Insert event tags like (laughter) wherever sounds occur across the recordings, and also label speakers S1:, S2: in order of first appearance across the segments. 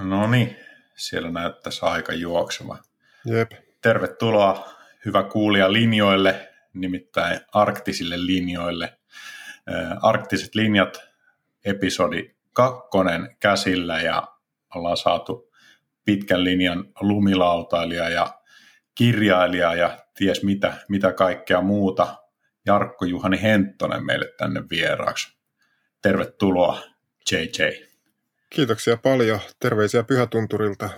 S1: No niin, siellä näyttäisi aika juokseva.
S2: Jep.
S1: Tervetuloa hyvä kuulija linjoille, nimittäin arktisille linjoille. Arktiset linjat, episodi kakkonen käsillä ja ollaan saatu pitkän linjan lumilautailija ja kirjailija ja ties mitä, mitä kaikkea muuta. Jarkko Juhani Henttonen meille tänne vieraaksi. Tervetuloa JJ.
S2: Kiitoksia paljon. Terveisiä Pyhätunturilta.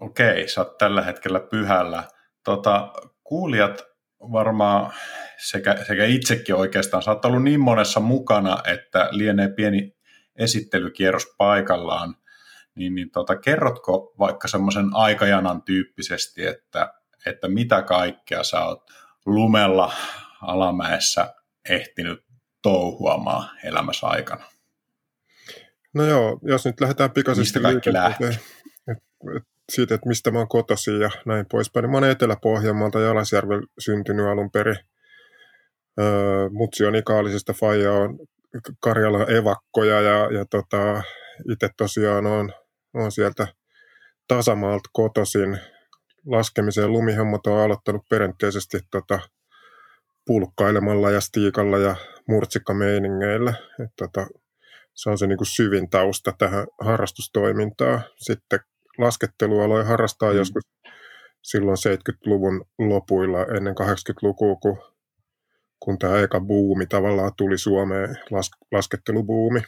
S1: Okei, sä oot tällä hetkellä pyhällä. Tota, kuulijat varmaan sekä, sekä itsekin oikeastaan, sä oot ollut niin monessa mukana, että lienee pieni esittelykierros paikallaan. Niin, niin tota, kerrotko vaikka semmoisen aikajanan tyyppisesti, että, että mitä kaikkea sä oot lumella alamäessä ehtinyt touhuamaan elämässä aikana?
S2: No joo, jos nyt lähdetään pikaisesti
S1: liikenteeseen,
S2: siitä, että mistä mä oon kotosi ja näin poispäin. Niin mä oon Etelä-Pohjanmaalta Jalasjärvel syntynyt alun perin. Öö, mutsi on ikaalisesta faija on Karjalan evakkoja ja, ja tota, itse tosiaan on, on sieltä tasamaalta kotosin. Laskemiseen lumihommat on aloittanut perinteisesti tota, pulkkailemalla ja stiikalla ja murtsikkameiningeillä. Et, tota, se on se niin kuin syvin tausta tähän harrastustoimintaan. Sitten laskettelu aloin harrastaa mm. joskus silloin 70-luvun lopuilla ennen 80-lukua, kun, kun tämä eka buumi tavallaan tuli Suomeen, las, laskettelubuumi.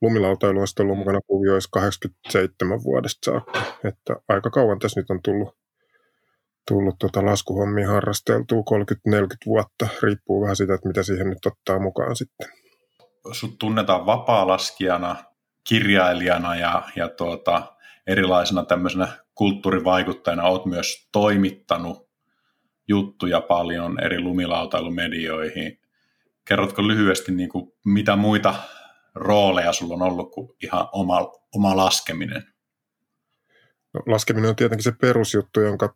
S2: Lumilautailu on sitten ollut mukana kuvioissa 87 vuodesta saakka. Että aika kauan tässä nyt on tullut, tullut tota laskuhommia harrasteltua, 30-40 vuotta, riippuu vähän siitä, että mitä siihen nyt ottaa mukaan sitten
S1: sut tunnetaan vapaa-laskijana, kirjailijana ja, ja tuota, erilaisena tämmöisenä kulttuurivaikuttajana. Olet myös toimittanut juttuja paljon eri lumilautailumedioihin. Kerrotko lyhyesti, niin kuin, mitä muita rooleja sulla on ollut kuin ihan oma, oma laskeminen?
S2: No, laskeminen on tietenkin se perusjuttu, jonka,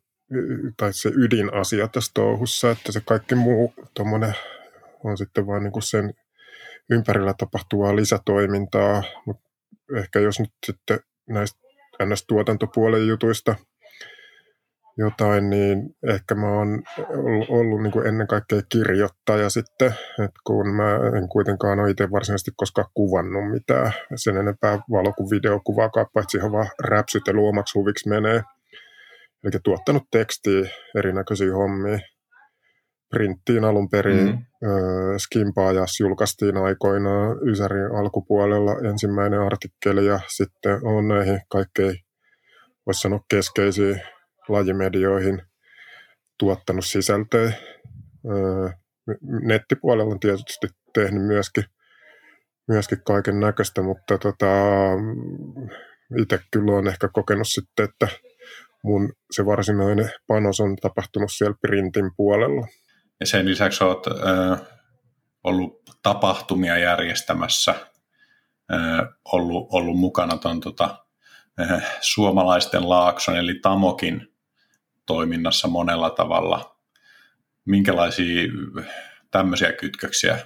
S2: tai se ydinasia tässä touhussa, että se kaikki muu on sitten vain niin sen ympärillä tapahtuvaa lisätoimintaa, mutta ehkä jos nyt sitten näistä NS-tuotantopuolen jutuista jotain, niin ehkä mä oon ollut niin kuin ennen kaikkea kirjoittaja sitten, että kun mä en kuitenkaan ole itse varsinaisesti koskaan kuvannut mitään sen enempää valo- kuin videokuvaakaan, paitsi ihan vaan räpsytely omaksi huviksi menee. Eli tuottanut tekstiä, erinäköisiä hommia printtiin alun perin. Mm. Skimpaajas julkaistiin aikoinaan Ysärin alkupuolella ensimmäinen artikkeli ja sitten on näihin kaikkein, voisi sanoa keskeisiin lajimedioihin tuottanut sisältöä. Nettipuolella on tietysti tehnyt myöskin, myöskin kaiken näköistä, mutta tota, itse kyllä olen ehkä kokenut sitten, että mun se varsinainen panos on tapahtunut siellä printin puolella.
S1: Ja sen lisäksi olet ollut tapahtumia järjestämässä, äh, ollut, ollut mukana tuon tota, suomalaisten laakson eli Tamokin toiminnassa monella tavalla. Minkälaisia tämmöisiä kytköksiä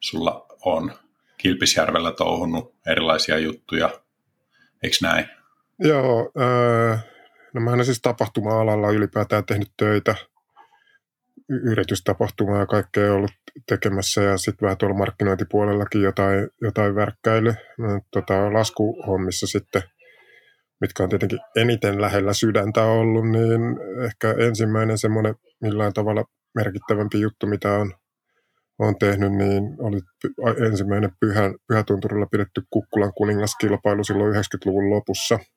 S1: sulla on? Kilpisjärvellä touhunut erilaisia juttuja, eikö näin?
S2: Joo, äh, no mä siis tapahtuma-alalla ylipäätään tehnyt töitä – yritystapahtumaa ja kaikkea ollut tekemässä ja sitten vähän tuolla markkinointipuolellakin jotain, jotain värkkäily. Tota, laskuhommissa sitten, mitkä on tietenkin eniten lähellä sydäntä ollut, niin ehkä ensimmäinen semmoinen millään tavalla merkittävämpi juttu, mitä on, on tehnyt, niin oli ensimmäinen pyhä, Pyhätunturilla pidetty Kukkulan kuningaskilpailu silloin 90-luvun lopussa –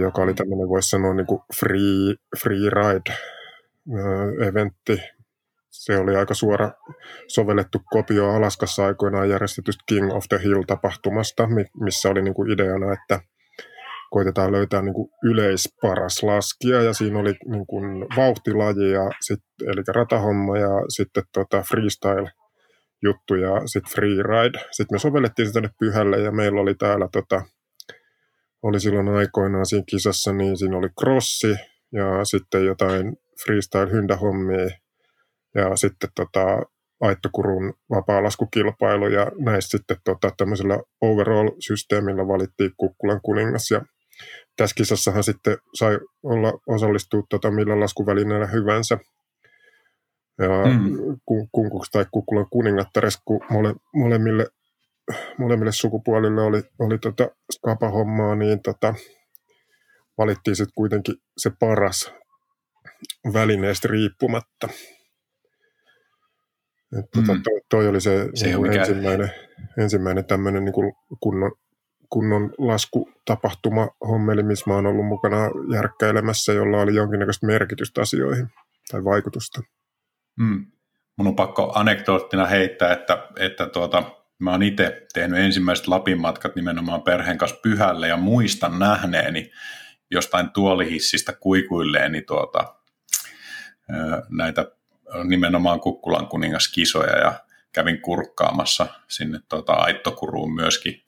S2: joka oli tämmöinen, voisi sanoa, niin kuin free, free ride eventti. Se oli aika suora sovellettu kopio Alaskassa aikoinaan järjestetystä King of the Hill-tapahtumasta, missä oli niin kuin ideana, että koitetaan löytää niin kuin yleisparas laskija ja siinä oli niin kuin vauhtilaji, ja sit, eli ratahomma ja sitten tota freestyle juttu ja sitten freeride. Sitten me sovellettiin sitä tänne pyhälle ja meillä oli täällä tota, oli silloin aikoinaan siinä kisassa, niin siinä oli crossi ja sitten jotain freestyle hyndähommia ja sitten tota, Aittokurun vapaalaskukilpailu ja näistä sitten tota, tämmöisellä overall-systeemillä valittiin Kukkulan kuningas ja tässä kisassahan sitten sai olla osallistua tota, millä laskuvälineellä hyvänsä. Ja mm. kunkuksi tai kukkulan kuningattares, kun mole, molemmille, molemmille sukupuolille oli, oli tota skapa-hommaa, niin tota, valittiin sitten kuitenkin se paras välineestä riippumatta. Et tota, mm. toi, toi oli se, se niin ensimmäinen, ensimmäinen tämmöinen niin kunnon, kunnon laskutapahtuma hommeli, missä mä oon ollut mukana järkkäilemässä, jolla oli jonkinnäköistä merkitystä asioihin tai vaikutusta.
S1: Mm. Mun on pakko anekdoottina heittää, että, että tuota, mä oon itse tehnyt ensimmäiset Lapin matkat nimenomaan perheen kanssa pyhälle ja muistan nähneeni jostain tuolihissistä kuikuilleeni tuota, näitä nimenomaan Kukkulan kuningaskisoja ja kävin kurkkaamassa sinne tuota Aittokuruun myöskin.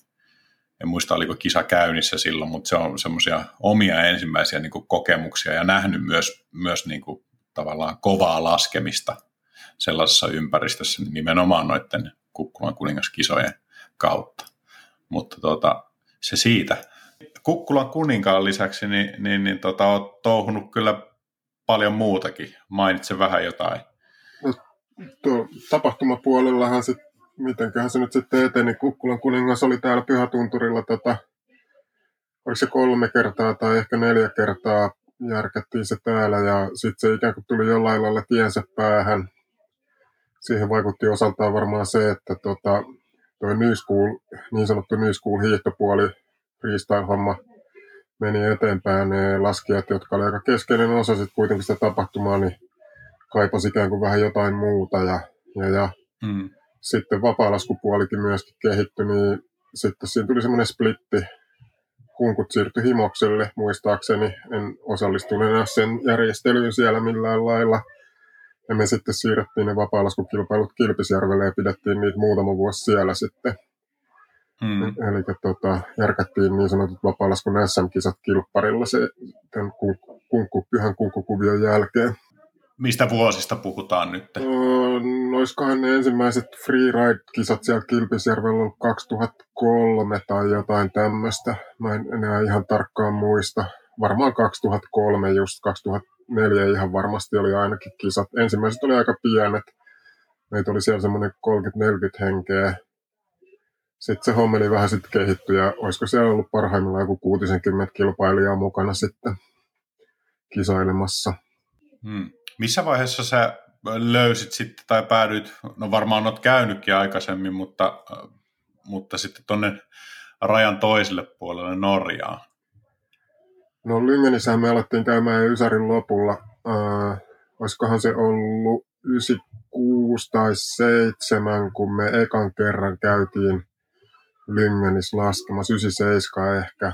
S1: En muista, oliko kisa käynnissä silloin, mutta se on semmoisia omia ensimmäisiä niin kuin kokemuksia ja nähnyt myös, myös niin kuin tavallaan kovaa laskemista sellaisessa ympäristössä nimenomaan noiden Kukkulan kuningaskisojen kautta. Mutta tuota, se siitä. Kukkulan kuninkaan lisäksi niin, niin, niin tota, olet touhunut kyllä paljon muutakin. Mainitse vähän jotain.
S2: No, tuo tapahtumapuolellahan sitten, mitenköhän se nyt sitten eteni. Kukkulan kuningas oli täällä Pyhätunturilla, tota, oliko se kolme kertaa tai ehkä neljä kertaa järkättiin se täällä ja sitten se ikään kuin tuli jollain lailla tiensä päähän. Siihen vaikutti osaltaan varmaan se, että tota, toi New School, niin sanottu New School hiihtopuoli, freestyle-homma, meni eteenpäin. Ne laskijat, jotka oli aika keskeinen osa sitten kuitenkin sitä tapahtumaa, niin kaipasi ikään kuin vähän jotain muuta. Ja, ja, ja mm. sitten vapaalaskupuolikin myöskin kehittyi, niin sitten siinä tuli semmoinen splitti. Kunkut siirtyi Himokselle, muistaakseni. En osallistunut enää sen järjestelyyn siellä millään lailla. Ja me sitten siirrettiin ne vapaalaskukilpailut Kilpisjärvelle ja pidettiin niitä muutama vuosi siellä sitten. Mm. Eli tota, järkättiin niin sanotut vapaalaskun SM-kisat kilpparilla se, tämän kunkku, pyhän kunkkukuvion jälkeen.
S1: Mistä vuosista puhutaan nyt?
S2: Noiskohan ne ensimmäiset freeride-kisat siellä Kilpisjärvellä ollut 2003 tai jotain tämmöistä. Mä en enää ihan tarkkaan muista. Varmaan 2003, just 2004 ihan varmasti oli ainakin kisat. Ensimmäiset oli aika pienet. Meitä oli siellä semmoinen 30-40 henkeä sitten se hommeli vähän sitten kehittyi ja olisiko siellä ollut parhaimmillaan joku 60 kilpailijaa mukana sitten kisailemassa.
S1: Hmm. Missä vaiheessa sä löysit sitten tai päädyit, no varmaan olet käynytkin aikaisemmin, mutta, mutta sitten tuonne rajan toiselle puolelle Norjaan?
S2: No Lyngenissähän me alettiin käymään Ysärin lopulla. Äh, olisikohan se ollut 96 tai 7, kun me ekan kerran käytiin Lyngenis laskemassa, 97 ehkä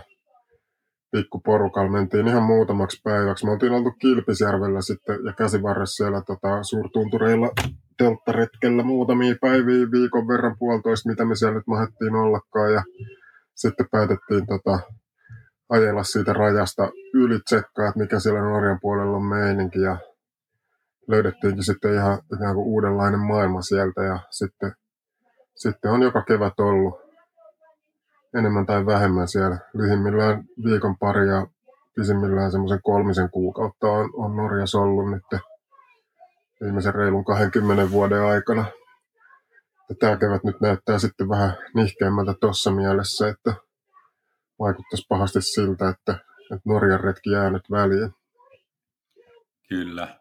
S2: pikkuporukalla mentiin ihan muutamaksi päiväksi. Me oltiin oltu Kilpisjärvellä sitten ja käsivarressa siellä tota, suurtuntureilla telttaretkellä muutamia päiviä, viikon verran puolitoista, mitä me siellä nyt mahdettiin ollakaan. Ja sitten päätettiin tota, ajella siitä rajasta yli tsekkaa, että mikä siellä Norjan puolella on meininki. Ja löydettiinkin sitten ihan ikään kuin uudenlainen maailma sieltä ja sitten, sitten on joka kevät ollut enemmän tai vähemmän siellä. Lyhimmillään viikon pari ja pisimmillään semmoisen kolmisen kuukautta on, on Norjassa ollut nyt viimeisen reilun 20 vuoden aikana. Tämä kevät nyt näyttää sitten vähän nihkeämmältä tuossa mielessä, että vaikuttaisi pahasti siltä, että, että Norjan retki jää nyt väliin.
S1: Kyllä.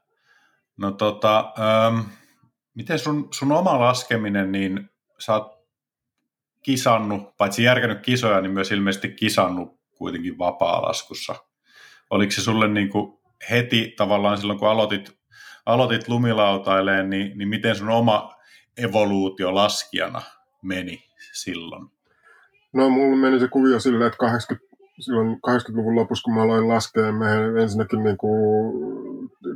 S1: No tota, ähm, miten sun, sun oma laskeminen, niin sä oot kisannut, paitsi järkännyt kisoja, niin myös ilmeisesti kisannut kuitenkin vapaa-laskussa. Oliko se sulle niin kuin heti tavallaan silloin, kun aloitit, aloitit lumilautaileen, niin, niin miten sun oma evoluutio laskijana meni silloin?
S2: No mulla meni se kuvio silleen, että 80, silloin 80-luvun lopussa, kun mä aloin laskea, me ensinnäkin niin kuin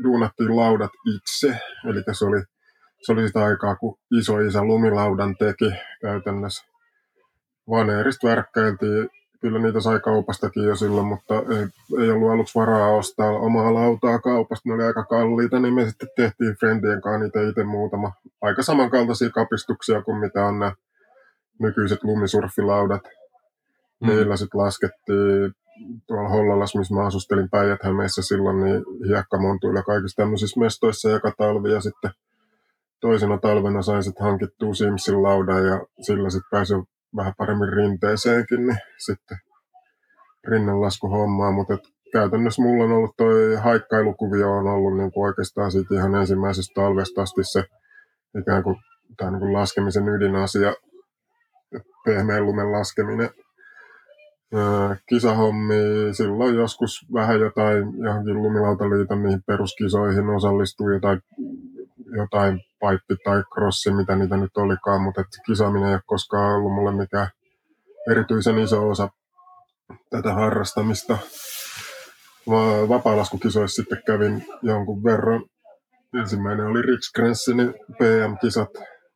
S2: duunattiin laudat itse. Eli se oli, se oli sitä aikaa, kun iso isä lumilaudan teki käytännössä vaneerista värkkäiltiin kyllä niitä sai kaupastakin jo silloin, mutta ei, ei ollut aluksi varaa ostaa omaa lautaa kaupasta. Ne oli aika kalliita, niin me sitten tehtiin Friendien kanssa niitä itse muutama. Aika samankaltaisia kapistuksia kuin mitä on nämä nykyiset lumisurfilaudat. Mm. Niillä sitten laskettiin tuolla Hollalassa, missä mä asustelin päijät silloin, niin hiekkamontuilla kaikissa tämmöisissä mestoissa joka talvi. Ja sitten toisena talvena sain sitten hankittua Simsin laudan ja sillä sitten pääsi vähän paremmin rinteeseenkin, niin sitten rinnanlaskuhommaa, mutta käytännössä mulla on ollut toi haikkailukuvio on ollut niin kuin oikeastaan siitä ihan ensimmäisestä talvesta asti se ikään kuin, tai niin kuin laskemisen ydinasia, pehmeän lumen laskeminen. kisahommi, silloin joskus vähän jotain johonkin lumilautaliiton niihin peruskisoihin osallistuu jotain, jotain paippi tai crossi, mitä niitä nyt olikaan, mutta et kisaaminen ei ole koskaan ollut mulle mikään erityisen iso osa tätä harrastamista. Vapaalaskukisoissa sitten kävin jonkun verran. Ensimmäinen oli Riksgränsenin PM-kisat,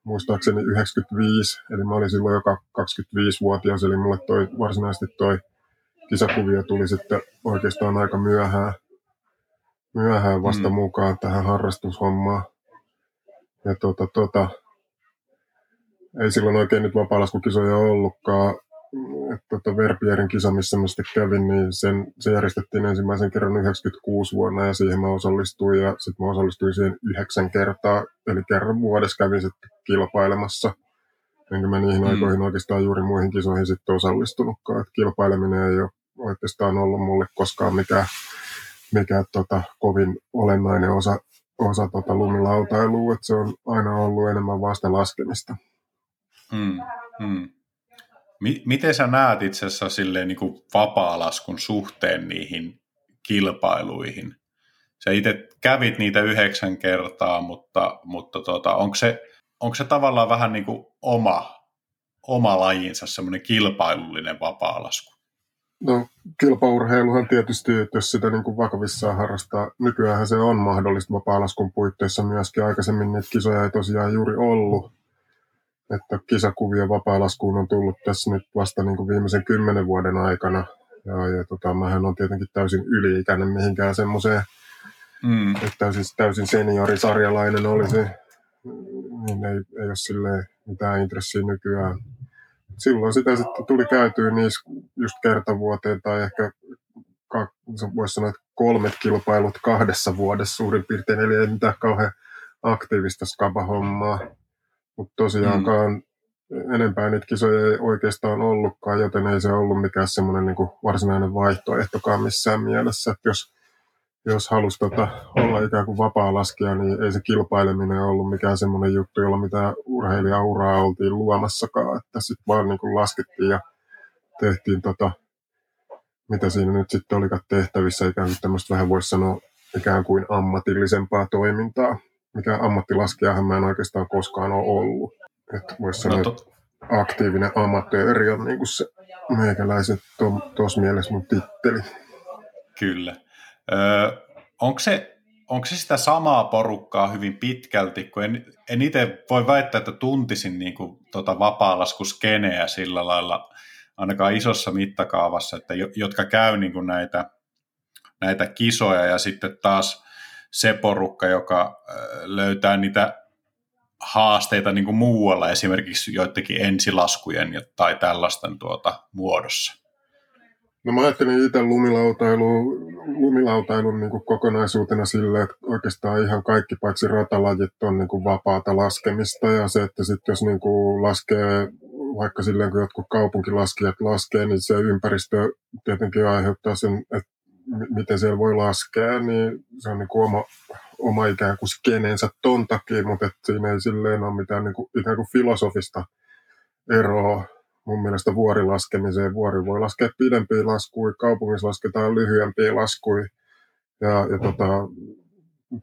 S2: muistaakseni 95, eli mä olin silloin joka 25-vuotias, eli mulle toi, varsinaisesti toi kisakuvio tuli sitten oikeastaan aika myöhään, myöhään vasta mm. mukaan tähän harrastushommaan. Ja tota, tota, ei silloin oikein nyt vapaalaskukisoja ollutkaan. Tota Verpierin kisa, missä mä sitten kävin, niin sen, se järjestettiin ensimmäisen kerran 96 vuonna ja siihen mä osallistuin ja sitten mä osallistuin siihen yhdeksän kertaa, eli kerran vuodessa kävin sitten kilpailemassa. Enkä mä niihin mm. aikoihin oikeastaan juuri muihin kisoihin sitten osallistunutkaan, että kilpaileminen ei ole oikeastaan ollut mulle koskaan mikään, mikä tota, kovin olennainen osa osa tota lumilautailua, että se on aina ollut enemmän vasta laskemista.
S1: Hmm, hmm. miten sä näet itse asiassa silleen niin kuin vapaa-laskun suhteen niihin kilpailuihin? Sä itse kävit niitä yhdeksän kertaa, mutta, mutta tota, onko, se, onko se tavallaan vähän niin kuin oma, oma lajinsa, semmoinen kilpailullinen vapaa-lasku?
S2: No kilpaurheiluhan tietysti, että jos sitä niin kuin vakavissaan harrastaa, nykyään se on mahdollista vapaa-laskun puitteissa myöskin. Aikaisemmin niitä kisoja ei tosiaan juuri ollut. Että kisakuvia vapaa-laskuun on tullut tässä nyt vasta niin kuin viimeisen kymmenen vuoden aikana. Ja, ja tota, mähän on tietenkin täysin yli-ikäinen mihinkään semmoiseen, mm. että täysin, täysin seniorisarjalainen olisi. Niin ei, ei ole silleen mitään intressiä nykyään silloin sitä sitten tuli käytyä niissä just kertavuoteen tai ehkä voisi sanoa, että kolmet kilpailut kahdessa vuodessa suurin piirtein, eli ei mitään kauhean aktiivista skaba-hommaa. Mutta tosiaankaan mm. enempää niitä kisoja ei oikeastaan ollutkaan, joten ei se ollut mikään semmoinen niin varsinainen vaihtoehtokaan missään mielessä. Että jos jos halusi tota, olla ikään kuin vapaa laskija, niin ei se kilpaileminen ollut mikään semmoinen juttu, jolla mitä urheilijauraa oltiin luomassakaan, että sitten vaan niin kuin laskettiin ja tehtiin tota, mitä siinä nyt sitten olikaan tehtävissä, ikään kuin tämmöistä vähän voisi sanoa ikään kuin ammatillisempaa toimintaa, mikä ammattilaskijahan mä en oikeastaan koskaan ole ollut. Että voisi sanoa, no, to... että aktiivinen amatööri on niin kuin se meikäläisen tuossa mielessä mun titteli.
S1: Kyllä. Öö, onko, se, onko se sitä samaa porukkaa hyvin pitkälti, kun en, en itse voi väittää, että tuntisin niin kuin, tota vapaalaskuskeneä sillä lailla, ainakaan isossa mittakaavassa, että jo, jotka käy niin kuin näitä, näitä kisoja ja sitten taas se porukka, joka löytää niitä haasteita niin kuin muualla, esimerkiksi joidenkin ensilaskujen tai tällaisten tuota, muodossa.
S2: No mä ajattelin itse lumilautailu, lumilautailun niin kuin kokonaisuutena sille, että oikeastaan ihan kaikki paitsi ratalajit on niin kuin vapaata laskemista ja se, että sitten jos niin kuin laskee vaikka silleen, kun jotkut kaupunkilaskijat laskee, niin se ympäristö tietenkin aiheuttaa sen, että miten siellä voi laskea, niin se on niin kuin oma, oma ikään kuin skeneensä ton takia, mutta siinä ei silleen ole mitään niin kuin, ikään kuin filosofista eroa mun mielestä vuorilaskemiseen. Vuori voi laskea pidempiä laskuja, kaupungissa lasketaan lyhyempiä laskuja. Ja, ja tota,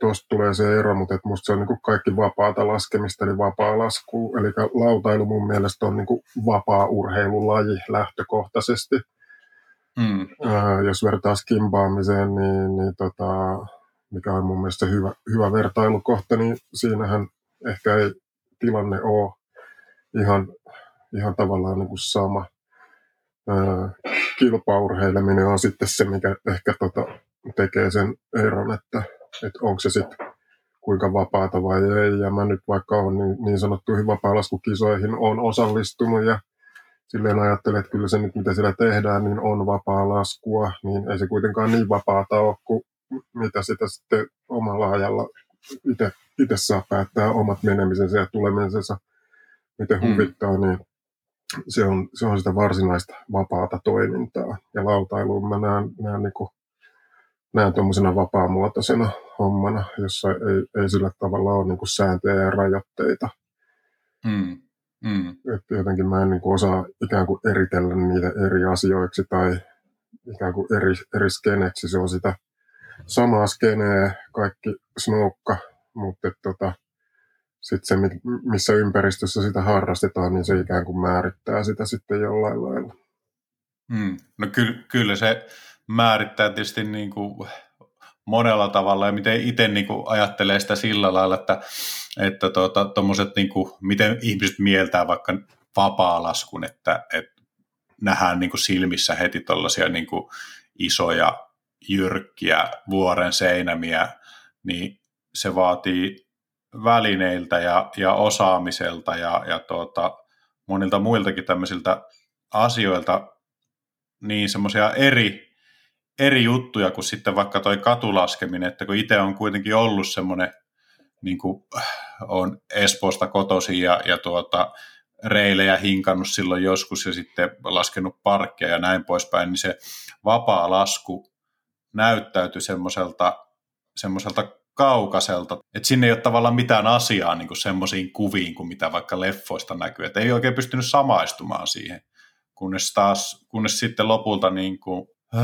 S2: tuosta tulee se ero, mutta et musta se on niin kuin kaikki vapaata laskemista, eli vapaa lasku. Eli lautailu mun mielestä on niin kuin vapaa urheilulaji lähtökohtaisesti. Mm. Ää, jos vertaa skimbaamiseen, niin, niin tota, mikä on mun mielestä hyvä, hyvä vertailukohta, niin siinähän ehkä ei tilanne ole ihan ihan tavallaan niin kuin sama. kilpaurheileminen on sitten se, mikä ehkä tota, tekee sen eron, että, että onko se sitten kuinka vapaata vai ei. Ja mä nyt vaikka on niin, niin sanottuihin vapaalaskukisoihin on osallistunut ja silleen ajattelen, että kyllä se nyt mitä siellä tehdään, niin on vapaa laskua, niin ei se kuitenkaan niin vapaata ole kuin mitä sitä sitten omalla ajalla itse saa päättää omat menemisensä ja tulemisensa, miten mm. huvittaa, niin se on, se on sitä varsinaista vapaata toimintaa. Ja lautailuun mä näen, näen, niin näen tuommoisena vapaamuotoisena hommana, jossa ei, ei sillä tavalla ole niin kuin sääntöjä ja rajoitteita. Mm. Mm. Että jotenkin mä en niin kuin osaa ikään kuin eritellä niitä eri asioiksi tai ikään kuin eri, eri skeneksi. Se on sitä samaa skeneä, kaikki snoukka, mutta tota, sitten se, missä ympäristössä sitä harrastetaan, niin se ikään kuin määrittää sitä sitten jollain lailla.
S1: Mm. No ky- kyllä se määrittää tietysti niin kuin monella tavalla ja miten itse niin kuin ajattelee sitä sillä lailla, että, että tuota, niin kuin, miten ihmiset mieltää vaikka vapaa-laskun, että, että nähdään niin kuin silmissä heti tuollaisia niin kuin isoja, jyrkkiä vuoren seinämiä, niin se vaatii välineiltä ja, ja osaamiselta ja, ja tuota, monilta muiltakin tämmöisiltä asioilta niin semmoisia eri, eri juttuja kuin sitten vaikka toi katulaskeminen, että kun itse on kuitenkin ollut semmoinen, niin kuin on Espoosta kotosi ja, ja tuota, reilejä hinkannut silloin joskus ja sitten laskenut parkkeja ja näin poispäin, niin se vapaa lasku näyttäytyi semmoiselta semmoiselta kaukaiselta, että sinne ei ole tavallaan mitään asiaa niin semmoisiin kuviin kuin mitä vaikka leffoista näkyy, että ei oikein pystynyt samaistumaan siihen, kunnes taas, kunnes sitten lopulta niin kuin, äh,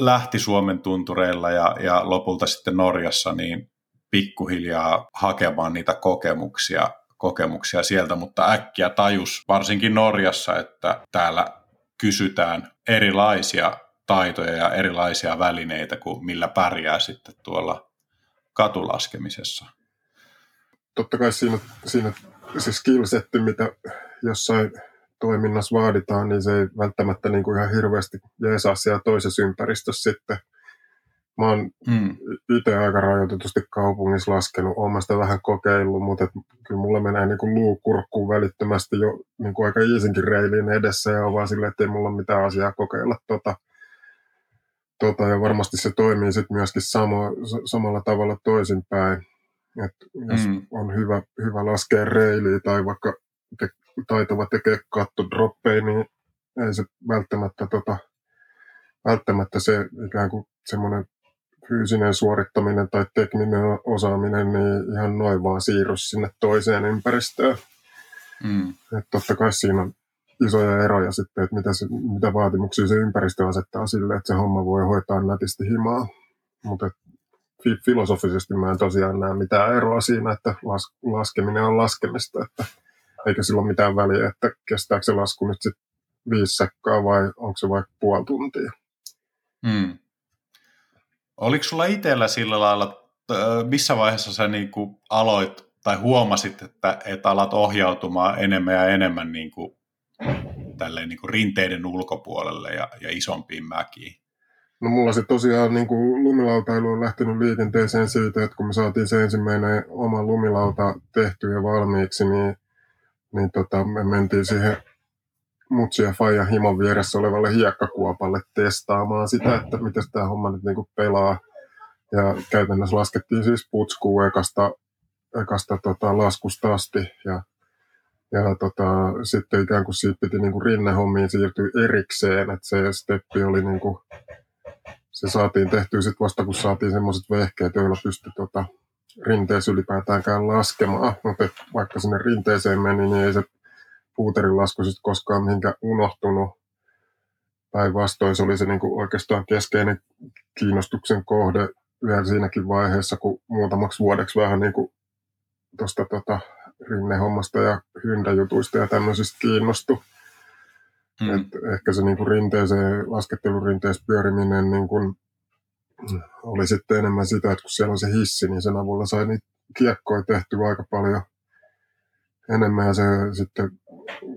S1: lähti Suomen tuntureilla ja, ja lopulta sitten Norjassa niin pikkuhiljaa hakemaan niitä kokemuksia, kokemuksia sieltä, mutta äkkiä tajus, varsinkin Norjassa, että täällä kysytään erilaisia taitoja ja erilaisia välineitä kuin millä pärjää sitten tuolla katulaskemisessa?
S2: Totta kai siinä, siinä se skillsetti, mitä jossain toiminnassa vaaditaan, niin se ei välttämättä niin kuin ihan hirveästi jeesaa siellä toisessa ympäristössä sitten. Mä oon mm. itse aika rajoitetusti kaupungissa laskenut, oon sitä vähän kokeillut, mutta et, kyllä mulla menee niin kuin luukurkkuun välittömästi jo niin kuin aika iisinkin reiliin edessä ja on vaan silleen, että ei mulla ole mitään asiaa kokeilla tota, Tota, ja varmasti se toimii sitten myöskin samo, samalla tavalla toisinpäin. Et jos mm. on hyvä, hyvä laskea reiliä tai vaikka te, taitava tekee kattodroppeja, niin ei se välttämättä, tota, välttämättä se ikään kuin semmoinen fyysinen suorittaminen tai tekninen osaaminen, niin ihan noin vaan siirry sinne toiseen ympäristöön. Mm. Et totta kai siinä on isoja eroja sitten, että mitä, se, mitä vaatimuksia se ympäristö asettaa sille, että se homma voi hoitaa nätisti himaa. Mutta filosofisesti mä en tosiaan näe mitään eroa siinä, että las, laskeminen on laskemista, että eikä sillä ole mitään väliä, että kestääkö se lasku nyt sitten viisi sekkaa vai onko se vaikka puoli tuntia. Hmm.
S1: Oliko sulla itsellä sillä lailla, missä vaiheessa sä niin aloit tai huomasit, että, että alat ohjautumaan enemmän ja enemmän niin kuin tälleen niin kuin rinteiden ulkopuolelle ja, ja isompiin mäkiin?
S2: No mulla se tosiaan niin kuin lumilautailu on lähtenyt liikenteeseen siitä, että kun me saatiin se ensimmäinen oma lumilauta tehty ja valmiiksi, niin, niin tota, me mentiin siihen Mutsi ja Faija himon vieressä olevalle hiekkakuopalle testaamaan sitä, että miten tämä homma nyt niin kuin pelaa. Ja käytännössä laskettiin siis putskuu ekasta, ekasta tota, laskusta asti ja ja tota, sitten ikään kuin siitä piti niin kuin rinnehommiin siirtyä erikseen, että se steppi oli niin kuin, se saatiin tehtyä sitten vasta kun saatiin semmoiset vehkeet, joilla pystyi tota, rinteessä ylipäätäänkään laskemaan, mutta vaikka sinne rinteeseen meni, niin ei se puuterin lasku sitten koskaan mihinkään unohtunut. Päinvastoin se oli se niin kuin oikeastaan keskeinen kiinnostuksen kohde vielä siinäkin vaiheessa, kun muutamaksi vuodeksi vähän niin kuin tuosta tota, rinnehommasta ja hyndäjutuista ja tämmöisistä kiinnostu. Mm. Et ehkä se niinku rinteeseen, laskettelurinteessä pyöriminen niinku, oli sitten enemmän sitä, että kun siellä on se hissi, niin sen avulla sai niitä kiekkoja tehtyä aika paljon enemmän ja se sitten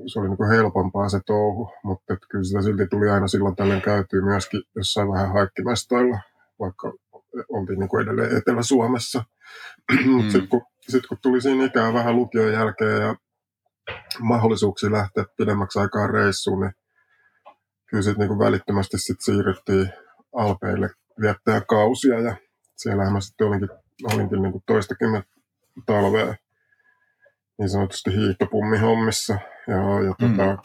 S2: se oli niin kuin helpompaa se touhu, mutta että kyllä sitä silti tuli aina silloin tällöin käytyy myöskin jossain vähän haikkimestoilla, vaikka oltiin niin kuin edelleen Etelä-Suomessa. (clears throat) Mm. sitten kun, sit kun tuli siinä ikään vähän lukion jälkeen ja mahdollisuuksia lähteä pidemmäksi aikaa reissuun, niin kyllä sitten niin välittömästi sit siirryttiin Alpeille viettää kausia ja siellähän mä sitten olinkin, olinkin niin toistakymmentä talvea niin sanotusti hiihtopummihommissa. Ja, ja mm. tota,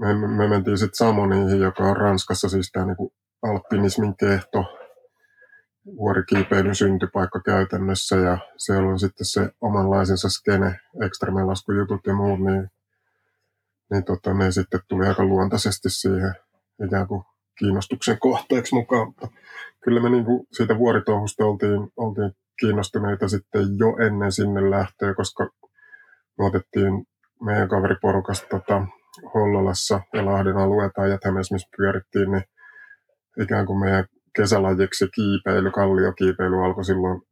S2: me, me, mentiin sitten Samoniin, joka on Ranskassa siis tämä niin alpinismin kehto, vuorikiipeilyn syntypaikka käytännössä ja siellä on sitten se omanlaisensa skene, ekstremelaskujutut ja muut, niin, niin tota, ne sitten tuli aika luontaisesti siihen ikään kuin kiinnostuksen kohteeksi mukaan. Mutta kyllä me niin kuin siitä vuoritouhusta oltiin, oltiin kiinnostuneita sitten jo ennen sinne lähtöä, koska me otettiin meidän kaveriporukasta tota, Hollolassa ja Lahden alueita ja missä pyörittiin, niin ikään kuin meidän kesälajiksi kiipeily, kalliokiipeily alkoi silloin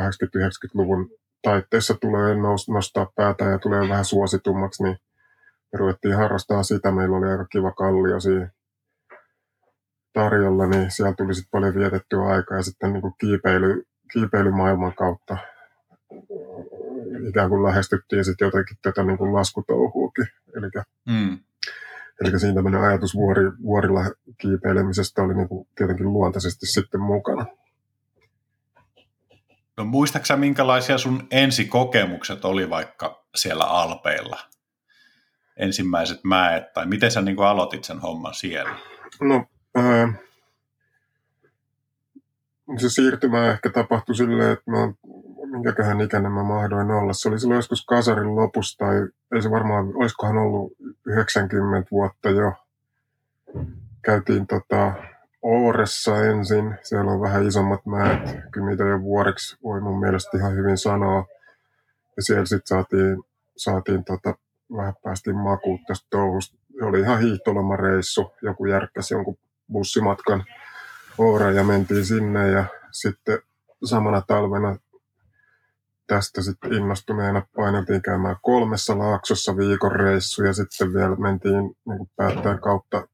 S2: 80-90-luvun taitteessa tulee nostaa päätä ja tulee vähän suositummaksi, niin me ruvettiin harrastaa sitä. Meillä oli aika kiva kallio siinä tarjolla, niin siellä tuli sitten paljon vietettyä aikaa ja sitten niin kuin kiipeily, kiipeilymaailman kautta ikään kuin lähestyttiin sitten jotenkin tätä niin kuin laskutouhuukin. Eli, mm. Eli siinä tämmöinen ajatus vuori, vuorilla kiipeilemisestä oli niin kuin tietenkin luontaisesti sitten mukana.
S1: No muistaaksä minkälaisia sun ensikokemukset oli vaikka siellä Alpeilla? Ensimmäiset mäet, tai miten sä niin kuin aloitit sen homman siellä?
S2: No, ää, se siirtymä ehkä tapahtui silleen, että mä minkäköhän ikäinen mä mahdoin olla. Se oli silloin joskus kasarin lopussa, tai ei se varmaan, olisikohan ollut 90 vuotta jo. Käytiin tota, Ooressa ensin, siellä on vähän isommat mäet, kyllä niitä jo vuoreksi voi mun mielestä ihan hyvin sanoa. Ja siellä sitten saatiin, saatiin tota, vähän päästiin makuut tästä touhusta. Se oli ihan hiihtolomareissu, joku järkkäsi jonkun bussimatkan Oora ja mentiin sinne ja sitten samana talvena tästä sitten innostuneena paineltiin käymään kolmessa laaksossa viikon reissu ja sitten vielä mentiin niin päättäen kautta,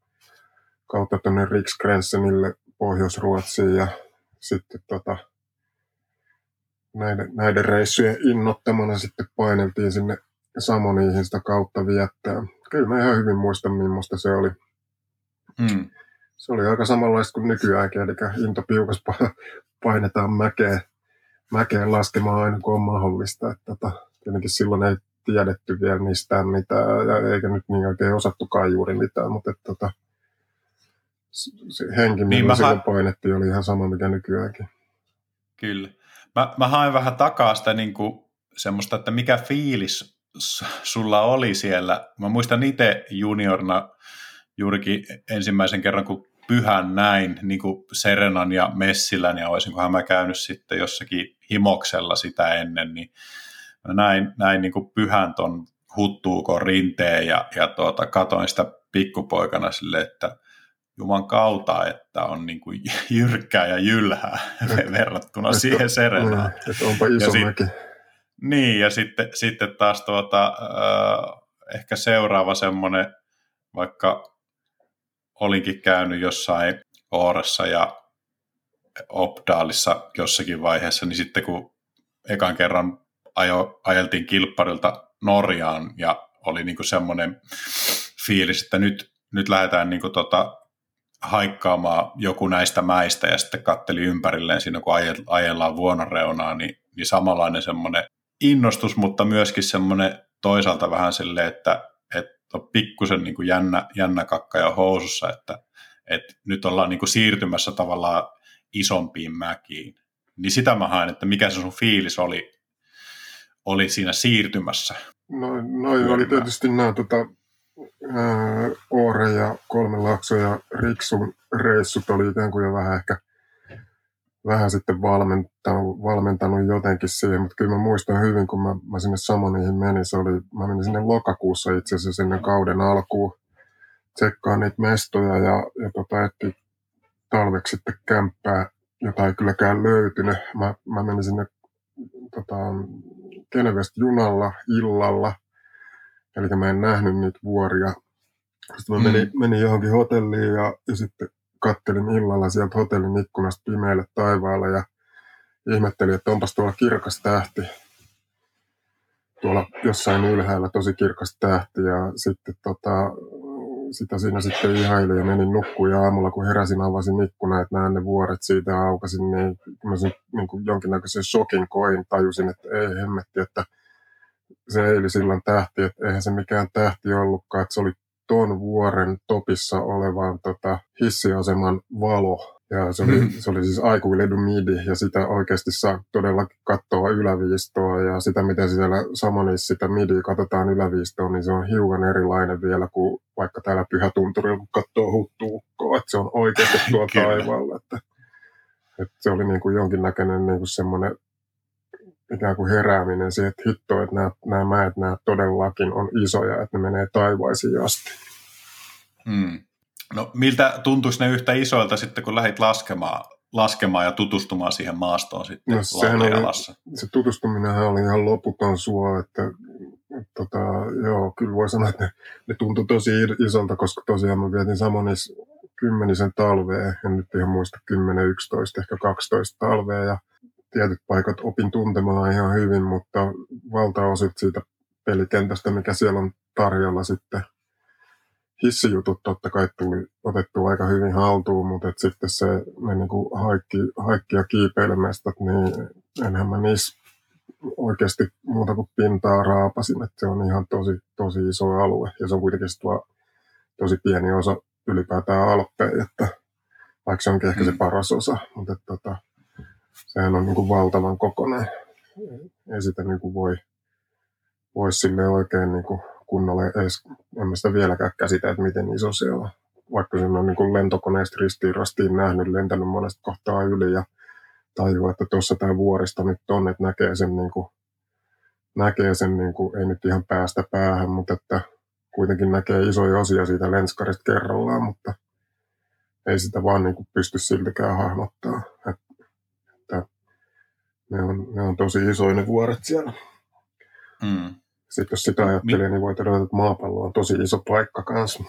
S2: kautta tuonne Riksgrensenille Pohjois-Ruotsiin ja sitten tota, näiden, näiden reissujen innottamana sitten paineltiin sinne Samoniihin sitä kautta viettää. Kyllä mä ihan hyvin muistan, millaista se oli. Mm se oli aika samanlaista kuin nykyäänkin, eli into piukas painetaan mäkeen, mäkeen laskemaan aina kun on mahdollista. Että tota, tietenkin silloin ei tiedetty vielä mistään mitään, ja eikä nyt niin oikein osattukaan juuri mitään, mutta että, tota, se henki, niin millä silloin ha- painettiin, oli ihan sama mikä nykyäänkin.
S1: Kyllä. Mä, mä haen vähän takaa sitä niin kuin semmoista, että mikä fiilis sulla oli siellä. Mä muistan itse juniorna juurikin ensimmäisen kerran, kun pyhän näin, niin kuin Serenan ja Messilän, ja olisinkohan mä käynyt sitten jossakin himoksella sitä ennen, niin mä näin, näin niin kuin pyhän ton huttuukon rinteen, ja, ja tuota, katoin sitä pikkupoikana sille, että Juman kautta, että on niin kuin (laughs) jyrkkää ja jylhää (laughs) verrattuna siihen Serenaan.
S2: Niin, että onpa iso ja. Sit,
S1: niin, ja sitten, sitten taas tuota, äh, ehkä seuraava semmoinen, vaikka olinkin käynyt jossain Ooressa ja Opdaalissa jossakin vaiheessa, niin sitten kun ekan kerran ajo, ajeltiin kilpparilta Norjaan ja oli niin kuin semmoinen fiilis, että nyt, nyt lähdetään niin kuin tota, haikkaamaan joku näistä mäistä ja sitten katteli ympärilleen siinä, kun ajellaan vuonoreunaa, niin, niin samanlainen semmoinen innostus, mutta myöskin semmoinen toisaalta vähän silleen, että pikkusen niin kuin jännä, jännä kakka ja housussa, että, että nyt ollaan niin kuin siirtymässä tavallaan isompiin mäkiin. Niin sitä mä haen, että mikä se sun fiilis oli, oli siinä siirtymässä.
S2: No, noin oli tietysti nämä tota, Oore ja Kolme Lakso ja Riksun reissut oli ikään kuin jo vähän ehkä – vähän sitten valmentanut, valmentanut jotenkin siihen, mutta kyllä mä muistan hyvin, kun mä, mä sinne Samoniin menin, se oli, mä menin sinne lokakuussa itse asiassa sinne kauden alkuun tsekkaa niitä mestoja ja, ja tota, etti talveksi sitten kämppää, jota ei kylläkään löytynyt. Mä, mä menin sinne tota, Genevestä junalla illalla Eli mä en nähnyt niitä vuoria. Sitten mä menin, mm. menin johonkin hotelliin ja, ja sitten kattelin illalla sieltä hotellin ikkunasta pimeälle taivaalle ja ihmettelin, että onpas tuolla kirkas tähti. Tuolla jossain ylhäällä tosi kirkas tähti ja sitten tota, sitä siinä sitten ihailin ja menin nukkuun ja aamulla kun heräsin avasin ikkuna, että näen ne vuoret siitä aukasin, niin mä sen niin kuin jonkinnäköisen shokin koin, tajusin, että ei hemmetti, että se eilisillan tähti, että eihän se mikään tähti ollutkaan, että se oli tuon vuoren topissa olevan tota, hissiaseman valo. Ja se oli, mm. se oli siis aikuiledu midi ja sitä oikeasti saa todella katsoa yläviistoa ja sitä miten siellä Samonissa sitä midi katsotaan yläviistoa, niin se on hiukan erilainen vielä kuin vaikka täällä Pyhätunturilla, kun katsoo huttuukkoa, että se on oikeasti tuo (laughs) taivaalla. Että, että se oli niin kuin jonkinnäköinen niin kuin semmoinen ikään kuin herääminen siihen, että hitto, että nämä, nämä mäet, nämä todellakin on isoja, että ne menee taivaisiin asti.
S1: Hmm. No miltä tuntuisi ne yhtä isoilta sitten, kun lähdit laskemaan, laskemaan ja tutustumaan siihen maastoon sitten no,
S2: oli, Se tutustuminen oli ihan loputon suo, että tota, joo, kyllä voi sanoa, että ne, ne tuntui tosi isolta, koska tosiaan mä vietin Samonis kymmenisen talvea, en nyt ihan muista 10, 11, ehkä 12 talvea ja tietyt paikat opin tuntemaan ihan hyvin, mutta valtaosit siitä pelikentästä, mikä siellä on tarjolla sitten hissijutut totta kai tuli otettu aika hyvin haltuun, mutta et sitten se, ne niinku haikki, haikki ja kiipeilemestat, niin enhän mä niissä oikeasti muuta kuin pintaa raapasin, että se on ihan tosi, tosi iso alue ja se on kuitenkin tuo tosi pieni osa ylipäätään Alppeja, että vaikka se onkin ehkä se mm. paras osa, mutta että, tota, sehän on niin kuin valtavan kokonainen. Ei sitä niin kuin voi, voi sille oikein niin kuin kunnolla edes, en mä sitä vieläkään käsitä, että miten iso se on. Vaikka sen on niin kuin lentokoneesta ristiin rastiin nähnyt, lentänyt monesta kohtaa yli ja tajua, että tuossa tämä vuorista nyt on, että näkee sen, niin kuin, näkee sen niin kuin, ei nyt ihan päästä päähän, mutta että kuitenkin näkee isoja osia siitä lenskarista kerrallaan, mutta ei sitä vaan niin kuin pysty siltikään hahmottaa. Että ne, on, ne on tosi isoja ne vuoret siellä. Mm. Sitten jos sitä ajattelee, niin voi todeta, että maapallo on tosi iso paikka kanssa.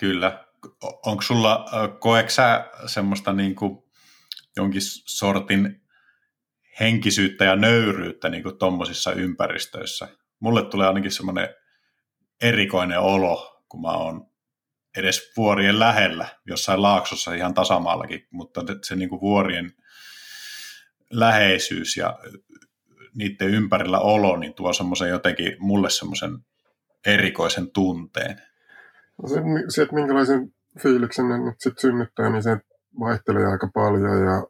S1: Kyllä. Onko sulla, koeksä sä semmoista niin kuin jonkin sortin henkisyyttä ja nöyryyttä niin kuin tommosissa ympäristöissä? Mulle tulee ainakin semmoinen erikoinen olo, kun mä oon edes vuorien lähellä, jossain laaksossa ihan tasamaallakin, mutta se niin kuin vuorien läheisyys ja niiden ympärillä olo, niin tuo semmoisen jotenkin mulle semmoisen erikoisen tunteen.
S2: No se, se, että minkälaisen fiiliksen ne nyt sitten synnyttää, niin se vaihtelee aika paljon ja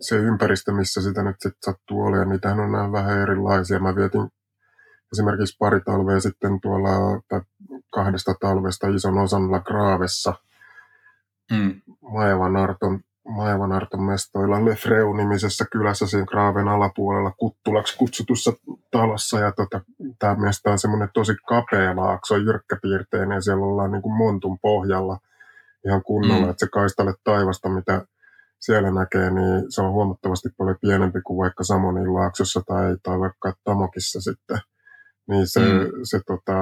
S2: se ympäristö, missä sitä nyt sitten sattuu olemaan, niitähän on nämä vähän erilaisia. Mä vietin esimerkiksi pari talvea sitten tuolla tai kahdesta talvesta ison osan La Gravessa mm. Maevan Arton mestoilla Lefreu-nimisessä kylässä siinä Graaven alapuolella Kuttulaksi kutsutussa talossa. Ja tota, tämä mesta on semmoinen tosi kapea laakso, jyrkkäpiirteinen ja siellä ollaan niin kuin montun pohjalla ihan kunnolla, mm. että se kaistale taivasta, mitä siellä näkee, niin se on huomattavasti paljon pienempi kuin vaikka Samonin laaksossa tai, tai vaikka Tamokissa sitten. Niin se, mm. se tota,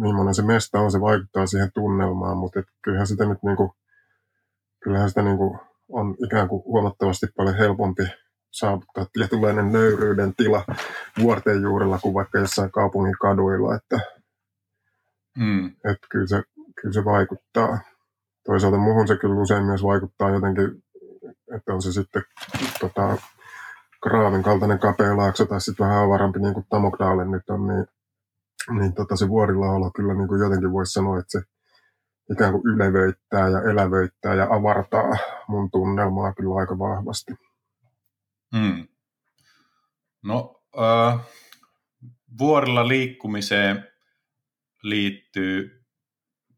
S2: millainen se mesta on, se vaikuttaa siihen tunnelmaan, mutta et kyllähän sitä nyt niinku, kyllähän sitä niinku on ikään kuin huomattavasti paljon helpompi saavuttaa tietynlainen nöyryyden tila vuorten juurella kuin vaikka jossain kaupungin kaduilla, että, mm. että kyllä, se, kyllä se vaikuttaa. Toisaalta muuhun se kyllä usein myös vaikuttaa jotenkin, että on se sitten tota, Kraavin kaltainen kapea laakso tai sitten vähän avarampi niin kuin Tamokdaale nyt on, niin, niin tota, se vuorilla olo kyllä niin kuin jotenkin voisi sanoa, että se ikään kuin ylevöittää ja elävöittää ja avartaa mun tunnelmaa kyllä aika vahvasti.
S1: Hmm. No, äh, vuorilla liikkumiseen liittyy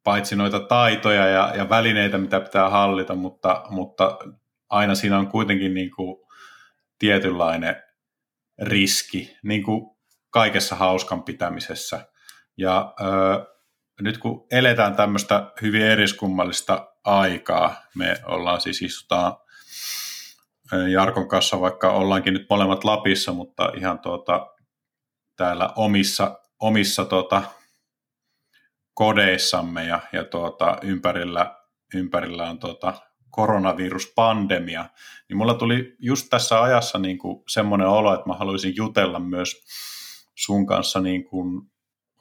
S1: paitsi noita taitoja ja, ja välineitä, mitä pitää hallita, mutta, mutta aina siinä on kuitenkin niin kuin tietynlainen riski, niin kuin kaikessa hauskan pitämisessä. Ja äh, nyt kun eletään tämmöistä hyvin eriskummallista aikaa, me ollaan siis istutaan Jarkon kanssa, vaikka ollaankin nyt molemmat Lapissa, mutta ihan tuota, täällä omissa, omissa tota, kodeissamme ja, ja tuota, ympärillä, ympärillä on tuota, koronaviruspandemia, niin mulla tuli just tässä ajassa niin kuin semmoinen olo, että mä haluaisin jutella myös sun kanssa niin kuin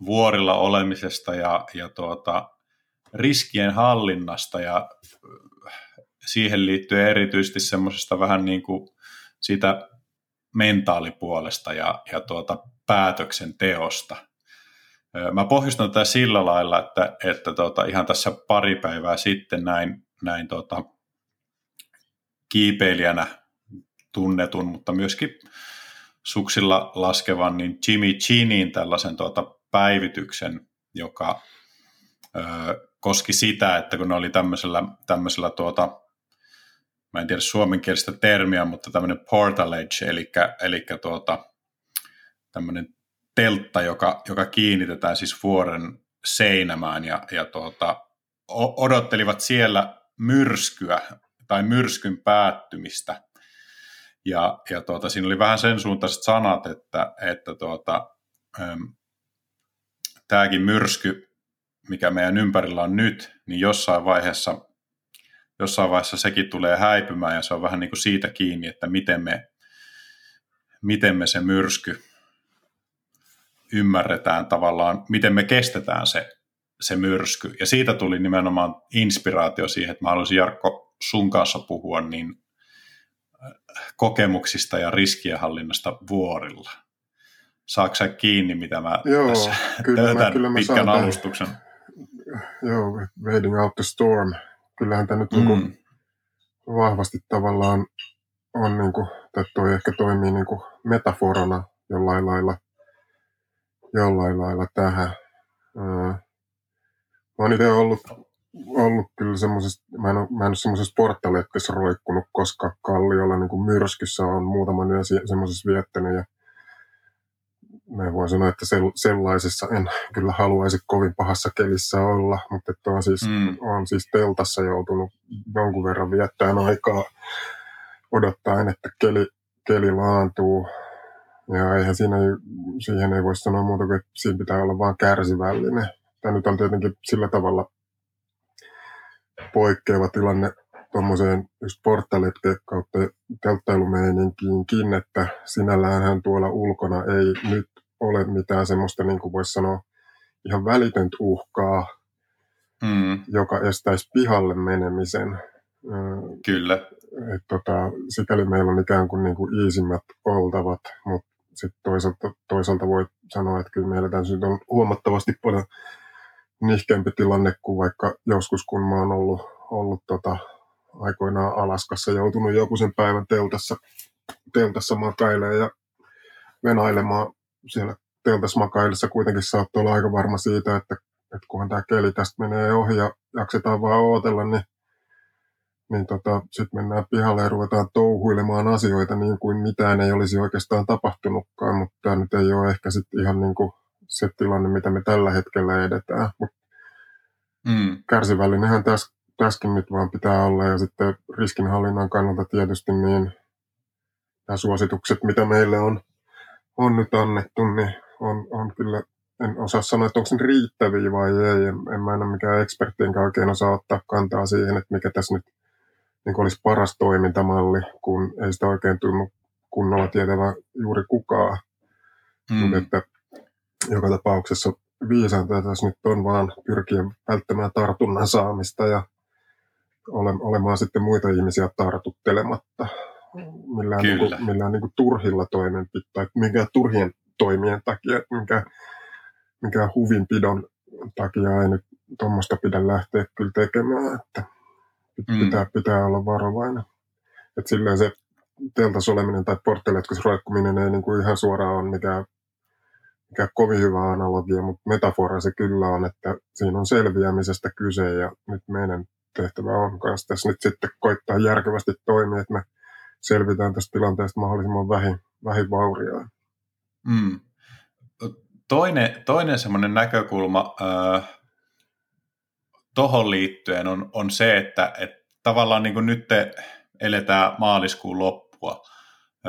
S1: vuorilla olemisesta ja, ja tuota, riskien hallinnasta ja siihen liittyy erityisesti semmoisesta vähän niin kuin siitä mentaalipuolesta ja, ja tuota päätöksenteosta. Mä pohjustan tätä sillä lailla, että, että tuota, ihan tässä pari päivää sitten näin, näin tuota, kiipeilijänä tunnetun, mutta myöskin suksilla laskevan, niin Jimmy Chinin tällaisen tuota päivityksen, joka ö, koski sitä, että kun ne oli tämmöisellä, tämmöisellä tuota, mä en tiedä suomenkielistä termiä, mutta tämmöinen portalage, eli, eli tuota, tämmöinen teltta, joka, joka kiinnitetään siis vuoren seinämään ja, ja tuota, odottelivat siellä myrskyä tai myrskyn päättymistä. Ja, ja tuota, siinä oli vähän sen suuntaiset sanat, että, että tuota, tämäkin myrsky, mikä meidän ympärillä on nyt, niin jossain vaiheessa, jossain vaiheessa sekin tulee häipymään ja se on vähän niin kuin siitä kiinni, että miten me, miten me se myrsky ymmärretään tavallaan, miten me kestetään se, se myrsky. Ja siitä tuli nimenomaan inspiraatio siihen, että mä haluaisin Jarkko sun kanssa puhua niin äh, kokemuksista ja riskienhallinnasta vuorilla. Saatko sä kiinni, mitä mä
S2: Joo,
S1: tässä
S2: kyllä mä, kyllä mä
S1: pitkän alustuksen?
S2: Joo, Wading Out the Storm. Kyllähän tämä nyt niinku mm. niin vahvasti tavallaan on, niin kuin, tai toi ehkä toimii niin kuin metaforana jollain lailla, jollain lailla tähän. Mä oon itse ollut ollut kyllä semmoisessa, mä en ole, mä en ole semmoisessa porttaletkessä roikkunut, koska Kalliolla niin kuin myrskyssä on muutaman yön semmoisessa viettänyt ja mä voin sanoa, että sellaisessa en kyllä haluaisi kovin pahassa kelissä olla, mutta että on siis, mm. on siis teltassa joutunut jonkun verran viettämään aikaa odottaen, että keli, keli laantuu. Ja eihän siinä, siihen ei voi sanoa muuta kuin, että siinä pitää olla vaan kärsivällinen. Tämä nyt on tietenkin sillä tavalla poikkeava tilanne tuommoiseen just porttaletke kautta telttailumeininkiinkin, että sinälläänhän tuolla ulkona ei nyt ole mitään semmoista, niin kuin voisi sanoa, ihan välitöntä uhkaa, mm. joka estäisi pihalle menemisen.
S1: Kyllä.
S2: Et tota, sikäli meillä on ikään kuin, niin kuin iisimmät oltavat, mutta sitten toisaalta, toisaalta voi sanoa, että kyllä meillä tässä on huomattavasti paljon nihkeämpi tilanne kuin vaikka joskus, kun mä oon ollut, ollut tota, aikoinaan Alaskassa, joutunut joku sen päivän teltassa, teltassa makailemaan ja venailemaan. Siellä teltassa makaillessa kuitenkin saattoi olla aika varma siitä, että, että kunhan tämä keli tästä menee ohi ja jaksetaan vaan ootella, niin, niin tota, sitten mennään pihalle ja ruvetaan touhuilemaan asioita niin kuin mitään ei olisi oikeastaan tapahtunutkaan, mutta tämä nyt ei ole ehkä sitten ihan niin kuin se tilanne, mitä me tällä hetkellä edetään. Mutta mm. kärsivällinenhän täs, täskin nyt vaan pitää olla ja sitten riskinhallinnan kannalta tietysti niin nämä suositukset, mitä meille on, on nyt annettu, niin on, on kyllä, en osaa sanoa, että onko ne riittäviä vai ei. En, en mä en ole mikään ekspertti, enkä oikein osaa ottaa kantaa siihen, että mikä tässä nyt niin olisi paras toimintamalli, kun ei sitä oikein tunnu kunnolla tietävä juuri kukaan. Mm. Mutta että joka tapauksessa viisainta tässä nyt on vaan pyrkiä välttämään tartunnan saamista ja ole, olemaan sitten muita ihmisiä tartuttelematta millään, niin kuin, millään niin kuin turhilla toimenpiteillä tai minkään turhien toimien takia, mikä, mikä huvinpidon takia ei nyt tuommoista pidä lähteä kyllä tekemään, että pitää, mm. pitää olla varovainen. että silleen se teltas oleminen tai portteletkos roikkuminen ei niin kuin ihan suoraan ole mikään mikä kovin hyvä analogia, mutta metafora se kyllä on, että siinä on selviämisestä kyse ja nyt meidän tehtävä on kanssa tässä nyt sitten koittaa järkevästi toimia, että me selvitään tästä tilanteesta mahdollisimman vähin, vähin vaurioin.
S1: Mm. Toinen, toinen semmoinen näkökulma äh, tuohon liittyen on, on se, että et tavallaan niin kuin nyt eletään maaliskuun loppua.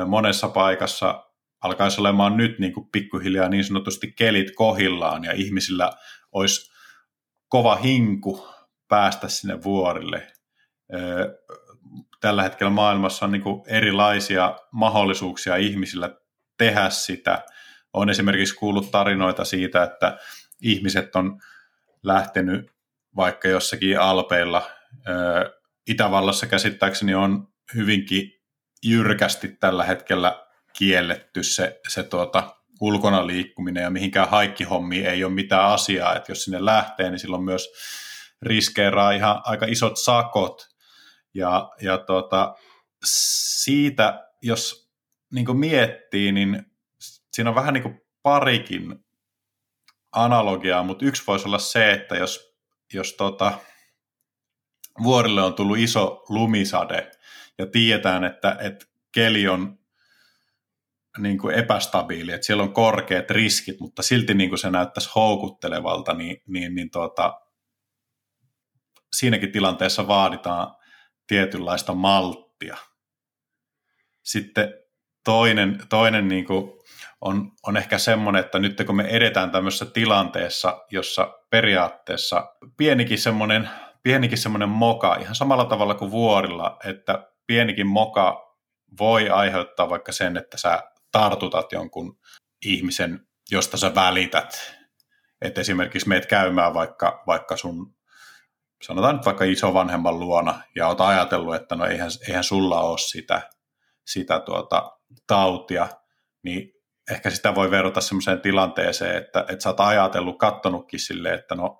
S1: Monessa paikassa alkaisi olemaan nyt niin kuin pikkuhiljaa niin sanotusti kelit kohillaan ja ihmisillä olisi kova hinku päästä sinne vuorille. Tällä hetkellä maailmassa on niin kuin erilaisia mahdollisuuksia ihmisillä tehdä sitä. Olen esimerkiksi kuullut tarinoita siitä, että ihmiset on lähtenyt vaikka jossakin alpeilla. Itävallassa käsittääkseni on hyvinkin jyrkästi tällä hetkellä kielletty se, se tuota, ulkona liikkuminen ja mihinkään haikkihommiin ei ole mitään asiaa, että jos sinne lähtee, niin silloin myös riskeeraa ihan aika isot sakot. Ja, ja tuota, siitä, jos niin miettii, niin siinä on vähän niin kuin parikin analogiaa, mutta yksi voisi olla se, että jos, jos tuota, vuorille on tullut iso lumisade ja tiedetään, että, että keli on niin kuin epästabiili, että siellä on korkeat riskit, mutta silti niin kuin se näyttäisi houkuttelevalta, niin, niin, niin tuota, siinäkin tilanteessa vaaditaan tietynlaista malttia. Sitten toinen, toinen niin kuin on, on ehkä semmoinen, että nyt kun me edetään tämmöisessä tilanteessa, jossa periaatteessa pienikin semmoinen, pienikin semmoinen moka, ihan samalla tavalla kuin vuorilla, että pienikin moka voi aiheuttaa vaikka sen, että sä tartutat jonkun ihmisen, josta sä välität. Että esimerkiksi meet käymään vaikka, vaikka sun, sanotaan nyt vaikka isovanhemman luona, ja oot ajatellut, että no eihän, eihän sulla ole sitä, sitä tuota, tautia, niin ehkä sitä voi verrata sellaiseen tilanteeseen, että, että sä oot ajatellut, kattonutkin silleen, että no,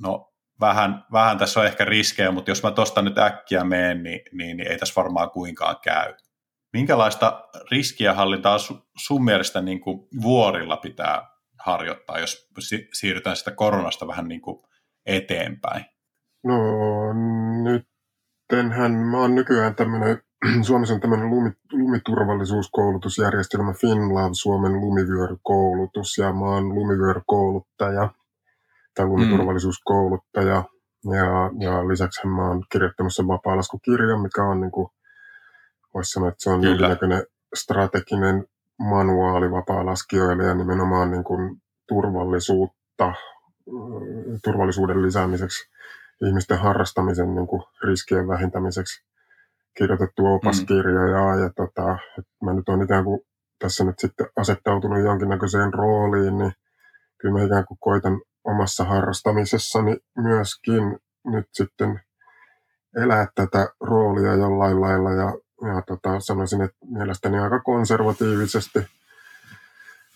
S1: no vähän, vähän tässä on ehkä riskejä, mutta jos mä tuosta nyt äkkiä menen, niin, niin, niin ei tässä varmaan kuinkaan käy. Minkälaista riskienhallintaa sun mielestä niin kuin vuorilla pitää harjoittaa, jos siirrytään sitä koronasta vähän niin kuin eteenpäin?
S2: No nyt mä oon nykyään tämmöinen, (clears throat) Suomessa on tämmöinen lumi, lumiturvallisuuskoulutusjärjestelmä FinLab, Suomen lumivyörykoulutus, ja mä oon lumivyörykouluttaja tai lumiturvallisuuskouluttaja, mm. ja, ja lisäksi mä oon kirjoittamassa vapaa-laskukirjan, mikä on niin kuin voisi sanoa, että se on Kyllä. jonkinnäköinen strateginen manuaali vapaa-laskijoille ja nimenomaan niin kuin turvallisuutta, turvallisuuden lisäämiseksi, ihmisten harrastamisen niin kuin riskien vähentämiseksi kirjoitettu opaskirja mm. ja, ja tota, mä nyt olen ikään kuin tässä nyt sitten asettautunut jonkinnäköiseen rooliin, niin kyllä mä ikään kuin koitan omassa harrastamisessani myöskin nyt sitten elää tätä roolia jollain lailla ja ja tota, sanoisin, että mielestäni aika konservatiivisesti,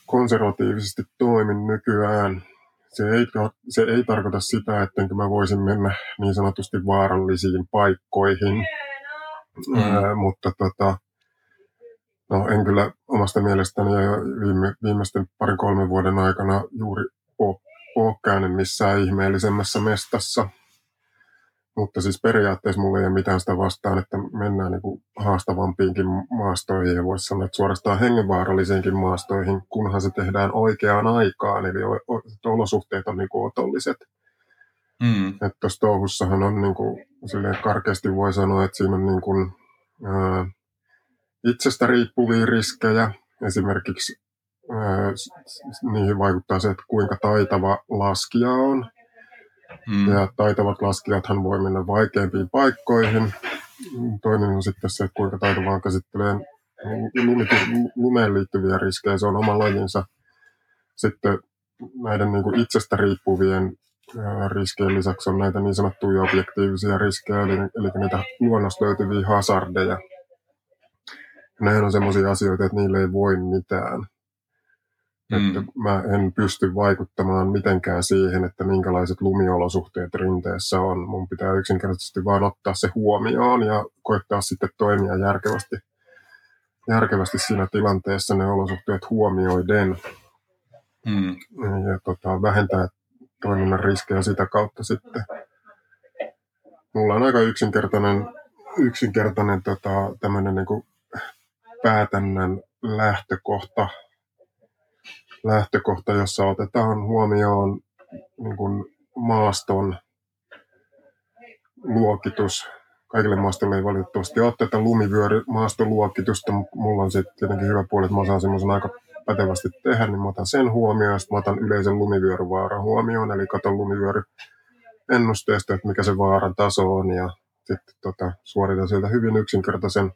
S2: konservatiivisesti toimin nykyään. Se ei, se ei tarkoita sitä, että mä voisin mennä niin sanotusti vaarallisiin paikkoihin, mm. Ää, mutta tota, no, en kyllä omasta mielestäni ja viime, viimeisten parin kolmen vuoden aikana juuri ole, ole käynyt missään ihmeellisemmässä mestassa – mutta siis periaatteessa mulla ei ole mitään sitä vastaan, että mennään niin kuin haastavampiinkin maastoihin ja voisi sanoa, että suorastaan hengenvaarallisiinkin maastoihin, kunhan se tehdään oikeaan aikaan, eli olosuhteet on niin kuin otolliset. Mm. Että tuossa touhussahan on niin kuin, karkeasti voi sanoa, että siinä on niin kuin, ää, itsestä riippuvia riskejä. Esimerkiksi ää, niihin vaikuttaa se, että kuinka taitava laskija on. Mm. Ja taitavat laskijathan voi mennä vaikeimpiin paikkoihin. Toinen on sitten se, että kuinka taitavaan käsittelee lumeen liittyviä riskejä. Se on oma lajinsa. Sitten näiden niin kuin itsestä riippuvien riskien lisäksi on näitä niin sanottuja objektiivisia riskejä, eli, eli niitä luonnosta löytyviä hazardeja. Nämähän on sellaisia asioita, että niille ei voi mitään. Mm. Että mä en pysty vaikuttamaan mitenkään siihen, että minkälaiset lumiolosuhteet rinteessä on. Mun pitää yksinkertaisesti vaan ottaa se huomioon ja koittaa sitten toimia järkevästi, järkevästi siinä tilanteessa ne olosuhteet huomioiden. Mm. Ja tota, vähentää toiminnan riskejä sitä kautta sitten. Mulla on aika yksinkertainen, yksinkertainen tota, tämmöinen niin päätännän lähtökohta lähtökohta, jossa otetaan huomioon niin kuin maaston luokitus. Kaikille maastolle ei valitettavasti ole tätä lumivyörymaastoluokitusta, mutta mulla on sitten tietenkin hyvä puoli, että mä osaan semmoisen aika pätevästi tehdä, niin mä otan sen huomioon ja sitten mä otan yleisen lumivyöryvaaran huomioon, eli katon lumivyöry ennusteesta, että mikä se vaaran taso on ja sitten tota, suoritan sieltä hyvin yksinkertaisen,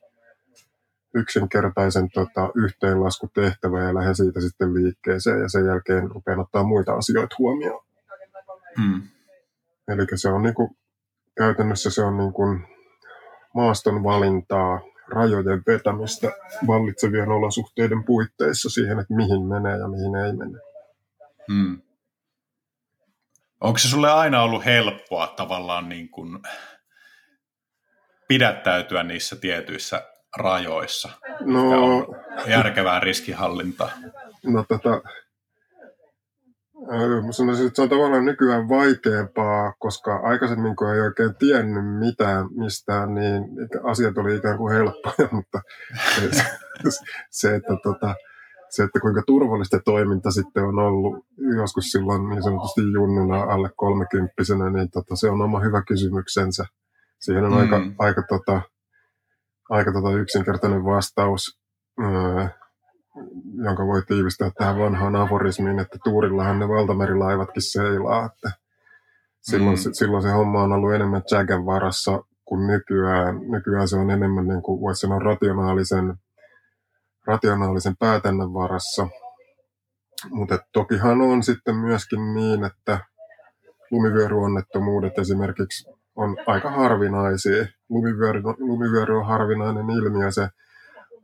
S2: yksinkertaisen tota, yhteenlaskutehtävän ja lähden siitä sitten liikkeeseen ja sen jälkeen rupean ottaa muita asioita huomioon. Hmm. Eli se on niin kuin, käytännössä se on niin kuin maaston valintaa, rajojen vetämistä vallitsevien olosuhteiden puitteissa siihen, että mihin menee ja mihin ei mene. Hmm.
S1: Onko se sulle aina ollut helppoa tavallaan niin kuin pidättäytyä niissä tietyissä rajoissa? No, järkevää riskihallintaa.
S2: No tota, Mä sanoisin, että se on tavallaan nykyään vaikeampaa, koska aikaisemmin kun ei oikein tiennyt mitään mistään, niin asiat oli ikään kuin helppoja, (laughs) mutta se, se että tota, se, että kuinka turvallista toiminta sitten on ollut joskus silloin niin sanotusti junnuna alle kolmekymppisenä, niin tota, se on oma hyvä kysymyksensä. Siihen on mm. aika, aika, tota, aika tota yksinkertainen vastaus, öö, jonka voi tiivistää tähän vanhaan aforismiin, että tuurillahan ne valtamerilaivatkin seilaa. Että silloin, mm. silloin se homma on ollut enemmän Jagan varassa kuin nykyään. Nykyään se on enemmän, niin kuin voisi sanoa, rationaalisen rationaalisen päätännän varassa. Mutta tokihan on sitten myöskin niin, että lumivyöryonnettomuudet esimerkiksi on aika harvinaisia. Lumivyöry, lumivyöry on harvinainen ilmiö, se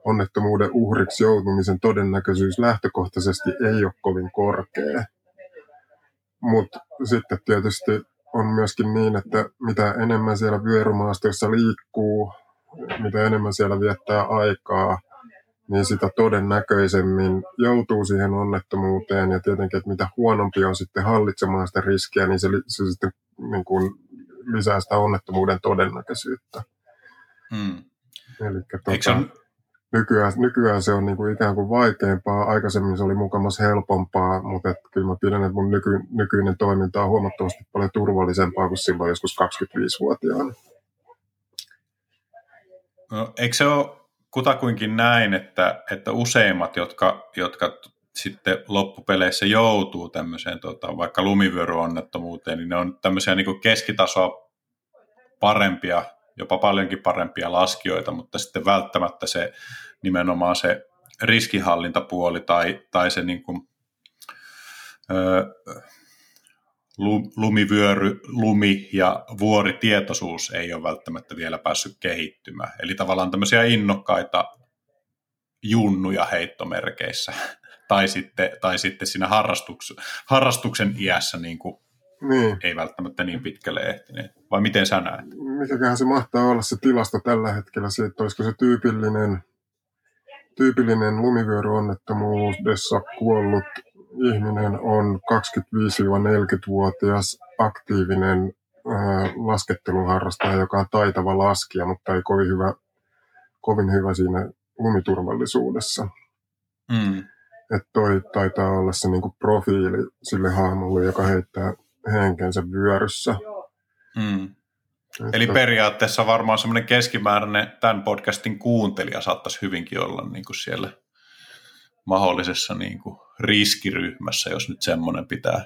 S2: onnettomuuden uhriksi joutumisen todennäköisyys lähtökohtaisesti ei ole kovin korkea. Mutta sitten tietysti on myöskin niin, että mitä enemmän siellä vyörymaastossa liikkuu, mitä enemmän siellä viettää aikaa, niin sitä todennäköisemmin joutuu siihen onnettomuuteen. Ja tietenkin, että mitä huonompi on sitten hallitsemaan sitä riskiä, niin se, se sitten niin kuin lisää sitä onnettomuuden todennäköisyyttä. Hmm. Eli tuota, on... nykyään, nykyään se on niin kuin ikään kuin vaikeampaa. Aikaisemmin se oli mukamas helpompaa, mutta et kyllä mä pidän, että mun nyky, nykyinen toiminta on huomattavasti paljon turvallisempaa kuin silloin joskus 25-vuotiaana.
S1: No, eikö se ole kutakuinkin näin, että, että useimmat, jotka, jotka sitten loppupeleissä joutuu tämmöiseen tota, vaikka lumivyöryonnettomuuteen, niin ne on tämmöisiä niin keskitasoa parempia, jopa paljonkin parempia laskijoita, mutta sitten välttämättä se nimenomaan se riskihallintapuoli tai, tai se niin kuin, öö, lumivyöry, lumi ja vuoritietoisuus ei ole välttämättä vielä päässyt kehittymään. Eli tavallaan tämmöisiä innokkaita junnuja heittomerkeissä. Tai, sitten, tai sitten siinä harrastuks, harrastuksen iässä niin kuin niin. ei välttämättä niin pitkälle ehtineet. Vai miten sä näet?
S2: Mikäköhän se mahtaa olla se tilasto tällä hetkellä, se, että olisiko se tyypillinen, tyypillinen lumivyöryonnettomuudessa kuollut ihminen on 25-40-vuotias aktiivinen lasketteluharrastaja, joka on taitava laskija, mutta ei kovin hyvä, kovin hyvä siinä lumiturvallisuudessa. Mm. Että toi taitaa olla se niinku profiili sille hahmolle, joka heittää henkensä vyöryssä.
S1: Mm. Että... Eli periaatteessa varmaan semmoinen keskimääräinen tämän podcastin kuuntelija saattaisi hyvinkin olla niin kuin siellä mahdollisessa niin kuin riskiryhmässä, jos nyt semmoinen pitää,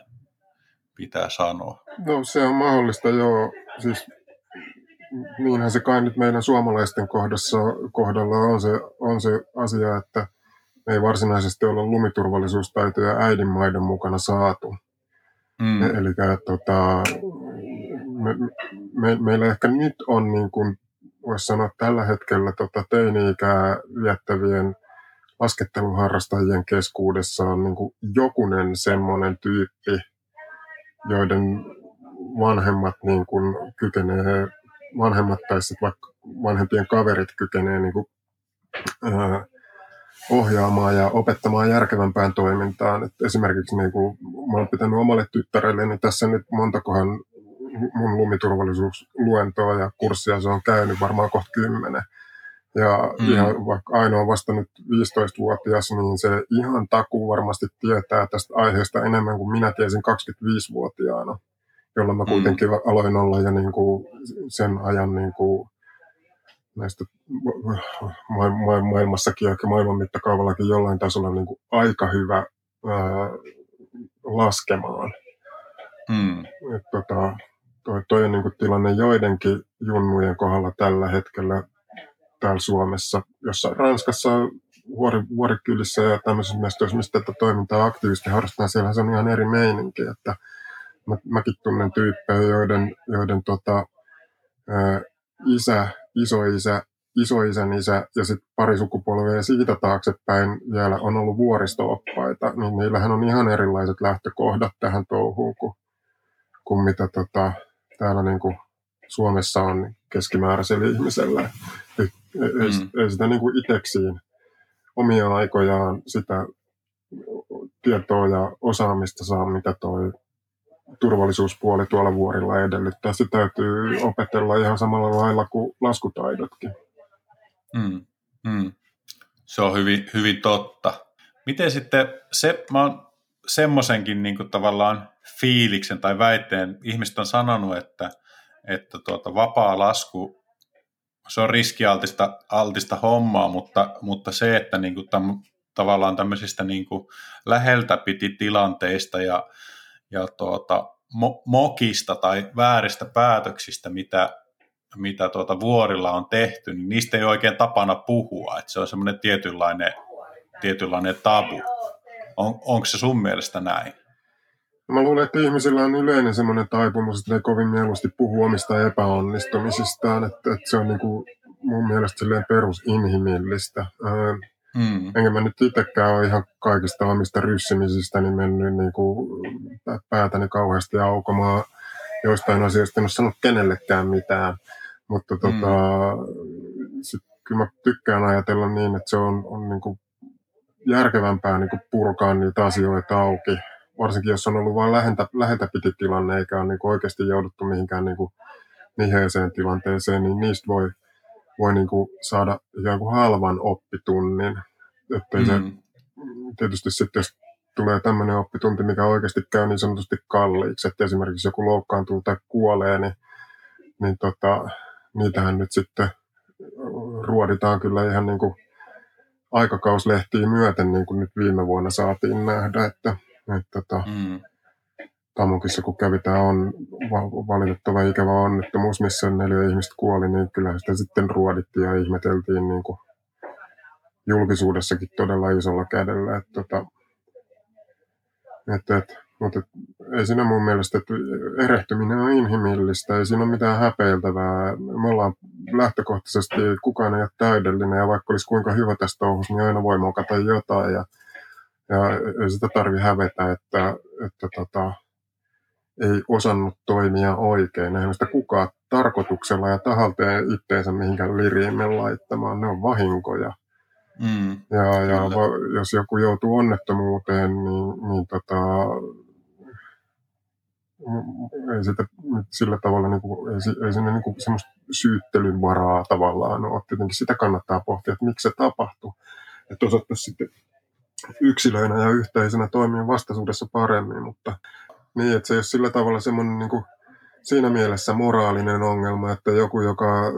S1: pitää sanoa.
S2: No se on mahdollista, joo. Siis niinhän se kai nyt meidän suomalaisten kohdassa, kohdalla on se, on se asia, että ei varsinaisesti olla lumiturvallisuustaitoja äidinmaiden mukana saatu. Mm. E, eli tota, me, me, meillä ehkä nyt on, niin kuin voisi sanoa tällä hetkellä, tota, teini-ikää viettävien lasketteluharrastajien keskuudessa on niin kuin jokunen semmoinen tyyppi, joiden vanhemmat niin kuin kykenee, vanhemmat tai sitten vaikka vanhempien kaverit kykenee niin kuin, ää, ohjaamaan ja opettamaan järkevämpään toimintaan. Et esimerkiksi niin kuin, mä olen pitänyt omalle tyttärelle, niin tässä nyt montakohan mun lumiturvallisuusluentoa ja kurssia se on käynyt varmaan kohta kymmenen. Ja mm. ihan vaikka ainoa vasta nyt 15-vuotias, niin se ihan takuu varmasti tietää tästä aiheesta enemmän kuin minä tiesin 25-vuotiaana, jolla mä mm. kuitenkin mm. aloin olla jo niin kuin sen ajan niin kuin näistä maailmassakin ja maailman mittakaavallakin jollain tasolla niin kuin aika hyvä ää, laskemaan.
S1: Mm.
S2: Et, tota, toi, toi on niin kuin tilanne joidenkin junnujen kohdalla tällä hetkellä täällä Suomessa, jossa Ranskassa vuori, vuorikylissä ja tämmöisissä mestoissa, mistä tätä toimintaa aktiivisesti harrastetaan, siellä se on ihan eri meininki, että mä, mäkin tunnen tyyppejä, joiden, joiden tota, ää, isä, isoisä, isoisän isä ja sitten pari sukupolvea siitä taaksepäin vielä on ollut vuoristooppaita, niin niillähän on ihan erilaiset lähtökohdat tähän touhuun kuin, kuin mitä tota, täällä niin kuin Suomessa on keskimääräisellä ihmisellä. Ei, ei, mm. ei sitä niin kuin iteksiin omia aikojaan sitä tietoa ja osaamista saa, mitä toi turvallisuuspuoli tuolla vuorilla edellyttää. Se täytyy opetella ihan samalla lailla kuin laskutaidotkin.
S1: Mm, mm. Se on hyvin, hyvin totta. Miten sitten, se, mä oon semmoisenkin niin tavallaan fiiliksen tai väitteen, ihmiset on sanonut, että, että tuota, vapaa lasku, se on riskialtista altista hommaa, mutta, mutta se, että niin tam, tavallaan tämmöisistä niin läheltä piti tilanteista ja, ja tuota, mo, mokista tai vääristä päätöksistä, mitä, mitä tuota vuorilla on tehty, niin niistä ei oikein tapana puhua. Että se on semmoinen tietynlainen, tietynlainen tabu. On, onko se sun mielestä näin?
S2: Mä luulen, että ihmisillä on yleinen semmoinen taipumus, että ne kovin mieluusti puhuu omista epäonnistumisistaan. Että, että se on niin kuin mun mielestä perusinhimillistä. Mm. Enkä mä nyt itsekään ole ihan kaikista omista ryssimisistä niin mennyt niin kuin päätäni kauheasti aukomaan. Joistain asioista en ole sanonut kenellekään mitään. Mutta tota, mm. sit, kyllä mä tykkään ajatella niin, että se on, on niin kuin järkevämpää niin kuin purkaa niitä asioita auki. Varsinkin jos on ollut vain läheltä, läheltä piti tilanne, eikä ole niin kuin oikeasti jouduttu mihinkään niin kuin niheeseen tilanteeseen, niin niistä voi voi niin kuin saada ikään kuin halvan oppitunnin. Että mm. se, tietysti sitten, jos tulee tämmöinen oppitunti, mikä oikeasti käy niin sanotusti kalliiksi, että esimerkiksi joku loukkaantuu tai kuolee, niin, niin tota, niitähän nyt sitten ruoditaan kyllä ihan niin kuin aikakauslehtiin myöten, niin kuin nyt viime vuonna saatiin nähdä, että, että että mm. Tamukissa, kun kävi tämä on valitettava ikävä onnettomuus, missä neljä ihmistä kuoli, niin kyllä sitä sitten ruodittiin ja ihmeteltiin niin kuin julkisuudessakin todella isolla kädellä. Että, tota, että, että, mutta ei siinä mun mielestä, että erehtyminen on inhimillistä, ei siinä ole mitään häpeiltävää. Me ollaan lähtökohtaisesti, kukaan ei ole täydellinen ja vaikka olisi kuinka hyvä tästä touhussa, niin aina voi mokata jotain ja, ja ei sitä tarvi hävetä, että, että tota, ei osannut toimia oikein. Eihän sitä kukaan tarkoituksella ja tahalta itteensä mihinkään liriimen laittamaan. Ne on vahinkoja. Mm, ja, ja va, jos joku joutuu onnettomuuteen, niin, niin tota, ei sitä sillä tavalla, niin kuin, ei, ei sinne niin kuin semmoista syyttelyn varaa tavallaan ole. Tietenkin sitä kannattaa pohtia, että miksi se tapahtui. Että osattaisiin sitten yksilöinä ja yhteisönä toimia vastaisuudessa paremmin, mutta niin, että se ei ole sillä tavalla semmoinen niin kuin, siinä mielessä moraalinen ongelma, että joku, joka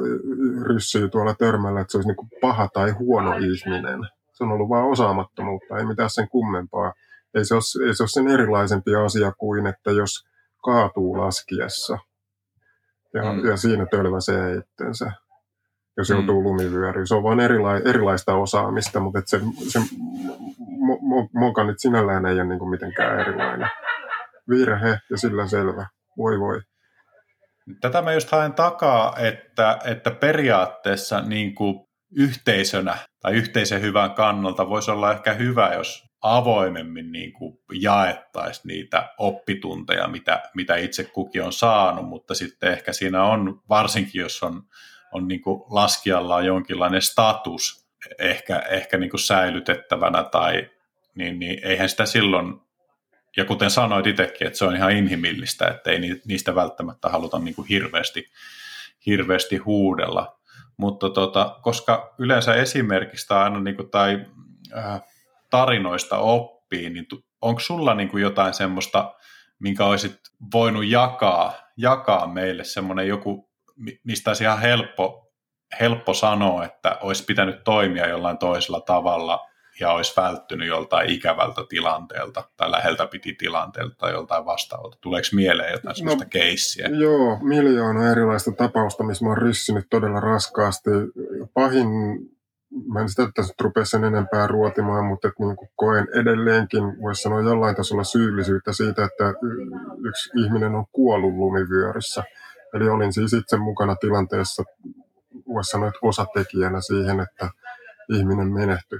S2: ryssyy tuolla törmällä, että se olisi niin kuin paha tai huono ihminen. Se on ollut vain osaamattomuutta, ei mitään sen kummempaa. Ei se ole, ei se ole sen erilaisempi asia kuin, että jos kaatuu laskiessa ja, mm. ja siinä tölväsee itsensä, jos mm. joutuu lumivyöryyn. Se on vain erila- erilaista osaamista, mutta se, se mo, mo, moka nyt sinällään ei ole niin kuin mitenkään erilainen virhe ja sillä selvä. Voi voi.
S1: Tätä mä just haen takaa, että, että periaatteessa niin kuin yhteisönä tai yhteisen hyvän kannalta voisi olla ehkä hyvä, jos avoimemmin niin kuin jaettaisiin niitä oppitunteja, mitä, mitä itse kukin on saanut, mutta sitten ehkä siinä on, varsinkin jos on, on niin kuin laskijalla on jonkinlainen status ehkä, ehkä niin kuin säilytettävänä tai niin, niin eihän sitä silloin ja kuten sanoit itsekin, että se on ihan inhimillistä, että ei niistä välttämättä haluta niin kuin hirveästi, hirveästi huudella. Mutta tota, koska yleensä esimerkistä aina niin kuin, tai äh, tarinoista oppii, niin onko sulla niin kuin jotain semmoista, minkä olisit voinut jakaa, jakaa meille semmoinen joku, mistä olisi ihan helppo, helppo sanoa, että olisi pitänyt toimia jollain toisella tavalla ja olisi välttynyt joltain ikävältä tilanteelta tai läheltä piti tilanteelta tai joltain vastaavalta. Tuleeko mieleen jotain sellaista no, keissiä?
S2: Joo, miljoona erilaista tapausta, missä mä oon ryssinyt todella raskaasti. Pahin, mä en sitä tässä rupea sen enempää ruotimaan, mutta että niin koen edelleenkin, voisi sanoa jollain tasolla syyllisyyttä siitä, että yksi ihminen on kuollut lumivyöryssä. Eli olin siis itse mukana tilanteessa, voisi sanoa, että osatekijänä siihen, että ihminen menehtyi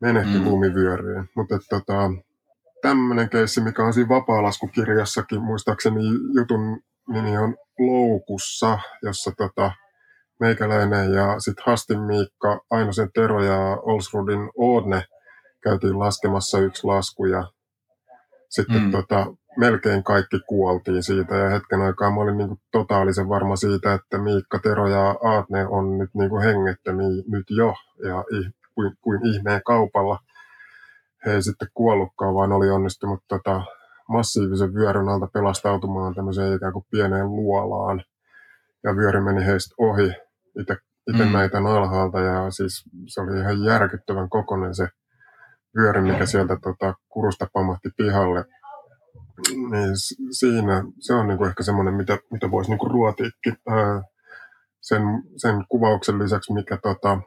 S2: menehti mm. lumivyöryyn. Mutta tota, tämmöinen keissi, mikä on siinä vapaalaskukirjassakin, muistaakseni jutun nimi on Loukussa, jossa tota, meikäläinen ja sitten Hastin Miikka, Ainosen Tero ja Olsrudin Oodne käytiin laskemassa yksi lasku ja sitten mm. tota, melkein kaikki kuoltiin siitä ja hetken aikaa mä olin niin kuin totaalisen varma siitä, että Miikka, Tero ja Aatne on nyt niin kuin hengettömiä nyt jo ja kuin, kuin ihmeen kaupalla. He ei sitten kuollutkaan, vaan oli onnistunut tota, massiivisen vyöryn alta pelastautumaan tämmöiseen ikään kuin pieneen luolaan. Ja vyöry meni heistä ohi. Itse itse mm. näitä alhaalta ja siis se oli ihan järkyttävän kokonen se vyöry, mikä sieltä tota, kurusta pamahti pihalle. Niin siinä se on niinku ehkä semmoinen, mitä, mitä voisi niinku ruotiikin. sen, sen kuvauksen lisäksi, mikä tota,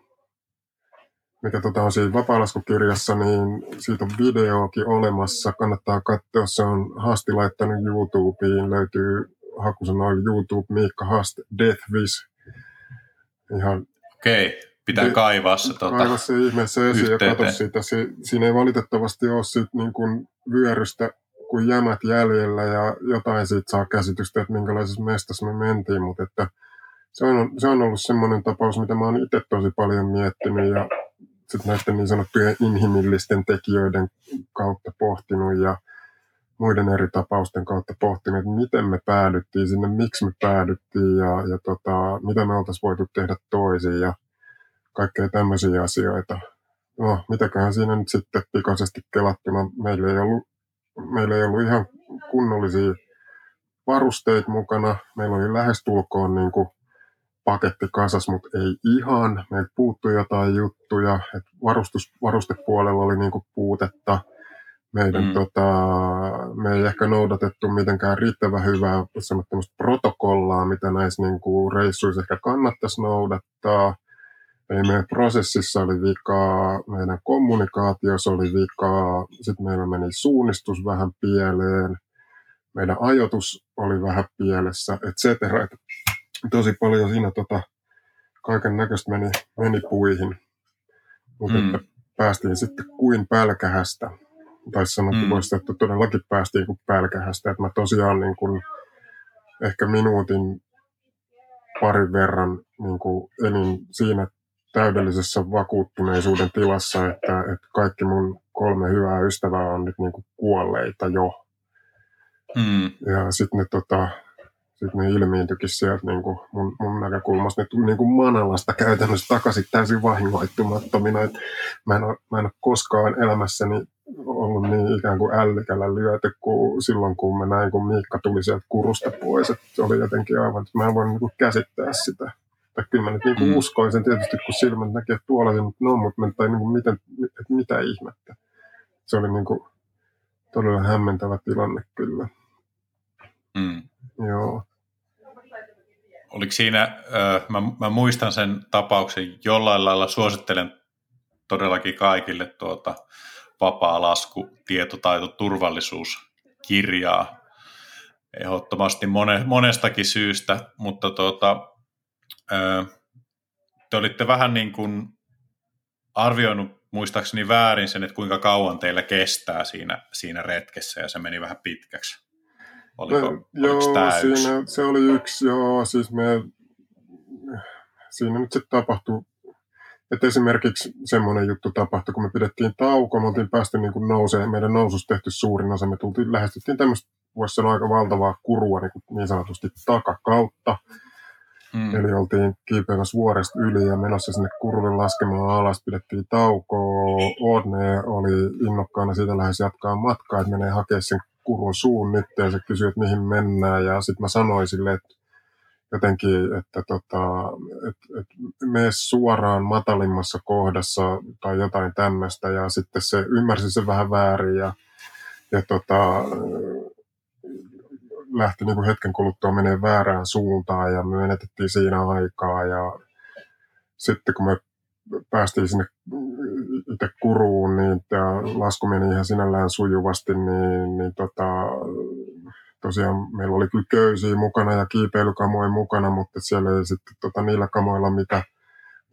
S2: mikä tota on siinä vapaalaskukirjassa, niin siitä on videoakin olemassa. Kannattaa katsoa, se on Hasti laittanut YouTubeen, löytyy hakusanoilla YouTube Miikka Hast Death Wish.
S1: Ihan Okei, pitää de- kaivaa se,
S2: tota, kaivaa se ihmeessä esiin yhteyteen. ja katso sitä. Se, siinä ei valitettavasti ole sit niin kuin vyörystä kuin jämät jäljellä ja jotain siitä saa käsitystä, että minkälaisessa mestassa me mentiin, mutta että se on, se on ollut semmoinen tapaus, mitä mä oon itse tosi paljon miettinyt ja sitten näiden niin sanottujen inhimillisten tekijöiden kautta pohtinut ja muiden eri tapausten kautta pohtinut, että miten me päädyttiin sinne, miksi me päädyttiin ja, ja tota, mitä me oltaisiin voitu tehdä toisin ja kaikkea tämmöisiä asioita. No, mitäköhän siinä nyt sitten pikaisesti kelattuna. Meillä ei ollut, meillä ei ollut ihan kunnollisia varusteita mukana. Meillä oli lähestulkoon niin kuin paketti kasas, mutta ei ihan. Meiltä puuttui jotain juttuja. Et varustus, varustepuolella oli niinku puutetta. Meidän, mm. tota, me ei ehkä noudatettu mitenkään riittävän hyvää protokollaa, mitä näissä niinku reissuissa ehkä kannattaisi noudattaa. Ei meidän prosessissa oli vikaa, meidän kommunikaatiossa oli vikaa, sitten meillä meni suunnistus vähän pieleen, meidän ajoitus oli vähän pielessä, et cetera tosi paljon siinä tota, kaiken näköistä meni, meni puihin. Mutta mm. päästiin sitten kuin pälkähästä. Tai sanottu mm. voisi, että todellakin päästiin kuin pälkähästä. Että mä tosiaan niin kuin, ehkä minuutin parin verran niin kuin elin siinä täydellisessä vakuuttuneisuuden tilassa, että, että kaikki mun kolme hyvää ystävää on nyt niin kuin kuolleita jo. Mm. Ja sitten ne tota, sitten ne ilmiintyikin sieltä niin kuin mun, mun näkökulmasta. Ne tuli niin kuin Manalasta käytännössä takaisin täysin vahingoittumattomina. Et mä, en ole, mä en ole koskaan elämässäni ollut niin ikään kuin ällikällä lyöty kuin silloin, kun mä näin, kun Miikka tuli sieltä kurusta pois. Et se oli jotenkin aivan, että mä en voi niin kuin käsittää sitä. Tai kyllä mä nyt niin kuin mm. uskoin sen tietysti, kun silmät näkee tuolla, mutta no, mutta mä niin kuin miten, että mitä ihmettä. Se oli niin kuin todella hämmentävä tilanne kyllä. Mm. Joo
S1: oliko siinä, mä, mä muistan sen tapauksen, jollain lailla suosittelen todellakin kaikille tuota vapaa lasku, tietotaito, turvallisuus kirjaa ehdottomasti mone, monestakin syystä, mutta tuota, te olitte vähän niin kuin arvioinut muistaakseni väärin sen, että kuinka kauan teillä kestää siinä, siinä retkessä ja se meni vähän pitkäksi. Oliko, no,
S2: joo, tämä siinä, yksi? se oli yksi, joo, siis me, siinä nyt sitten tapahtui, että esimerkiksi semmoinen juttu tapahtui, kun me pidettiin tauko, me oltiin päästy niin kuin nouseen, meidän noususta tehty suurin osa, me tultiin, lähestyttiin tämmöistä, voisi sanoa aika valtavaa kurua niin, kuin niin sanotusti takakautta, Mm. Eli oltiin kiipeämässä vuoresta yli ja menossa sinne kurvin laskemaan alas, pidettiin taukoa. Odne oli innokkaana siitä lähes jatkaa matkaa, että menee hakemaan sen kurun suun nyt ja se kysyi, että mihin mennään. Ja sitten mä sanoin sille, että, jotenkin, että tota, et, et mene suoraan matalimmassa kohdassa tai jotain tämmöistä. Ja sitten se ymmärsi se vähän väärin ja, ja tota, lähti niin kuin hetken kuluttua menee väärään suuntaan ja me menetettiin siinä aikaa. Ja sitten kun me päästiin sinne itse kuruun, niin tämä lasku meni ihan sinällään sujuvasti, niin, niin tota, tosiaan meillä oli kyllä köysiä mukana ja kiipeilykamoja mukana, mutta siellä ei sitten tota, niillä kamoilla, mitä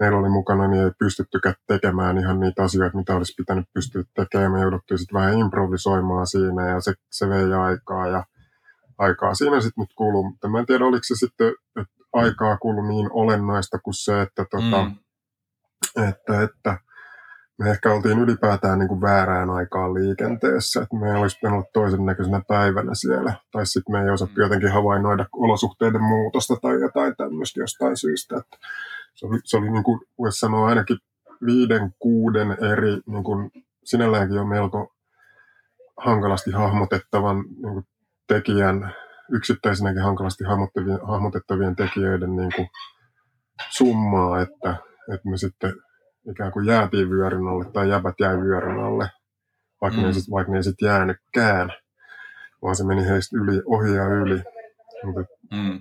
S2: meillä oli mukana, niin ei pystyttykään tekemään ihan niitä asioita, mitä olisi pitänyt pystyä tekemään. Me jouduttiin sitten vähän improvisoimaan siinä ja se, se vei aikaa ja aikaa siinä sitten nyt kuuluu. Mutta mä en tiedä, oliko se sitten, että aikaa kuuluu niin olennaista kuin se, että, tota, mm. Että, että me ehkä oltiin ylipäätään niin kuin väärään aikaan liikenteessä, että me olisi pitänyt olla toisen näköisenä päivänä siellä, tai sitten me ei osattu mm. jotenkin havainnoida olosuhteiden muutosta tai jotain tämmöistä jostain syystä. Että se oli, se oli niin kuin, voisi sanoa ainakin viiden, kuuden eri, niin kuin, sinälläänkin jo melko hankalasti hahmotettavan niin kuin tekijän, yksittäisenäkin hankalasti hahmotettavien, hahmotettavien tekijöiden niin kuin, summaa, että, että me sitten ikään kuin jäätiin vyöryn alle tai jäbät jäi vyöryn alle, vaikka mm. ne, sit, vaikka ne ei sitten jäänytkään, vaan se meni heistä yli, ohi ja yli.
S1: Mutta mm.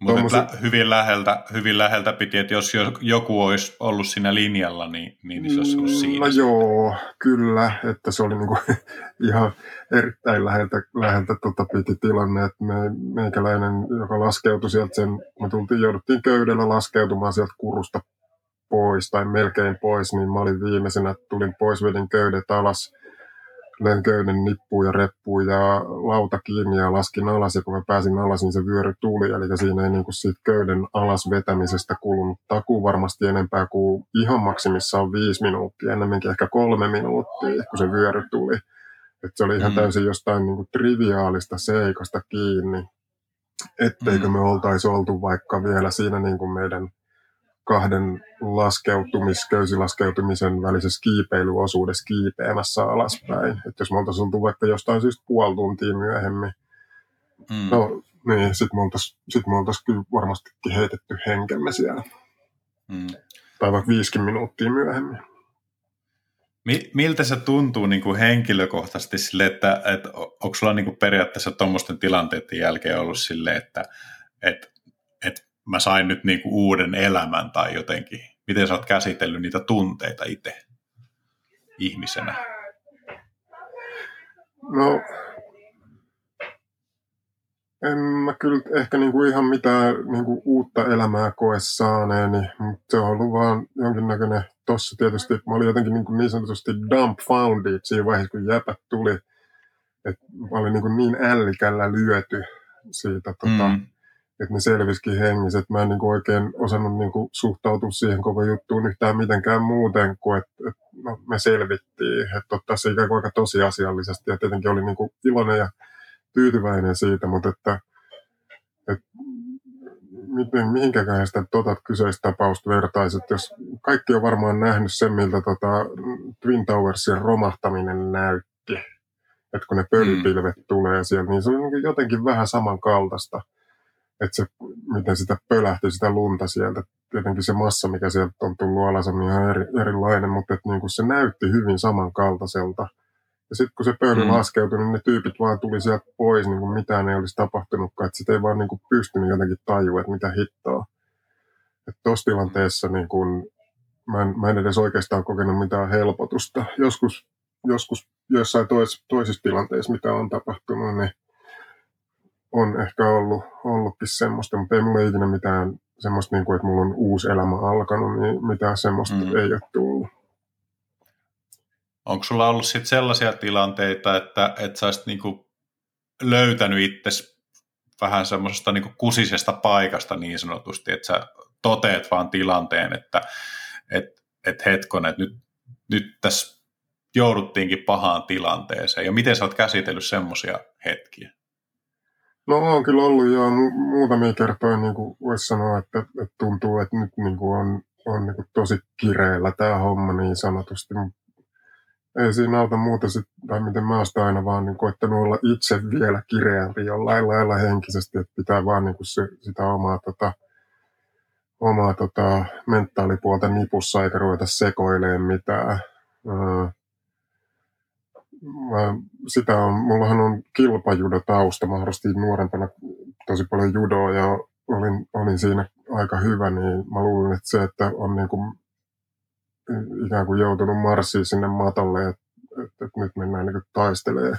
S1: Mutta tommoset... hyvin, läheltä, hyvin läheltä piti, että jos joku olisi ollut siinä linjalla, niin, niin se olisi ollut siinä.
S2: No joo, kyllä, että se oli niinku (laughs) ihan erittäin läheltä, läheltä tota piti tilanne, että me, meikäläinen, joka laskeutui sieltä sen, me tultiin, jouduttiin köydellä laskeutumaan sieltä kurusta pois tai melkein pois, niin mä olin viimeisenä, tulin pois, vedin köydet alas, löin köyden nippuun ja reppuun ja lauta kiinni ja laskin alas ja kun mä pääsin alas, niin se vyöry tuli, eli siinä ei niin kuin siitä köyden alas vetämisestä kulunut takuu varmasti enempää kuin ihan maksimissaan viisi minuuttia, enemmänkin ehkä kolme minuuttia, kun se vyöry tuli. että se oli ihan mm. täysin jostain niin kuin triviaalista seikasta kiinni, etteikö mm. me oltaisi oltu vaikka vielä siinä niin kuin meidän kahden laskeutumis, köysilaskeutumisen välisessä kiipeilyosuudessa kiipeämässä alaspäin. Että jos me oltaisiin oltu vaikka jostain syystä puoli tuntia myöhemmin, mm. no niin, sitten me oltaisiin sit oltais kyllä varmastikin heitetty henkemme siellä. Mm. Tai vaikka viisikin minuuttia myöhemmin.
S1: Miltä se tuntuu niin kuin henkilökohtaisesti sille, että, että onko sulla niin kuin periaatteessa tuommoisten tilanteiden jälkeen ollut sille, että, että mä sain nyt niin kuin uuden elämän tai jotenkin. Miten sä oot käsitellyt niitä tunteita itse ihmisenä?
S2: No, en mä kyllä ehkä niinku ihan mitään niinku uutta elämää koe saaneeni, mutta se on ollut vaan jonkinnäköinen, tossa tietysti mä olin jotenkin niinku niin sanotusti dumbfounded siinä vaiheessa, kun jäpät tuli, että mä olin niinku niin ällikällä lyöty siitä tota, mm että ne selvisikin hengissä. Että mä en niin kuin oikein osannut niin kuin suhtautua siihen koko juttuun yhtään mitenkään muuten kuin, että, että no, me selvittiin. Että ottaa se ikään kuin aika tosiasiallisesti ja tietenkin oli niin kuin iloinen ja tyytyväinen siitä, mutta että, että miten, mihinkäköhän sitä tota kyseistä tapausta vertaisit, jos kaikki on varmaan nähnyt sen, miltä tota Twin Towersin romahtaminen näytti, että kun ne pölypilvet mm. tulee siellä, niin se on niin jotenkin vähän samankaltaista että se, miten sitä pölähti sitä lunta sieltä. Tietenkin se massa, mikä sieltä on tullut alas, on ihan eri, erilainen, mutta että niin kuin se näytti hyvin samankaltaiselta. Ja sitten kun se pöydy mm. laskeutui, niin ne tyypit vaan tuli sieltä pois, niin kuin mitään ei olisi tapahtunutkaan. Että sitä ei vaan niin kuin pystynyt jotenkin tajua, että mitä hittoa. Että tuossa tilanteessa niin kuin, mä, en, mä en edes oikeastaan kokenut mitään helpotusta. Joskus, joskus jossain tois, toisissa tilanteissa, mitä on tapahtunut, niin on ehkä ollut, ollutkin semmoista, mutta ei mulla ikinä mitään semmoista, niin kuin, että mulla on uusi elämä alkanut, niin mitään semmoista mm. ei ole tullut.
S1: Onko sulla ollut sit sellaisia tilanteita, että, että sä olisit niin löytänyt itse vähän semmoisesta niin kusisesta paikasta niin sanotusti, että sä toteet vaan tilanteen, että et, et hetkon, että nyt, nyt tässä jouduttiinkin pahaan tilanteeseen. Ja miten sä oot käsitellyt semmoisia hetkiä?
S2: No on kyllä ollut jo muutamia kertoja, niin kuin voisi sanoa, että, että tuntuu, että nyt niin kuin on, on niin kuin tosi kireellä tämä homma niin sanotusti. ei siinä auta muuta, sit, tai miten mä oon aina vaan niin koittanut olla itse vielä kireämpi jollain lailla henkisesti, että pitää vaan niin se, sitä omaa, tota, omaa tota, mentaalipuolta nipussa eikä ruveta sekoilemaan mitään. Öö, mä, sitä on, mullahan on kilpajudotausta, mä harrastin nuorempana tosi paljon judoa ja olin, olin siinä aika hyvä, niin mä luulen, että se, että on niin kuin ikään kuin joutunut marssiin sinne matolle, että, että, että nyt mennään niin taistelemaan.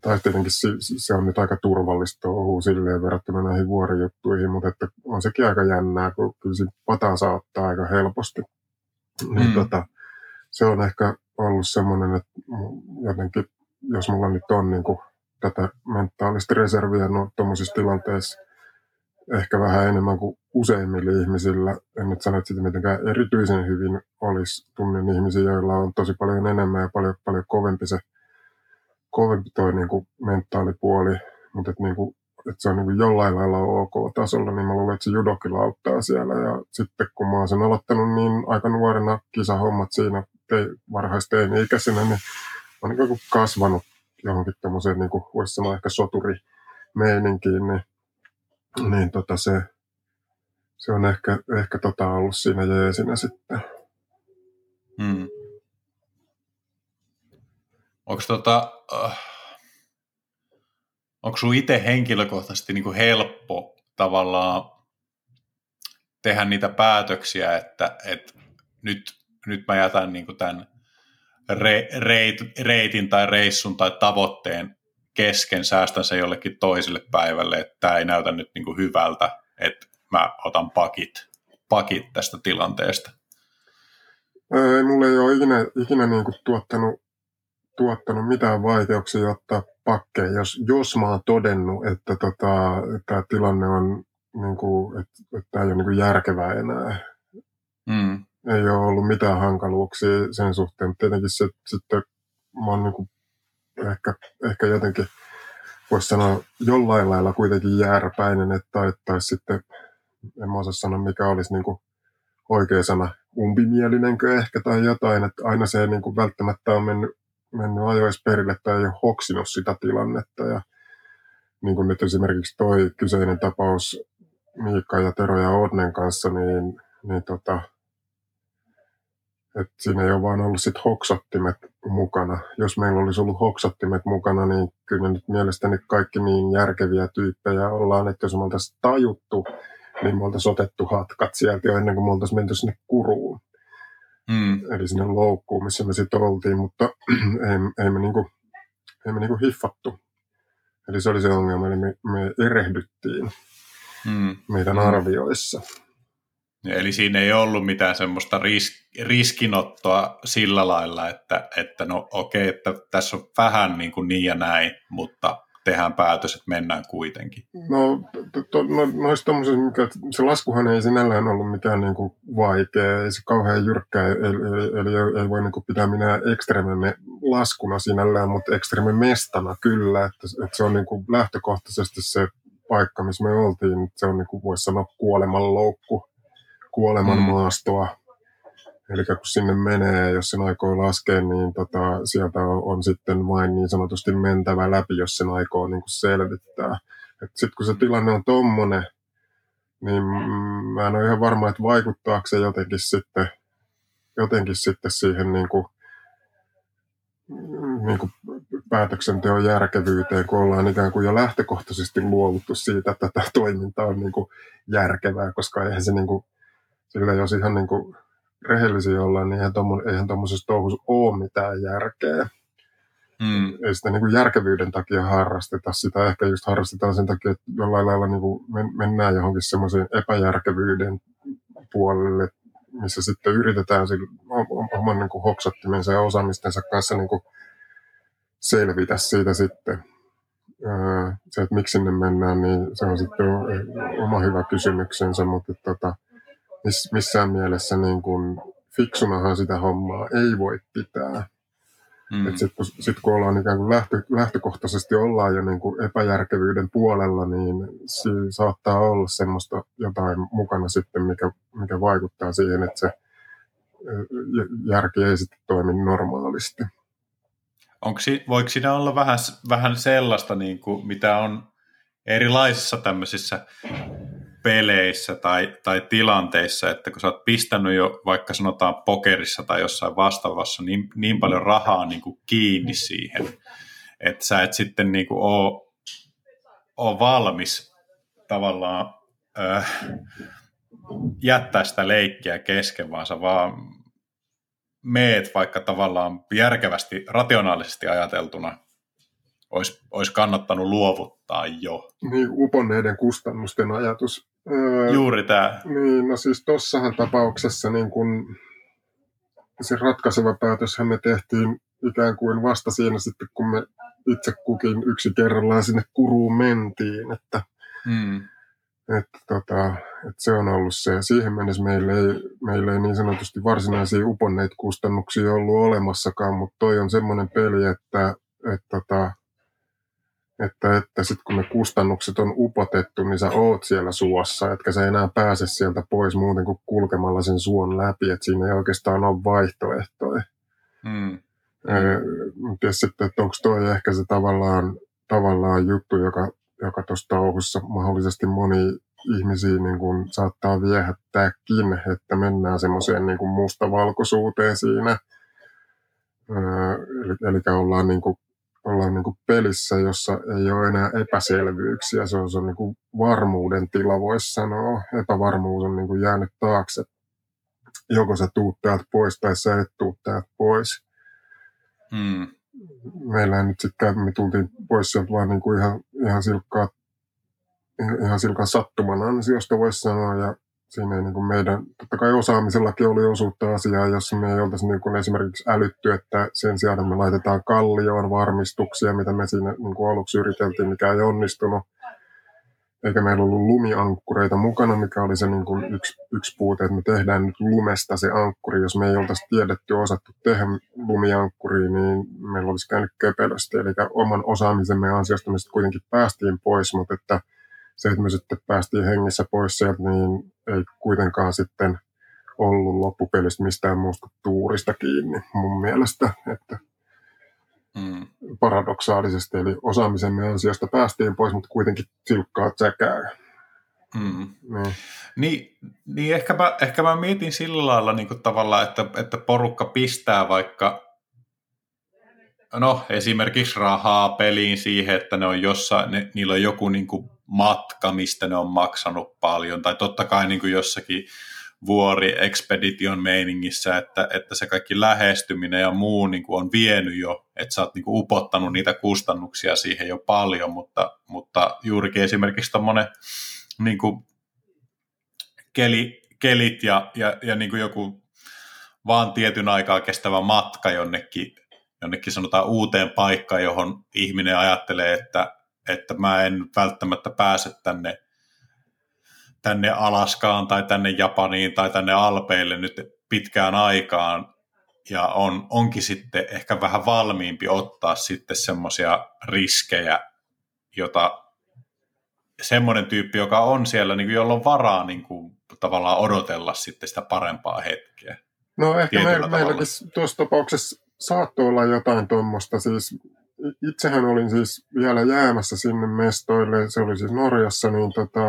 S2: Tai tietenkin se, se on nyt aika turvallista touhua silleen verrattuna näihin vuorijuttuihin, mutta että on sekin aika jännää, kun kyllä siinä pataa saattaa aika helposti. Niin mm. tota, se on ehkä ollut semmoinen, että jotenkin, jos mulla nyt on niin kuin tätä mentaalista reserviä no, tuommoisissa tilanteissa, ehkä vähän enemmän kuin useimmilla ihmisillä. En nyt sano, että sitä mitenkään erityisen hyvin olisi. Tunnen ihmisiä, joilla on tosi paljon enemmän ja paljon, paljon kovempi se kovempi toi niin kuin mentaalipuoli, mutta että, niin kuin, että se on niin jollain lailla ok tasolla, niin mä luulen, että se judokin auttaa siellä. Ja sitten kun mä oon sen aloittanut niin aika nuorena kisahommat siinä te, varhaisteini-ikäisenä, niin mä oon niin kuin kasvanut johonkin tämmöiseen, niin kuin voisi sanoa ehkä soturimeininkiin, niin niin tota se, se on ehkä, ehkä tota ollut siinä jeesinä sitten. Hmm.
S1: Onko tota, äh, sun itse henkilökohtaisesti niin kuin helppo tavallaan tehdä niitä päätöksiä, että, että nyt, nyt mä jätän niin kuin tämän re, reit, reitin tai reissun tai tavoitteen kesken, säästän se jollekin toiselle päivälle, että tämä ei näytä nyt niin kuin hyvältä, että mä otan pakit, pakit tästä tilanteesta?
S2: Ei, mulle ei ole ikinä, ikinä niin kuin tuottanut, tuottanut mitään vaikeuksia ottaa pakkeja, jos, jos mä oon todennut, että tota, tämä tilanne on, niin kuin, että, että tämä ei ole niin kuin järkevää enää. Mm. Ei ole ollut mitään hankaluuksia sen suhteen. Tietenkin se, sitten mä oon niin kuin ehkä, ehkä jotenkin voisi sanoa jollain lailla kuitenkin jääräpäinen, että tai sitten en mä osaa sanoa mikä olisi niin kuin oikea sana, umpimielinenkö ehkä tai jotain, että aina se ei niin kuin välttämättä ole mennyt, mennyt ajoissa perille tai ei ole hoksinut sitä tilannetta ja niin kuin nyt esimerkiksi toi kyseinen tapaus Miikka ja Tero ja Odnen kanssa, niin, niin tota, et siinä ei ole vaan ollut sit hoksattimet mukana. Jos meillä olisi ollut hoksattimet mukana, niin kyllä nyt mielestäni kaikki niin järkeviä tyyppejä ollaan, että jos me oltaisiin tajuttu, niin me oltaisiin otettu hatkat sieltä jo ennen kuin me oltaisiin menty sinne kuruun. Mm. Eli sinne loukkuun, missä me sitten oltiin, mutta (clears throat) ei, ei me, niinku, ei me niinku hiffattu. Eli se oli se ongelma, eli me, me erehdyttiin mm. meidän mm. arvioissa.
S1: Eli siinä ei ollut mitään semmoista ris- riskinottoa sillä lailla, että, että no okei, okay, että tässä on vähän niin, kuin niin ja näin, mutta tehdään päätös, että mennään kuitenkin.
S2: No, to, to, no noista mikä, se laskuhan ei sinällään ollut mikään niin kuin vaikea, ei se kauhean jyrkkä, eli, eli, eli ei, ei voi niin kuin pitää minä ekstrememme laskuna sinällään, mutta ekstreme mestana kyllä, että, että se on niin kuin lähtökohtaisesti se paikka, missä me oltiin, se on niin kuin voisi sanoa kuolemanloukku kuoleman mm. maastoa. Eli kun sinne menee, jos sen aikoo laskea, niin tota, sieltä on, on sitten vain niin sanotusti mentävä läpi, jos sen aikoo niin kuin selvittää. Sitten kun se tilanne on tommonen, niin mä en ole ihan varma, että vaikuttaako se jotenkin sitten, jotenkin sitten siihen niin kuin, niin kuin päätöksenteon järkevyyteen, kun ollaan ikään kuin jo lähtökohtaisesti luovuttu siitä, että tämä toiminta on niin kuin järkevää, koska eihän se niin kuin, sillä jos ihan niin kuin rehellisiä ollaan, niin eihän tuommoisessa touhussa ole mitään järkeä. Mm. Ei sitä niin kuin järkevyyden takia harrasteta. Sitä ehkä just harrastetaan sen takia, että jollain lailla niin kuin mennään johonkin semmoisen epäjärkevyyden puolelle, missä sitten yritetään oman niin kuin hoksattimensa ja osaamistensa kanssa niin kuin selvitä siitä sitten. Se, että miksi sinne mennään, niin se on sitten oma hyvä kysymyksensä, mutta tota, miss, missään mielessä niin kuin, fiksunahan sitä hommaa ei voi pitää. Mm. Sitten kun, sit kun ollaan ikään kuin lähtö, lähtökohtaisesti ollaan jo niin kuin epäjärkevyyden puolella, niin se saattaa olla semmoista jotain mukana sitten, mikä, mikä vaikuttaa siihen, että se järki ei sitten toimi normaalisti.
S1: Onko, voiko siinä olla vähän, vähän sellaista, niin kuin, mitä on erilaisissa tämmöisissä peleissä tai, tai tilanteissa, että kun sä oot pistänyt jo vaikka sanotaan pokerissa tai jossain vastaavassa niin, niin paljon rahaa niin kuin kiinni siihen, että sä et sitten niin kuin ole, ole valmis tavallaan äh, jättää sitä leikkiä kesken, vaan sä vaan meet vaikka tavallaan järkevästi, rationaalisesti ajateltuna olisi, olisi kannattanut luovuttaa jo.
S2: Niin, uponneiden kustannusten ajatus.
S1: Öö, Juuri tämä.
S2: Niin, no siis tuossahan tapauksessa niin kun, se ratkaiseva päätöshän me tehtiin ikään kuin vasta siinä sitten, kun me itse kukin yksi kerrallaan sinne kuruun mentiin, että, hmm. että, tota, että se on ollut se. Siihen mennessä meillä ei, meillä ei niin sanotusti varsinaisia uponneita kustannuksia ollut olemassakaan, mutta toi on semmoinen peli, että, että, että tota, että, että sitten kun ne kustannukset on upotettu, niin sä oot siellä suossa, etkä sä enää pääse sieltä pois muuten kuin kulkemalla sen suon läpi, että siinä ei oikeastaan ole vaihtoehtoja. Mm. Tiedä sitten, että onko toi ehkä se tavallaan, tavallaan juttu, joka, joka tuossa touhussa mahdollisesti moni ihmisiä niin kun saattaa viehättääkin, että mennään semmoiseen niin mustavalkoisuuteen siinä. eli, eli ollaan niin kuin ollaan niin kuin pelissä, jossa ei ole enää epäselvyyksiä. Se on, se on niin kuin varmuuden tila, voisi sanoa. Epävarmuus on niin kuin jäänyt taakse. Joko sä tuut täältä pois tai sä et tuu täältä pois. Hmm. Meillä nyt sitten me tultiin pois sieltä vaan niin kuin ihan, ihan silkkaa ihan silkan sattuman ansiosta voisi sanoa, ja siinä ei niin kuin meidän, totta kai osaamisellakin oli osuutta asiaa, jossa me ei oltaisi niin kuin esimerkiksi älytty, että sen sijaan, että me laitetaan kallioon varmistuksia, mitä me siinä niin kuin aluksi yriteltiin, mikä ei onnistunut, eikä meillä ollut lumiankkureita mukana, mikä oli se niin kuin yksi, yksi puute, että me tehdään nyt lumesta se ankkuri. Jos me ei oltaisi tiedetty osattu tehdä lumiankkuriin, niin meillä olisi käynyt köpelösti. Eli oman osaamisemme ansiosta me sitten kuitenkin päästiin pois, mutta että se, että me sitten päästiin hengissä pois sieltä, niin ei kuitenkaan sitten ollut loppupelistä mistään muusta tuurista kiinni mun mielestä, että mm. paradoksaalisesti, eli osaamisemme ansiosta päästiin pois, mutta kuitenkin silkkaa tsäkää.
S1: Mm. Niin. Niin, niin ehkä, mä, ehkä mä mietin sillä lailla niin kuin tavallaan, että, että porukka pistää vaikka no esimerkiksi rahaa peliin siihen, että ne on jossain, ne, niillä on joku niin kuin matka, mistä ne on maksanut paljon, tai totta kai niin kuin jossakin vuori expedition meiningissä, että, että se kaikki lähestyminen ja muu niin kuin on vienyt jo, että sä oot niin kuin upottanut niitä kustannuksia siihen jo paljon, mutta, mutta juurikin esimerkiksi tuommoinen niin keli, kelit ja, ja, ja niin kuin joku vaan tietyn aikaa kestävä matka jonnekin, jonnekin sanotaan uuteen paikkaan, johon ihminen ajattelee, että että mä en välttämättä pääse tänne, tänne Alaskaan tai tänne Japaniin tai tänne Alpeille nyt pitkään aikaan, ja on, onkin sitten ehkä vähän valmiimpi ottaa sitten semmoisia riskejä, jota semmoinen tyyppi, joka on siellä, niin kuin, jolla on varaa niin kuin, tavallaan odotella sitten sitä parempaa hetkeä.
S2: No ehkä me, meilläkin tuossa tapauksessa saattoi olla jotain tuommoista, siis itsehän olin siis vielä jäämässä sinne mestoille, se oli siis Norjassa, niin tota,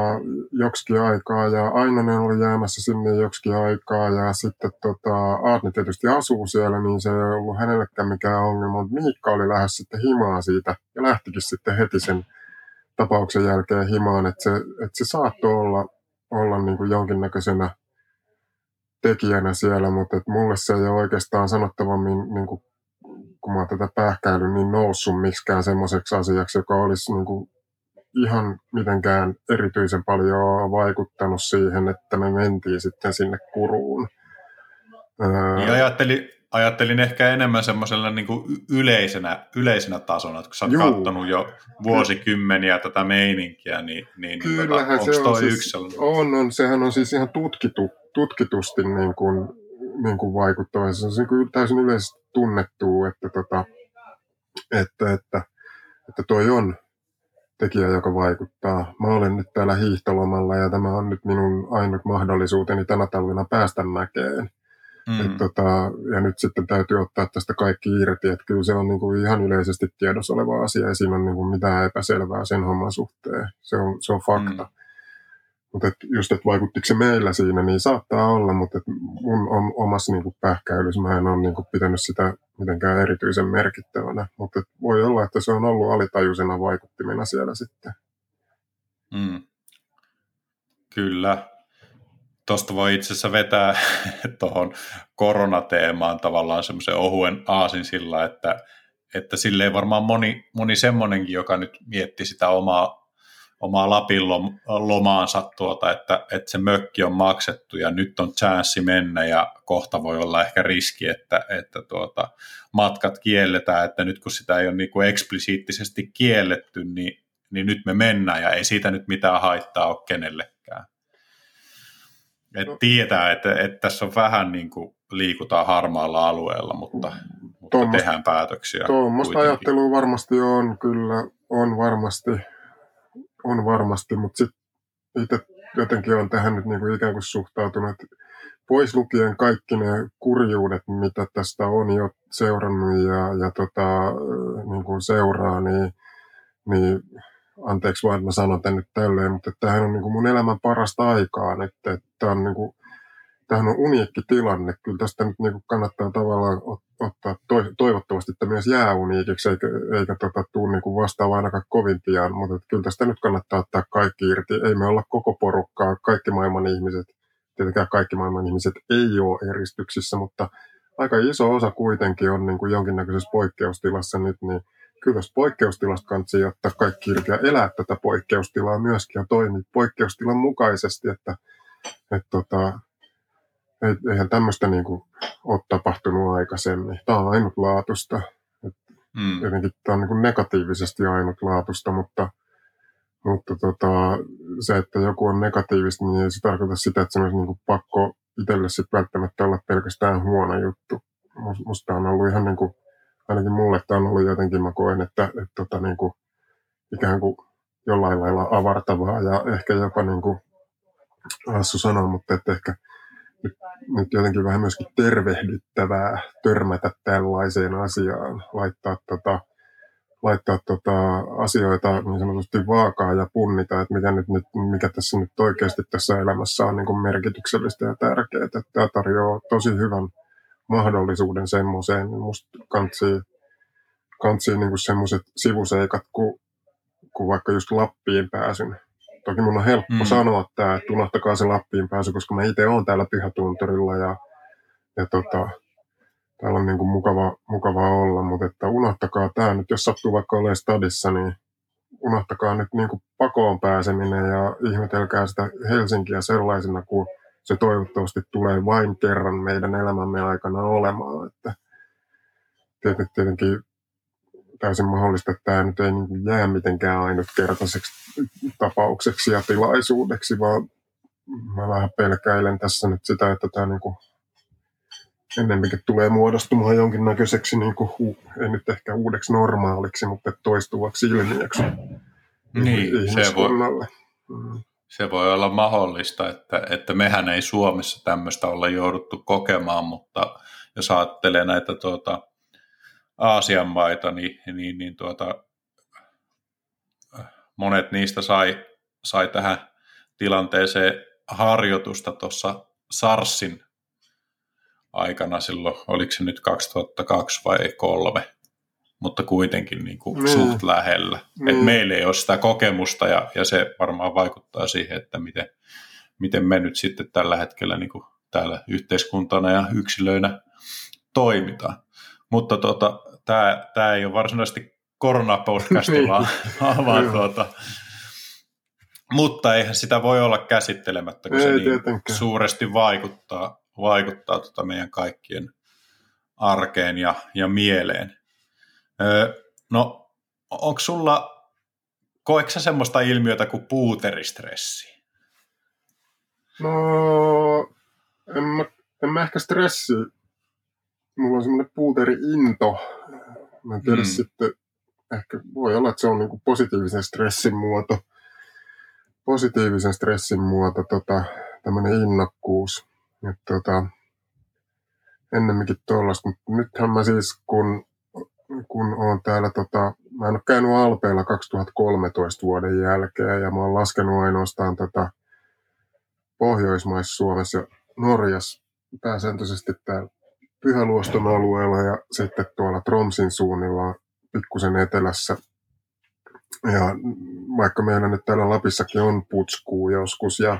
S2: joksikin aikaa, ja Ainonen oli jäämässä sinne joksikin aikaa, ja sitten tota, Aatni tietysti asuu siellä, niin se ei ollut hänellekään mikään ongelma, mutta Miikka oli lähes sitten himaa siitä, ja lähtikin sitten heti sen tapauksen jälkeen himaan, että se, että se saattoi olla, olla niin kuin jonkinnäköisenä tekijänä siellä, mutta että mulle se ei ole oikeastaan sanottavammin niin kuin oon tätä pähkäilyn, niin noussut miksikään semmoiseksi asiaksi, joka olisi niin kuin ihan mitenkään erityisen paljon vaikuttanut siihen, että me mentiin sitten sinne kuruun.
S1: Niin ajattelin, ajattelin ehkä enemmän semmoisella niin kuin yleisenä, yleisenä tasona, että kun sä oot Juu. katsonut jo vuosikymmeniä tätä meininkiä, niin, niin
S2: Kyllähän tota, se on, siis, yksi on, on, sehän on siis ihan tutkitu, tutkitusti niin kuin, niin kuin vaikuttava. Se on niin kuin täysin yleisesti tunnettu, että, tota, että, että, että toi on tekijä, joka vaikuttaa. Mä olen nyt täällä hiihtolomalla ja tämä on nyt minun ainut mahdollisuuteni tänä talvena päästä mäkeen. Mm. Et tota, ja nyt sitten täytyy ottaa tästä kaikki irti, että kyllä se on niin kuin ihan yleisesti tiedossa oleva asia, ja siinä on niin kuin mitään epäselvää sen homman suhteen. Se on, se on fakta. Mm. Mutta just, että vaikuttiko se meillä siinä, niin saattaa olla, mutta mun om, omassa niin pähkäilyssä mä en ole niin kuin pitänyt sitä mitenkään erityisen merkittävänä. Mutta voi olla, että se on ollut alitajuisena vaikuttimena siellä sitten.
S1: Mm. Kyllä. Tuosta voi itse asiassa vetää (laughs) tuohon koronateemaan tavallaan semmoisen ohuen aasin sillä, että, että silleen varmaan moni, moni semmoinenkin, joka nyt mietti sitä omaa, omaa Lapin lomaansa, tuota, että, että se mökki on maksettu ja nyt on chanssi mennä ja kohta voi olla ehkä riski, että, että tuota, matkat kielletään, että nyt kun sitä ei ole niin kuin eksplisiittisesti kielletty, niin, niin nyt me mennään ja ei siitä nyt mitään haittaa ole kenellekään. Et no. tietää, että, että tässä on vähän niin kuin liikutaan harmaalla alueella, mutta, mutta tehdään päätöksiä.
S2: Tuommoista ajattelua varmasti on, kyllä on varmasti, on varmasti mutta sitten itse jotenkin on tähän nyt niin kuin ikään kuin suhtautunut, pois lukien kaikki ne kurjuudet, mitä tästä on jo seurannut ja, ja tota, niin kuin seuraa, niin, niin anteeksi vaan, että mä sanon tän nyt tälleen, mutta tämähän on niin kuin mun elämän parasta aikaa että tämä on, niin kuin, tämähän on uniikki tilanne. Kyllä tästä nyt niin kannattaa tavallaan ottaa toivottavasti että myös jää uniikiksi, eikä, eikä tota, tule niin vastaava ainakaan kovin pian, mutta kyllä tästä nyt kannattaa ottaa kaikki irti. Ei me olla koko porukkaa, kaikki maailman ihmiset, tietenkään kaikki maailman ihmiset ei ole eristyksissä, mutta aika iso osa kuitenkin on niin kuin jonkinnäköisessä poikkeustilassa nyt, niin kyllä poikkeustilasta kansi ottaa kaikki irti ja elää tätä poikkeustilaa myöskin ja toimia poikkeustilan mukaisesti, että, että tota, eihän tämmöistä niin kuin, ole tapahtunut aikaisemmin. Tämä on ainutlaatuista. Mm. Jotenkin tämä on niin kuin negatiivisesti ainutlaatuista, mutta, mutta tota, se, että joku on negatiivista, niin ei se tarkoita sitä, että se olisi niin kuin pakko itselle sitten välttämättä olla pelkästään huono juttu. Musta on ollut ihan niin kuin ainakin mulle tämä on ollut jotenkin, mä koen, että, että, että tota, niin kuin, ikään kuin jollain lailla avartavaa ja ehkä jopa niin kuin Hassu sanoi, mutta että ehkä nyt, jotenkin vähän myöskin tervehdyttävää törmätä tällaiseen asiaan, laittaa, tota, laittaa tota asioita niin sanotusti vaakaa ja punnita, että mikä, nyt, nyt, mikä tässä nyt oikeasti tässä elämässä on niin kuin merkityksellistä ja tärkeää. Että tämä tarjoaa tosi hyvän mahdollisuuden semmoiseen, musta kantsii, kantsii niin semmoiset sivuseikat, kuin, kuin vaikka just Lappiin pääsyn. Toki mun on helppo mm. sanoa tämä, että unohtakaa se Lappiin pääsy, koska mä itse olen täällä Pyhätunturilla ja, ja tota, täällä on niin kuin mukava, mukava olla, mutta että unohtakaa tämä nyt, jos sattuu vaikka olemaan stadissa, niin unohtakaa nyt niin kuin pakoon pääseminen ja ihmetelkää sitä Helsinkiä sellaisena kuin se toivottavasti tulee vain kerran meidän elämämme aikana olemaan. Että tietenkin täysin mahdollista, että tämä nyt ei niin jää mitenkään ainutkertaiseksi tapaukseksi ja tilaisuudeksi, vaan mä vähän pelkäilen tässä nyt sitä, että tämä niin kuin ennemminkin tulee muodostumaan jonkinnäköiseksi, niin kuin, ei nyt ehkä uudeksi normaaliksi, mutta toistuvaksi ilmiöksi
S1: niin, se voi, mm. Se voi olla mahdollista, että, että mehän ei Suomessa tämmöistä olla jouduttu kokemaan, mutta jos ajattelee näitä tuota, Aasian maita, niin, niin, niin tuota, monet niistä sai, sai tähän tilanteeseen harjoitusta tuossa SARSin aikana silloin, oliko se nyt 2002 vai 2003, mutta kuitenkin niin kuin mm. suht lähellä. Mm. Et meillä ei ole sitä kokemusta ja, ja se varmaan vaikuttaa siihen, että miten, miten me nyt sitten tällä hetkellä niin kuin täällä yhteiskuntana ja yksilöinä toimitaan. Mutta tota, tämä, tämä ei ole varsinaisesti koronapodcasti, niin. vaan, vaan tuota, mutta eihän sitä voi olla käsittelemättä, kun ei, se niin tietenkään. suuresti vaikuttaa, vaikuttaa tota meidän kaikkien arkeen ja, ja mieleen. No, onko sulla, koetko sä semmoista ilmiötä kuin puuteristressi?
S2: No, en mä, en mä ehkä stressi. Mulla on semmoinen puuteri-into. Mä en tiedä mm. sitten, ehkä voi olla, että se on niinku positiivisen stressin muoto. Positiivisen stressin muoto, tota, tämmöinen innokkuus. Et, tota, ennemminkin tuollaista, mutta nythän mä siis, kun, kun on täällä, tota, mä en ole käynyt Alpeilla 2013 vuoden jälkeen, ja mä oon laskenut ainoastaan tota, Pohjoismaissa, Suomessa ja Norjassa pääsääntöisesti täällä Pyhäluoston alueella ja sitten tuolla Tromsin suunnilla pikkusen etelässä. Ja vaikka meillä nyt täällä Lapissakin on putskuu joskus ja,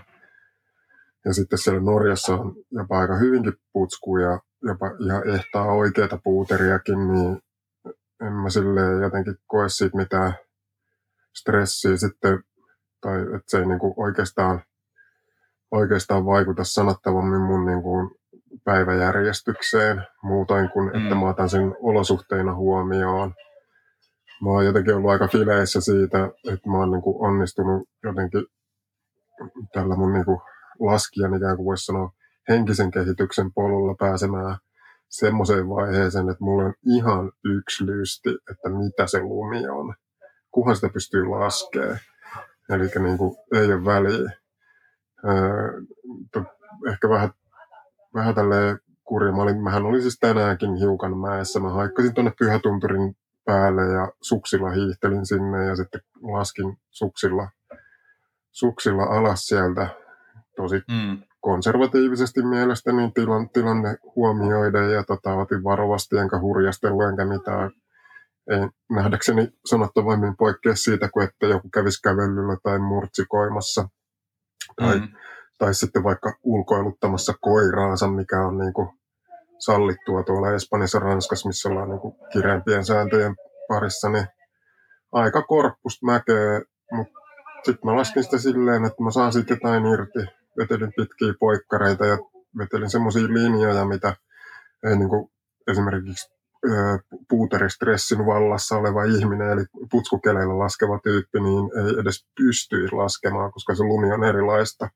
S2: ja sitten siellä Norjassa on jopa aika hyvinkin putskuu ja jopa ihan ehtaa oikeita puuteriakin, niin en mä silleen jotenkin koe siitä mitään stressiä sitten, tai että se ei niinku oikeastaan, oikeastaan vaikuta sanottavammin mun niinku päiväjärjestykseen muutoin kuin, että mm. mä otan sen olosuhteina huomioon. Mä oon jotenkin ollut aika fileissä siitä, että mä oon niin kuin onnistunut jotenkin tällä mun niin kuin laskijan ikään kuin voisi sanoa henkisen kehityksen polulla pääsemään semmoiseen vaiheeseen, että mulla on ihan yksi lysti, että mitä se lumi on. Kuhan sitä pystyy laskemaan. Eli niin kuin, ei ole väliä. Öö, ehkä vähän vähän tälleen kurja. Mä olin, mähän olin siis tänäänkin hiukan mäessä. Mä haikkasin tuonne Pyhätunturin päälle ja suksilla hiihtelin sinne ja sitten laskin suksilla, suksilla alas sieltä. Tosi mm. konservatiivisesti mielestäni tilan, tilanne huomioiden ja tota, otin varovasti enkä hurjastellut enkä mitään. Ei nähdäkseni sanottavammin poikkea siitä, kuin että joku kävisi kävelyllä tai murtsikoimassa. Tai mm tai sitten vaikka ulkoiluttamassa koiraansa, mikä on niin kuin sallittua tuolla Espanjassa Ranskassa, missä ollaan niin kireempien sääntöjen parissa, niin aika korppusta mäkeä, mutta sitten mä laskin sitä silleen, että mä saan siitä jotain irti. Vetelin pitkiä poikkareita ja vetelin semmoisia linjoja, mitä ei niin kuin esimerkiksi puuteristressin vallassa oleva ihminen, eli putskukeleillä laskeva tyyppi, niin ei edes pystyisi laskemaan, koska se lumi on erilaista.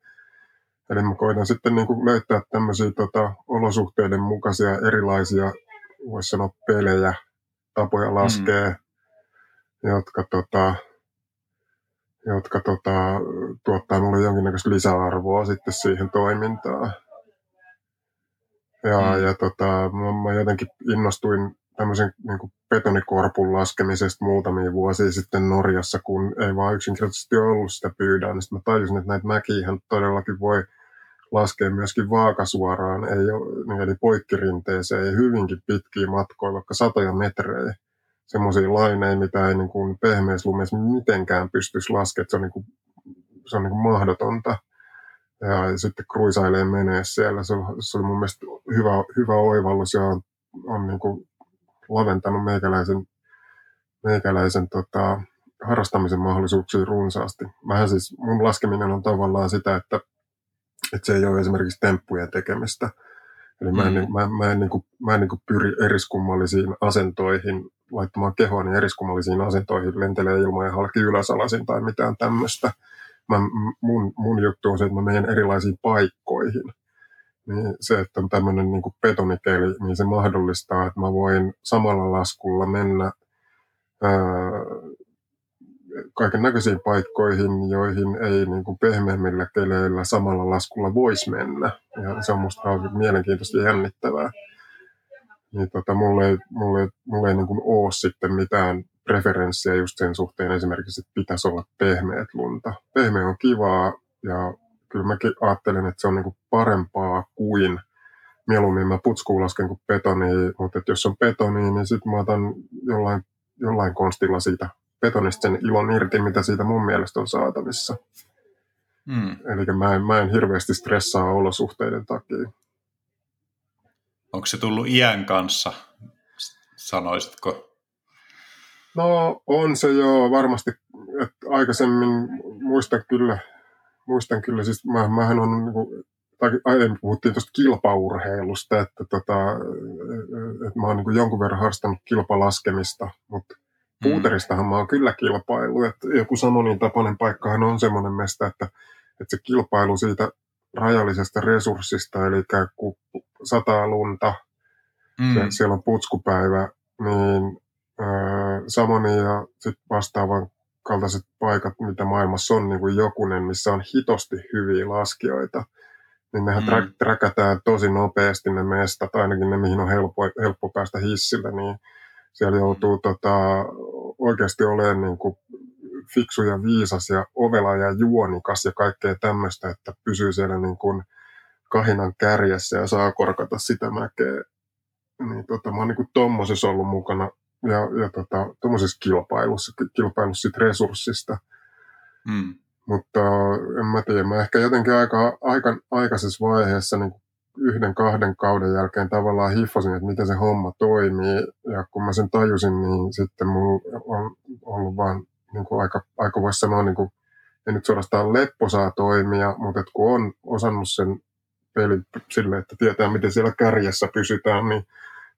S2: Eli mä koitan sitten niin kuin löytää tämmöisiä tota, olosuhteiden mukaisia erilaisia, voisi sanoa pelejä, tapoja laskea, mm. jotka, tota, jotka tota, tuottaa mulle jonkinnäköistä lisäarvoa sitten siihen toimintaan. Ja, mm. ja tota, mä, mä jotenkin innostuin tämmöisen niin kuin betonikorpun laskemisesta muutamia vuosia sitten Norjassa, kun ei vaan yksinkertaisesti ollut sitä pyydää, niin sitten mä tajusin, että näitä mäkiä todellakin voi laskee myöskin vaakasuoraan, ei ole, niin eli poikkirinteeseen ja hyvinkin pitkiä matkoja, vaikka satoja metrejä. Semmoisia laineja, mitä ei niin kuin pehmeässä lumessa mitenkään pystyisi laskemaan, se on, niin kuin, se on niin kuin mahdotonta. Ja sitten kruisailee menee siellä. Oli, se oli mun mielestä hyvä, hyvä oivallus ja on, on niin kuin laventanut meikäläisen, meikäläisen tota, harrastamisen mahdollisuuksia runsaasti. Vähän siis mun laskeminen on tavallaan sitä, että että se ei ole esimerkiksi temppujen tekemistä. Eli mä en, mm. mä, mä en, niin kuin, mä en niin kuin pyri eriskummallisiin asentoihin, laittamaan kehoani eriskummallisiin asentoihin, lentelee ilman ja halki ylösalasin tai mitään tämmöistä. Mä, mun, mun juttu on se, että mä menen erilaisiin paikkoihin. Niin se, että on tämmöinen niin betonikeli, niin se mahdollistaa, että mä voin samalla laskulla mennä ää, kaiken näköisiin paikkoihin, joihin ei niin kuin pehmeämmillä keleillä samalla laskulla voisi mennä. Ja se on musta mielenkiintoista ja jännittävää. Niin tota, mulla ei, mulla ei, mulla ei niin kuin ole sitten mitään preferenssiä just sen suhteen esimerkiksi, että pitäisi olla pehmeät lunta. Pehmeä on kivaa ja kyllä mäkin ajattelen, että se on niin kuin parempaa kuin mieluummin mä putskuun lasken kuin betoni, mutta että jos on betoni, niin sitten mä otan jollain, jollain konstilla siitä betonista sen ilon irti, mitä siitä mun mielestä on saatavissa. Mm. Eli mä en, mä en hirveästi stressaa olosuhteiden takia.
S1: Onko se tullut iän kanssa, sanoisitko?
S2: No on se jo varmasti, että aikaisemmin muistan kyllä, muistan kyllä siis mä, mähän on niin kuin, tai aiemmin puhuttiin tuosta kilpaurheilusta, että, tota, että mä oon niin jonkun verran harrastanut kilpalaskemista, mutta Mm. Puuteristahan mä oon kyllä kilpailu. Että joku Sanonin tapainen paikkahan on semmoinen mesta, että, että se kilpailu siitä rajallisesta resurssista, eli kun sataa lunta, mm. siellä on putskupäivä, niin äh, Samoni ja sitten vastaavan kaltaiset paikat, mitä maailmassa on, niin kuin jokunen, missä on hitosti hyviä laskijoita, niin nehän mm. träkätään tosi nopeasti ne mestat, ainakin ne, mihin on helppo, helppo päästä hissillä, niin siellä joutuu tota, oikeasti olemaan niin kuin fiksu ja viisas ja ovela ja juonikas ja kaikkea tämmöistä, että pysyy siellä niin kuin kahinan kärjessä ja saa korkata sitä mäkeä. Niin tota, mä oon niin tommosessa ollut mukana ja, ja tota, tuommoisessa kilpailussa, kilpailussa sit resurssista. Mm. Mutta en mä tiedä, mä ehkä jotenkin aika, aika aikaisessa vaiheessa niin yhden kahden kauden jälkeen tavallaan hiffasin, että miten se homma toimii. Ja kun mä sen tajusin, niin sitten mulla on ollut vaan niin kuin aika, aika voisi sanoa, niin kuin, ei nyt suorastaan lepposaa toimia, mutta että kun on osannut sen pelin sille, että tietää, miten siellä kärjessä pysytään, niin,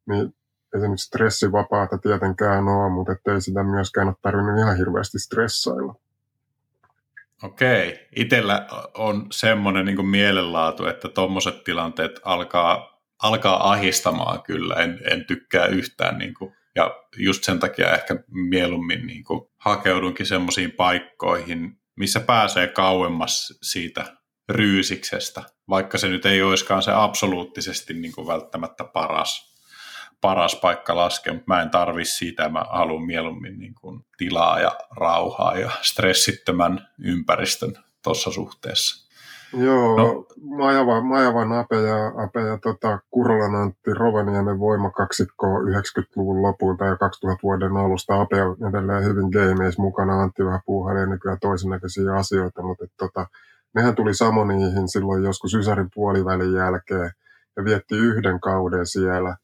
S2: niin nyt stressivapaata tietenkään ole, mutta ei sitä myöskään ole tarvinnut ihan hirveästi stressailla.
S1: Okei. Itellä on semmoinen niin mielenlaatu, että tuommoiset tilanteet alkaa, alkaa ahistamaan kyllä. En, en tykkää yhtään. Niin kuin, ja just sen takia ehkä mieluummin niin kuin, hakeudunkin semmoisiin paikkoihin, missä pääsee kauemmas siitä ryysiksestä, vaikka se nyt ei olisikaan se absoluuttisesti niin kuin välttämättä paras, paras paikka laskea, mutta mä en tarvi siitä, mä haluan mieluummin niin kuin tilaa ja rauhaa ja stressittömän ympäristön tuossa suhteessa.
S2: Joo, no, Majava, Majavan Ape ja, Ape ja tota, Kurolan Antti Rovaniemen voimakaksikko 90-luvun lopulta ja 2000 vuoden alusta. Ape on edelleen hyvin gameis mukana, Antti vähän puuhailee nykyään toisen näköisiä asioita, mutta et, tota, nehän tuli Samoniihin silloin joskus Ysärin puolivälin jälkeen ja vietti yhden kauden siellä.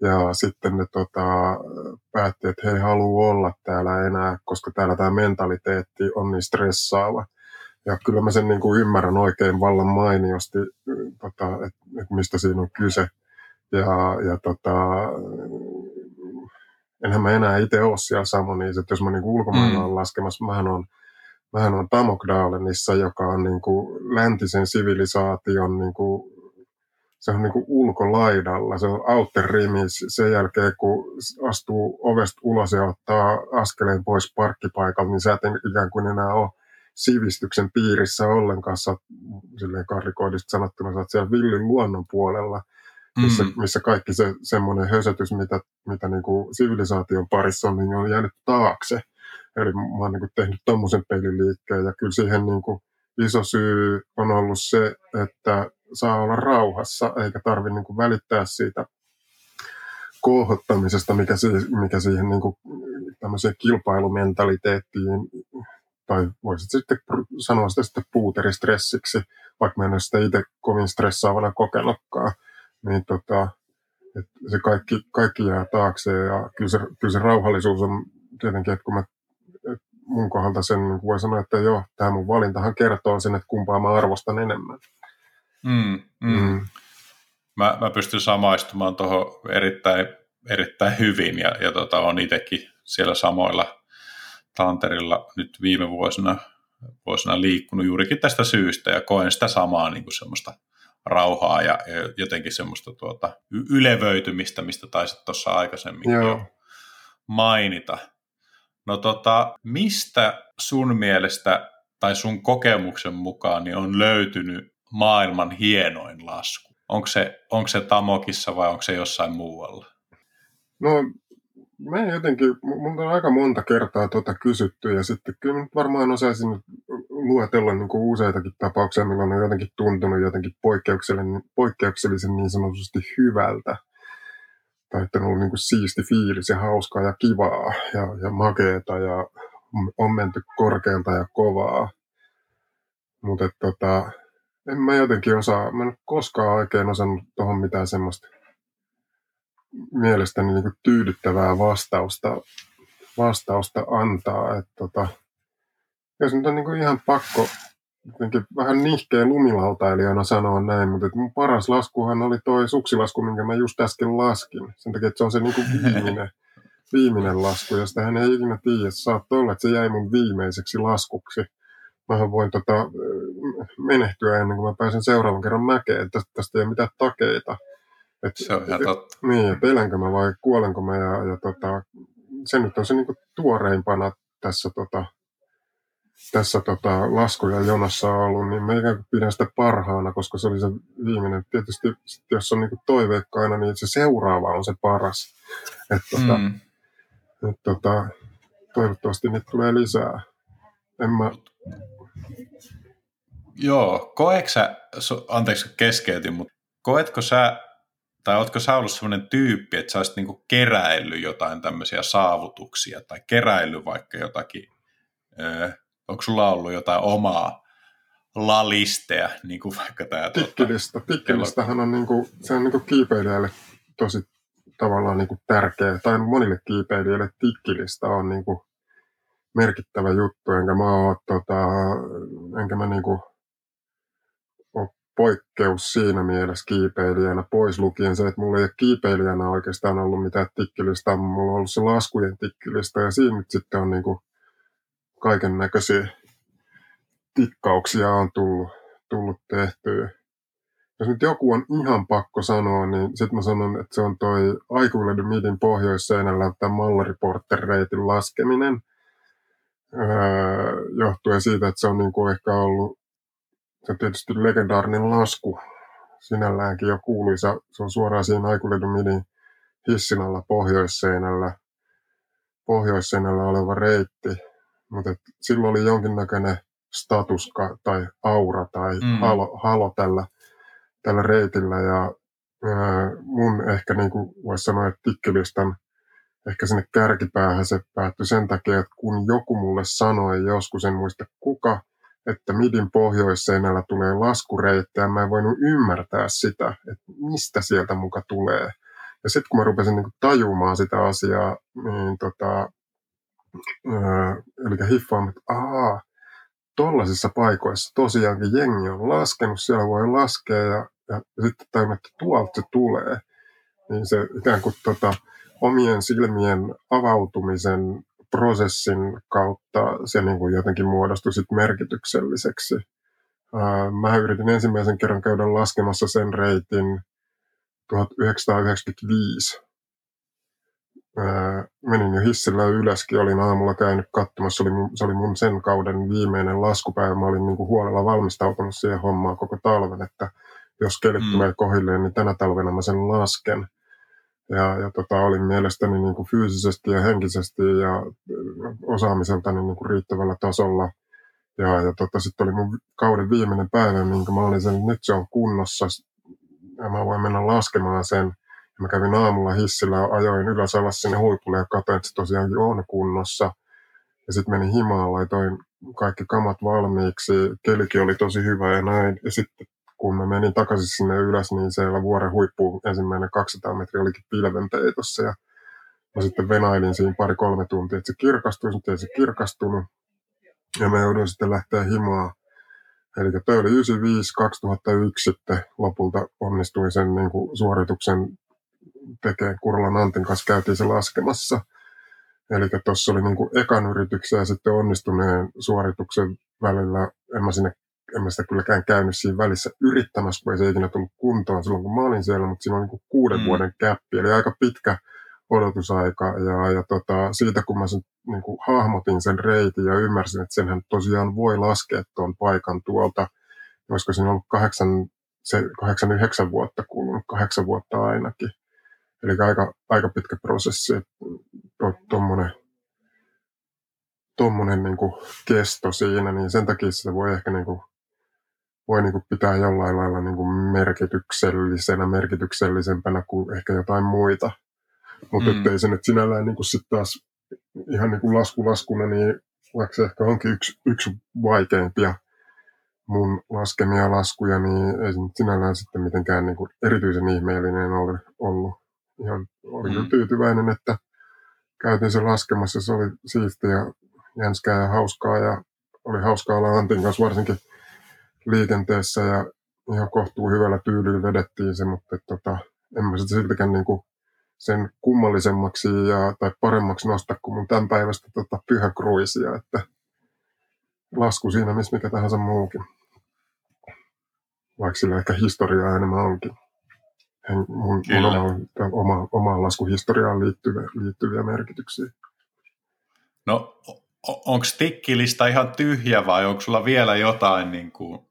S2: Ja sitten ne tota, päätti, että he ei halua olla täällä enää, koska täällä tämä mentaliteetti on niin stressaava. Ja kyllä mä sen niin kuin ymmärrän oikein vallan mainiosti, tota, että et mistä siinä on kyse. Ja, ja tota, enhän mä enää itse ole siellä Samoniissa, että jos mä niin ulkomailla mm. olen laskemassa, mähän on Mähän on Tamokdalenissa, joka on niin kuin läntisen sivilisaation niin kuin se on niin kuin ulkolaidalla, se on outer rimis. Sen jälkeen, kun astuu ovesta ulos ja ottaa askeleen pois parkkipaikalta, niin sä et ikään kuin enää ole sivistyksen piirissä ollenkaan. Sä oot, silleen karrikoidista sanottuna, sä oot siellä villin luonnon puolella, missä, mm. missä kaikki se semmoinen hösötys, mitä, mitä niin kuin sivilisaation parissa on, niin on jäänyt taakse. Eli mä oon niin kuin tehnyt tuommoisen peliliikkeen ja kyllä siihen niin kuin iso syy on ollut se, että saa olla rauhassa eikä tarvitse niin välittää siitä kohottamisesta, mikä, siihen, mikä siihen niin kuin tämmöiseen kilpailumentaliteettiin, tai voisit sitten sanoa sitä sitten puuteristressiksi, vaikka mä en ole sitä itse kovin stressaavana kokenutkaan, niin tota, että se kaikki, kaikki jää taakse ja kyllä se, kyllä se rauhallisuus on tietenkin, että kun mä mun kohdalta sen niin voi sanoa, että joo, tämä mun valintahan kertoo sen, että kumpaa mä arvostan enemmän.
S1: Mm, mm. Mm. Mä, mä pystyn samaistumaan tuohon erittäin, erittäin hyvin ja, ja tota, on itsekin siellä samoilla tanterilla nyt viime vuosina, vuosina liikkunut juurikin tästä syystä ja koen sitä samaa niin kuin semmoista rauhaa ja, ja jotenkin semmoista tuota, ylevöitymistä, mistä taisit tuossa aikaisemmin Joo. jo mainita. No tota, mistä sun mielestä tai sun kokemuksen mukaan niin on löytynyt maailman hienoin lasku? Onko se, onko se Tamokissa vai onko se jossain muualla?
S2: No mä jotenkin, mun on aika monta kertaa tuota kysytty ja sitten kyllä nyt varmaan osaisin luetella niin kuin useitakin tapauksia, milloin on jotenkin tuntunut jotenkin poikkeuksellisen, poikkeuksellisen niin sanotusti hyvältä. Tai että on ollut niin kuin siisti fiilis ja hauskaa ja kivaa ja, ja makeeta ja on menty korkealta ja kovaa. Mutta tota, en mä jotenkin osaa, mä en koskaan oikein osannut tuohon mitään semmoista mielestäni niin tyydyttävää vastausta, vastausta antaa. Että tota, jos nyt on niin ihan pakko jotenkin vähän nihkeä lumilautailijana sanoa näin, mutta että mun paras laskuhan oli toi suksilasku, minkä mä just äsken laskin. Sen takia, että se on se niin viimeinen, viimeinen lasku, josta hän ei ikinä tiedä. Saattaa olla, että se jäi mun viimeiseksi laskuksi mähän voin tota, menehtyä ennen kuin mä pääsen seuraavan kerran mäkeen. Tästä, tästä ei ole mitään takeita.
S1: Et, se on ihan totta.
S2: Et, niin, että elänkö mä vai kuolenko mä. Ja, ja tota, se nyt on se niin tuoreimpana tässä tota, tässä tota, laskuja jonossa ollut, niin mä ikään kuin pidän sitä parhaana, koska se oli se viimeinen. Tietysti jos on niin kuin toiveikkaina, niin se seuraava on se paras. Et, tota, mm. et, tota, toivottavasti niitä tulee lisää. En mä...
S1: Joo, koetko sä, anteeksi keskeytin, mutta koetko sä, tai ootko sä ollut sellainen tyyppi, että sä olisit niinku keräillyt jotain tämmöisiä saavutuksia, tai keräillyt vaikka jotakin, öö, onko sulla ollut jotain omaa lalisteja, niin kuin vaikka tämä...
S2: Tikkilista. Tuota, Tikkilistahan on, niin kuin, se on niin kuin kiipeilijälle tosi tavallaan niin kuin tärkeä, tai monille kiipeilijöille tikkilista on niin kuin merkittävä juttu, enkä mä oo, tota, enkä mä niin kuin poikkeus siinä mielessä kiipeilijänä, pois lukien se, että mulla ei ole kiipeilijänä oikeastaan ollut mitään tikkilistä, mulla on ollut se laskujen tikkilistä, ja siinä nyt sitten on niin kuin kaiken näköisiä tikkauksia on tullut, tullut tehtyä. Jos nyt joku on ihan pakko sanoa, niin sitten mä sanon, että se on toi Aikuileden midin pohjoisseinällä tämä mallariporter-reitin laskeminen. Öö, johtuen siitä, että se on niin kuin ehkä ollut on tietysti legendaarinen lasku sinälläänkin jo kuuluisa. Se on suoraan siinä Aikuileden midin hissin alla pohjoisseinällä, pohjoisseinällä oleva reitti. Mutta silloin oli jonkinnäköinen status tai aura tai mm. halo, halo tällä, tällä reitillä. Ja ää, mun ehkä niin kuin voisi sanoa, että tikkilistan ehkä sinne kärkipäähän se päättyi sen takia, että kun joku mulle sanoi joskus, en muista kuka, että midin pohjoisseinällä tulee laskureittejä, mä en voinut ymmärtää sitä, että mistä sieltä muka tulee. Ja sitten kun mä rupesin niin tajumaan sitä asiaa, niin tota, eli hiffaamaan, että ahaa, tollaisissa paikoissa tosiaankin jengi on laskenut, siellä voi laskea ja, ja, ja sitten tajun, että tuolta se tulee. Niin se ikään kuin tota, omien silmien avautumisen prosessin kautta se niin kuin jotenkin muodostui sit merkitykselliseksi. Mä yritin ensimmäisen kerran käydä laskemassa sen reitin 1995 menin jo hissillä ylöskin, olin aamulla käynyt katsomassa, se oli, mun, se oli mun sen kauden viimeinen laskupäivä, mä olin niin kuin huolella valmistautunut siihen hommaan koko talven, että jos kelit mm. tulee kohilleen, niin tänä talvena mä sen lasken. Ja, ja tota, olin mielestäni niin kuin fyysisesti ja henkisesti ja osaamiseltani niin kuin riittävällä tasolla. Ja, ja tota, sitten oli mun kauden viimeinen päivä, minkä mä olin sen, että nyt se on kunnossa ja mä voin mennä laskemaan sen. Mä kävin aamulla hissillä, ajoin ylös alas sinne huipulle ja katsoin, että se tosiaankin on kunnossa. Ja sitten menin himaan, laitoin kaikki kamat valmiiksi. Kelikin oli tosi hyvä ja näin. Ja sitten kun mä menin takaisin sinne ylös, niin siellä vuoren huippu ensimmäinen 200 metriä olikin pilvenpeitossa. Ja mä sitten venailin siinä pari-kolme tuntia, että se kirkastui, mutta ei se kirkastunut. Ja mä joudun sitten lähteä himaan. Eli toi oli 95 2001 sitten lopulta onnistuin sen niin kuin suorituksen tekee Kurlan Antin kanssa käytiin se laskemassa. Eli tuossa oli niinku ekan yrityksen ja sitten onnistuneen suorituksen välillä, en mä, sinne, en mä sitä kylläkään käynyt siinä välissä yrittämässä, kun ei se ikinä tullut kuntoon silloin, kun mä olin siellä, mutta siinä oli niinku kuuden mm. vuoden käppi, eli aika pitkä odotusaika. Ja, ja tota, siitä kun mä sen, niin kuin hahmotin sen reitin ja ymmärsin, että senhän tosiaan voi laskea tuon paikan tuolta, olisiko siinä ollut kahdeksan, se, kahdeksan yhdeksän vuotta kulunut, kahdeksan vuotta ainakin. Eli aika, aika pitkä prosessi, tuommoinen tuommoinen niin kesto siinä, niin sen takia sitä voi ehkä niin kuin, voi niin kuin pitää jollain lailla niin kuin merkityksellisenä, merkityksellisempänä kuin ehkä jotain muita. Mutta mm. ettei se nyt sinällään niin sitten taas ihan niin kuin lasku laskuna, niin vaikka se ehkä onkin yksi, yksi vaikeimpia mun laskemia laskuja, niin ei se nyt sinällään sitten mitenkään niin kuin erityisen ihmeellinen ole ollut ihan olin mm. tyytyväinen, että käytin sen laskemassa. Se oli siistiä ja jänskää ja hauskaa ja oli hauskaa olla Antin kanssa varsinkin liikenteessä ja ihan kohtuu hyvällä tyylillä vedettiin se, mutta et, tota, en mä sitä siltikään niin kuin sen kummallisemmaksi ja, tai paremmaksi nosta kuin mun tämän päivästä tota, pyhäkruisia, että lasku siinä missä mikä tahansa muukin. Vaikka sillä ehkä historiaa enemmän onkin mun, mun oma, oma, omaan laskuhistoriaan liittyviä, liittyviä merkityksiä.
S1: No onko tikkilista ihan tyhjä vai onko sulla vielä jotain niin kuin,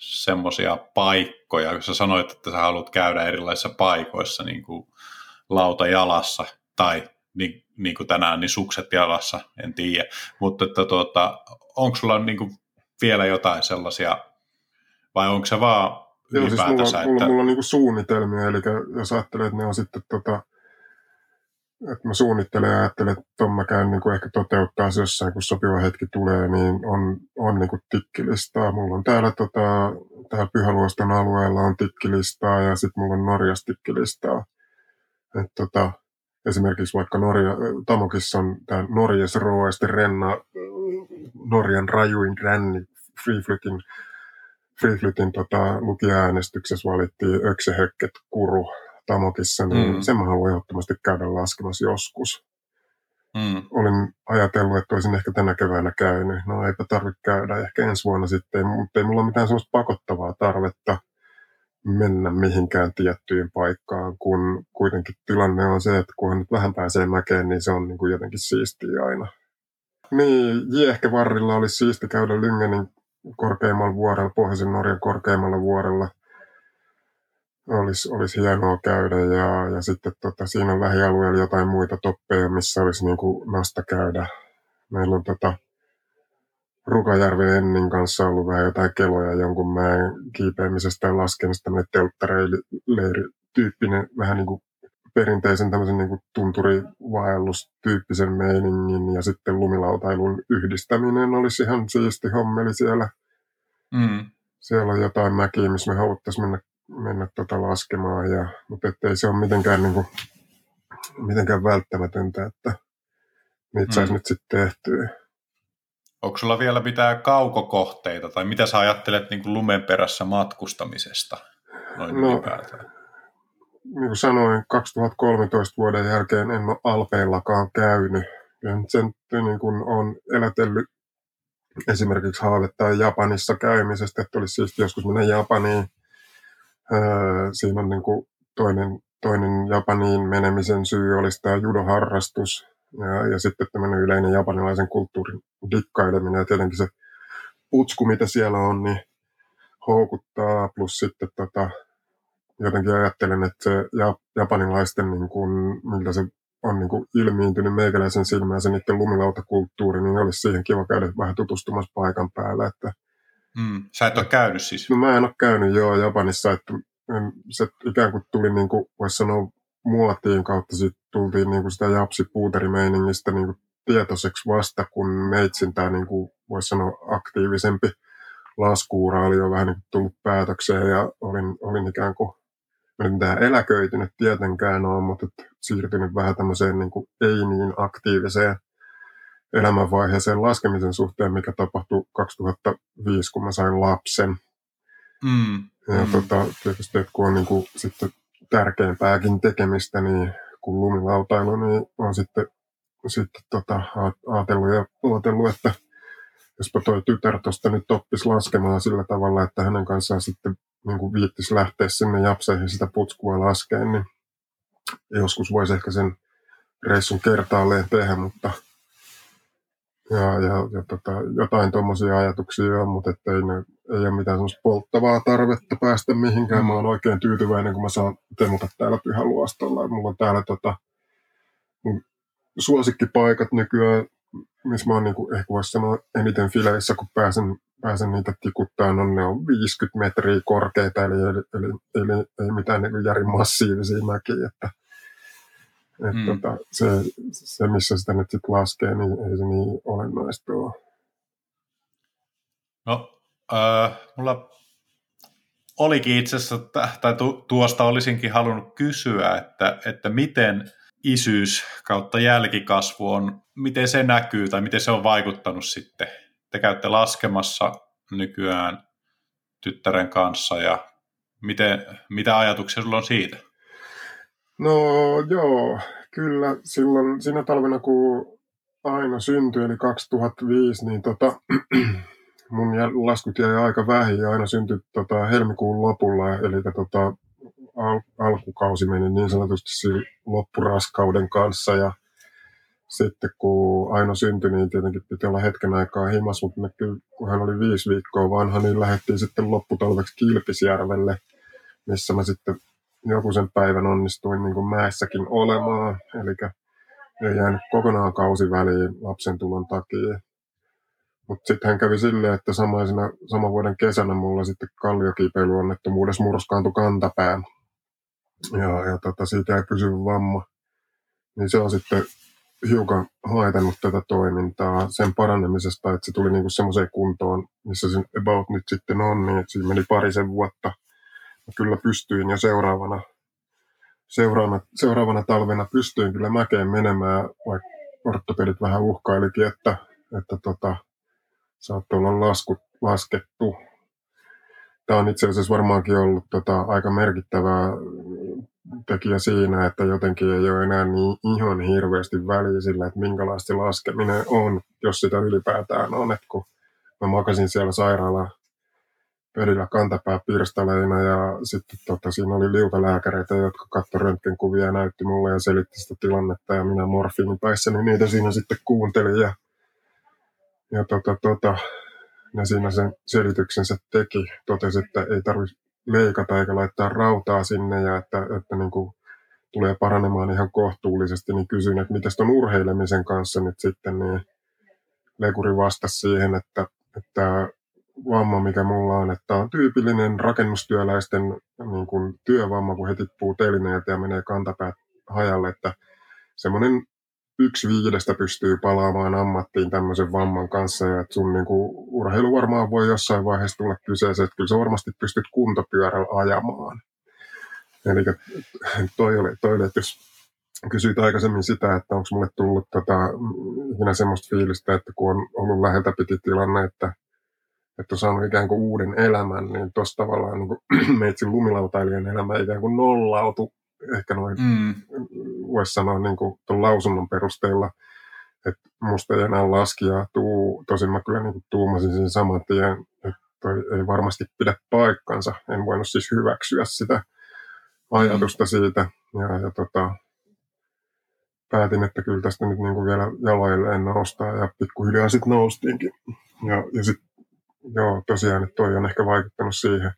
S1: semmoisia paikkoja, kun sä sanoit, että sä haluat käydä erilaisissa paikoissa niin kuin lauta jalassa tai niin, niin kuin tänään, niin sukset jalassa, en tiedä. Mutta että tuota, onko sulla niin kuin vielä jotain sellaisia, vai onko se vaan
S2: Joo, siis mulla, että... mulla, mulla on niin kuin suunnitelmia, eli jos ajattelee, että ne on sitten tota, että mä suunnittelen ja ajattelen, että ton mä käyn niin kuin ehkä toteuttaa se jossain, kun sopiva hetki tulee, niin on, on niin kuin tikkilistaa. Mulla on täällä, tota, täällä Pyhäluoston alueella on tikkilistaa ja sitten mulla on Norjas tikkilistaa. Et, tota, esimerkiksi vaikka Norja, Tamokissa on tämä Norjas Roeste Renna, Norjan rajuin ränni, Freeflytin, Freeflytin tota, lukijaäänestyksessä valittiin Öksehökket Kuru Tamokissa, niin mm. sen mä haluan ehdottomasti käydä laskemassa joskus. Mm. Olin ajatellut, että olisin ehkä tänä keväänä käynyt. No eipä tarvitse käydä, ehkä ensi vuonna sitten, mutta ei mulla mitään sellaista pakottavaa tarvetta mennä mihinkään tiettyyn paikkaan, kun kuitenkin tilanne on se, että kun nyt vähän pääsee mäkeen, niin se on niin kuin jotenkin siistiä aina. Niin, Jiehkevarrilla olisi siisti käydä Lyngenin korkeimmalla vuorella, Pohjoisen Norjan korkeimmalla vuorella – olisi, olisi hienoa käydä ja, ja sitten tota, siinä on lähialueella jotain muita toppeja, missä olisi niin kuin nasta käydä. Meillä on tota, Rukajärven Ennin kanssa ollut vähän jotain keloja jonkun mäen kiipeämisestä ja laskemisesta, tämmöinen telttareili-tyyppinen, vähän niin kuin perinteisen tämmöisen niin kuin tunturivaellustyyppisen meiningin ja sitten lumilautailun yhdistäminen olisi ihan siisti hommeli siellä. Mm. Siellä on jotain mäkiä, missä me haluttaisiin mennä mennä tota laskemaan, ja, mutta ei se ole mitenkään, niin kuin, mitenkään välttämätöntä, että niitä saisi mm. nyt sitten tehtyä.
S1: Onko sulla vielä mitään kaukokohteita, tai mitä sä ajattelet niin kuin lumen perässä matkustamisesta noin no, ylipäätään?
S2: Niin kuin sanoin, 2013 vuoden jälkeen en ole Alpeillakaan käynyt. Ja sen niin kuin on elätellyt esimerkiksi haavetta Japanissa käymisestä, että olisi siis joskus mennä Japaniin siinä on niin kuin toinen, toinen Japaniin menemisen syy olisi tämä judoharrastus ja, ja sitten tämmöinen yleinen japanilaisen kulttuurin dikkaileminen. Ja tietenkin se putsku, mitä siellä on, niin houkuttaa, plus sitten tota, jotenkin ajattelen, että se japanilaisten, niin kuin, miltä se on niin kuin ilmiintynyt meikäläisen silmään, se niiden lumilautakulttuuri, niin olisi siihen kiva käydä vähän tutustumassa paikan päällä, että
S1: Mm. Sä et ole käynyt siis?
S2: No mä en ole käynyt joo Japanissa, että se ikään kuin tuli niin kuin, voisi sanoa muotiin kautta sitten tultiin niin kuin sitä japsipuuterimeiningistä niin kuin tietoiseksi vasta, kun meitsin tämä niin kuin, voisi sanoa aktiivisempi laskuura oli jo vähän niin kuin tullut päätökseen ja olin, olin ikään kuin en mitään eläköitynyt tietenkään ole, mutta siirtynyt vähän tämmöiseen niin kuin ei niin aktiiviseen elämänvaiheeseen laskemisen suhteen, mikä tapahtui 2005, kun mä sain lapsen. Mm. Ja mm. Tota, tietysti, että kun on niin kuin, sitten tärkeämpääkin tekemistä, niin kun lumilautailu, niin on sitten, sitten tota, ajatellut ja ajatellut, että jospa toi tytär tuosta nyt oppisi laskemaan sillä tavalla, että hänen kanssaan sitten niin kuin viittisi lähteä sinne japseihin sitä putskua laskeen, niin joskus voisi ehkä sen reissun kertaalleen tehdä, mutta – ja, ja, ja tota, jotain tuommoisia ajatuksia on, mutta ei, ne, ei ole mitään semmoista polttavaa tarvetta päästä mihinkään. Mm. Mä oon oikein tyytyväinen, kun mä saan temuta täällä Pyhäluostolla. Mulla on täällä tota, mun suosikkipaikat nykyään, missä mä oon niin ehkä voisi sanoa eniten fileissä, kun pääsen, pääsen niitä tikuttaa, no ne on 50 metriä korkeita, eli, eli, eli, eli ei mitään niin järin massiivisia mäkiä, että et mm. tota, se, se, missä sitä nyt sitten laskee, niin ei se niin olennaista ole.
S1: No, äh, mulla olikin itse asiassa, tai tuosta olisinkin halunnut kysyä, että, että miten isyys kautta jälkikasvu on, miten se näkyy tai miten se on vaikuttanut sitten. Te käytte laskemassa nykyään tyttären kanssa ja miten, mitä ajatuksia sulla on siitä?
S2: No joo, kyllä silloin siinä talvena kun Aino syntyi, eli 2005, niin tota, (clears throat) mun laskut jäi aika vähin ja aina syntyi tota, helmikuun lopulla, eli tota, al- alkukausi meni niin sanotusti loppuraskauden kanssa ja sitten kun Aino syntyi, niin tietenkin piti olla hetken aikaa himas, mutta me kun hän oli viisi viikkoa vanha, niin lähdettiin sitten lopputalveksi Kilpisjärvelle, missä mä sitten joku sen päivän onnistuin niin kuin mäessäkin olemaan. Eli ei jäänyt kokonaan kausi väliin lapsen tulon takia. Mutta sitten hän kävi silleen, että samaisena, saman vuoden kesänä mulla sitten kalliokiipeilyonnettomuudessa murskaantui kantapää. Ja, ja tota, siitä ei pysyvä vamma. Niin se on sitten hiukan haitannut tätä toimintaa sen parannemisesta, että se tuli niinku semmoiseen kuntoon, missä se about nyt sitten on, niin että siinä meni parisen vuotta. Kyllä pystyin jo seuraavana, seuraavana, seuraavana talvena pystyin kyllä mäkeen menemään, vaikka ortopedit vähän uhkailikin, että, että tota, saattoi olla laskut, laskettu. Tämä on itse asiassa varmaankin ollut tota, aika merkittävää tekijä siinä, että jotenkin ei ole enää niin ihan hirveästi väliä sillä, että minkälaista laskeminen on, jos sitä ylipäätään on. että kun mä makasin siellä sairaala perillä kantapää pirstaleina ja sitten tota, siinä oli liutalääkäreitä, jotka katsoi röntgenkuvia ja näytti mulle ja selitti sitä tilannetta ja minä morfiinin niin niitä siinä sitten kuuntelin ja, ja tota, tota, ne siinä sen selityksensä teki. Totesi, että ei tarvitse leikata eikä laittaa rautaa sinne ja että, että niin kuin tulee paranemaan ihan kohtuullisesti, niin kysyin, että mitä on urheilemisen kanssa nyt sitten, niin Lekuri vastasi siihen, että, että vamma, mikä mulla on, että on tyypillinen rakennustyöläisten niin kuin työvamma, kun he tippuu telineeltä ja menee kantapäät hajalle, että semmoinen yksi viidestä pystyy palaamaan ammattiin tämmöisen vamman kanssa ja että sun niin kuin, urheilu varmaan voi jossain vaiheessa tulla kyseeseen, että kyllä sä varmasti pystyt kuntopyörällä ajamaan. Eli toi oli, toi oli, että jos kysyit aikaisemmin sitä, että onko mulle tullut tota, ikinä semmoista fiilistä, että kun on ollut läheltä piti tilanne, että, että on saanut ikään kuin uuden elämän, niin tuossa tavallaan niin kuin (clears throat) meitsin lumilautailijan elämä ikään kuin nollautu ehkä noin, mm. voisi sanoa niin kuin tuon lausunnon perusteella, että musta ei enää laskija tuu, tosin mä kyllä niin kuin tuumasin sen saman tien, että toi ei varmasti pidä paikkansa, en voinut siis hyväksyä sitä ajatusta mm. siitä, ja, ja tota, päätin, että kyllä tästä nyt niin kuin vielä jaloilleen noustaa, ja pikkuhiljaa sitten noustiinkin. Ja, ja sitten, joo, tosiaan, että toi on ehkä vaikuttanut siihen,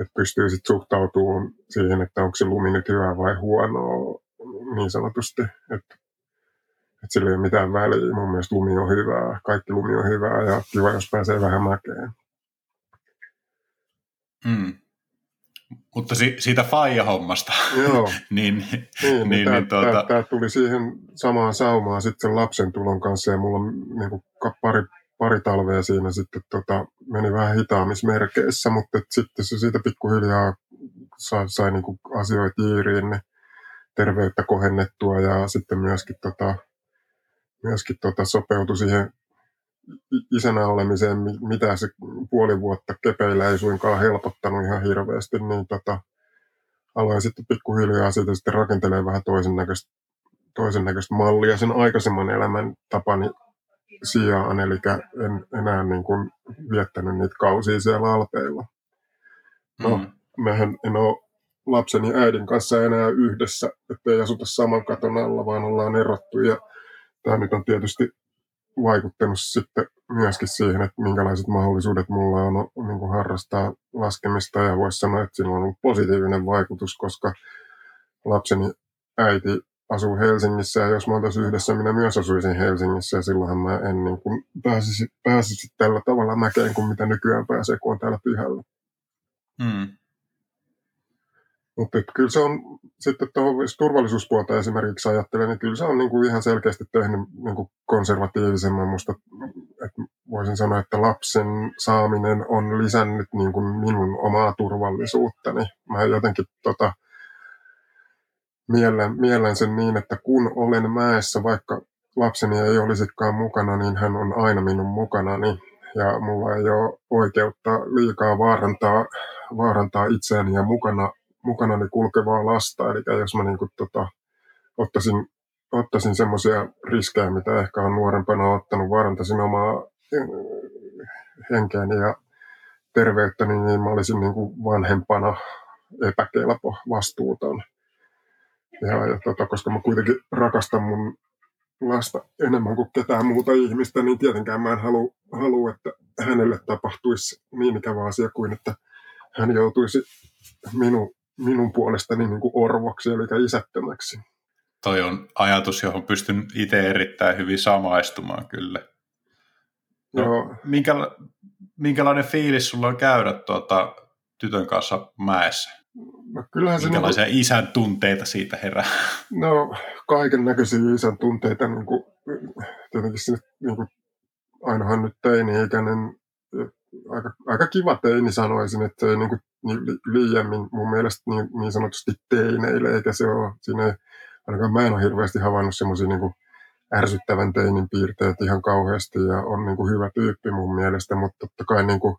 S2: että pystyy sitten suhtautumaan siihen, että onko se lumi nyt hyvä vai huono niin sanotusti. Että, että sillä ei ole mitään väliä. Mun mielestä lumi on hyvää, kaikki lumi on hyvää ja kiva, jos pääsee vähän mäkeen.
S1: Mm. Mutta si- siitä faija-hommasta, Joo. (laughs) niin,
S2: niin, niin, niin, tämä, niin tuota... tämä, tuli siihen samaan saumaan sitten sen lapsen tulon kanssa ja mulla on niin kuin pari pari talvea siinä sitten tota, meni vähän hitaamismerkeissä, mutta sitten se siitä pikkuhiljaa sai, sai niin asioita jiiriin, niin terveyttä kohennettua ja sitten myöskin, tota, myöskin tota, sopeutui siihen isänä olemiseen, mitä se puoli vuotta kepeillä ei suinkaan helpottanut ihan hirveästi, niin tota, aloin sitten pikkuhiljaa siitä sitten rakentelemaan vähän toisen näköistä, toisen näköistä mallia sen aikaisemman elämän tapani sijaan, eli en enää niin kuin viettänyt niitä kausia siellä alpeilla. No, mm. mehän en ole lapseni äidin kanssa enää yhdessä, ettei asuta saman katon alla, vaan ollaan erottu. Ja tämä nyt on tietysti vaikuttanut sitten myöskin siihen, että minkälaiset mahdollisuudet mulla on niin kuin harrastaa laskemista. Ja voisi sanoa, että sillä on ollut positiivinen vaikutus, koska lapseni äiti asuu Helsingissä ja jos me oltaisiin yhdessä, minä myös asuisin Helsingissä ja silloinhan mä en niin kuin pääsisi, pääsisi tällä tavalla mäkeen kuin mitä nykyään pääsee, kun on täällä pyhällä. Mm. Mutta kyllä se on sitten tuohon turvallisuuspuolta esimerkiksi ajattelen, niin kyllä se on niin kuin ihan selkeästi tehnyt niin kuin konservatiivisemman musta, että voisin sanoa, että lapsen saaminen on lisännyt niin kuin minun omaa turvallisuuttani. Mä jotenkin tota, miellen, miellen sen niin, että kun olen mäessä, vaikka lapseni ei olisikaan mukana, niin hän on aina minun mukanani. Ja mulla ei ole oikeutta liikaa vaarantaa, vaarantaa itseäni ja mukana, mukanani kulkevaa lasta. Eli jos mä niin kuin, tota, ottaisin, ottaisin semmoisia riskejä, mitä ehkä on nuorempana ottanut, vaarantaisin omaa eh, henkeäni ja terveyttäni, niin mä olisin niin kuin vanhempana epäkelpo, vastuuton. Ja, ja tota, koska mä kuitenkin rakastan mun lasta enemmän kuin ketään muuta ihmistä, niin tietenkään mä en halua, halua että hänelle tapahtuisi niin ikävä asia kuin, että hän joutuisi minun, minun puolestani niin kuin orvoksi, eli isättömäksi.
S1: Toi on ajatus, johon pystyn itse erittäin hyvin samaistumaan kyllä. No, Joo. Minkäla- minkälainen fiilis sulla on käydä tuota, tytön kanssa mäessä? No, kyllähän se Minkälaisia niin kuin, isän tunteita siitä herää?
S2: No kaiken näköisiä isän tunteita. Niin kuin, tietenkin sinne, niin kuin, ainahan nyt teini-ikäinen, aika, aika kiva teini sanoisin, että se ei niin kuin, niin liiemmin mun mielestä niin, niin sanotusti teineille, eikä se ole, siinä ei, ainakaan mä en ole hirveästi havainnut semmoisia niin ärsyttävän teinin piirteet ihan kauheasti ja on niin kuin hyvä tyyppi mun mielestä, mutta totta kai niin kuin,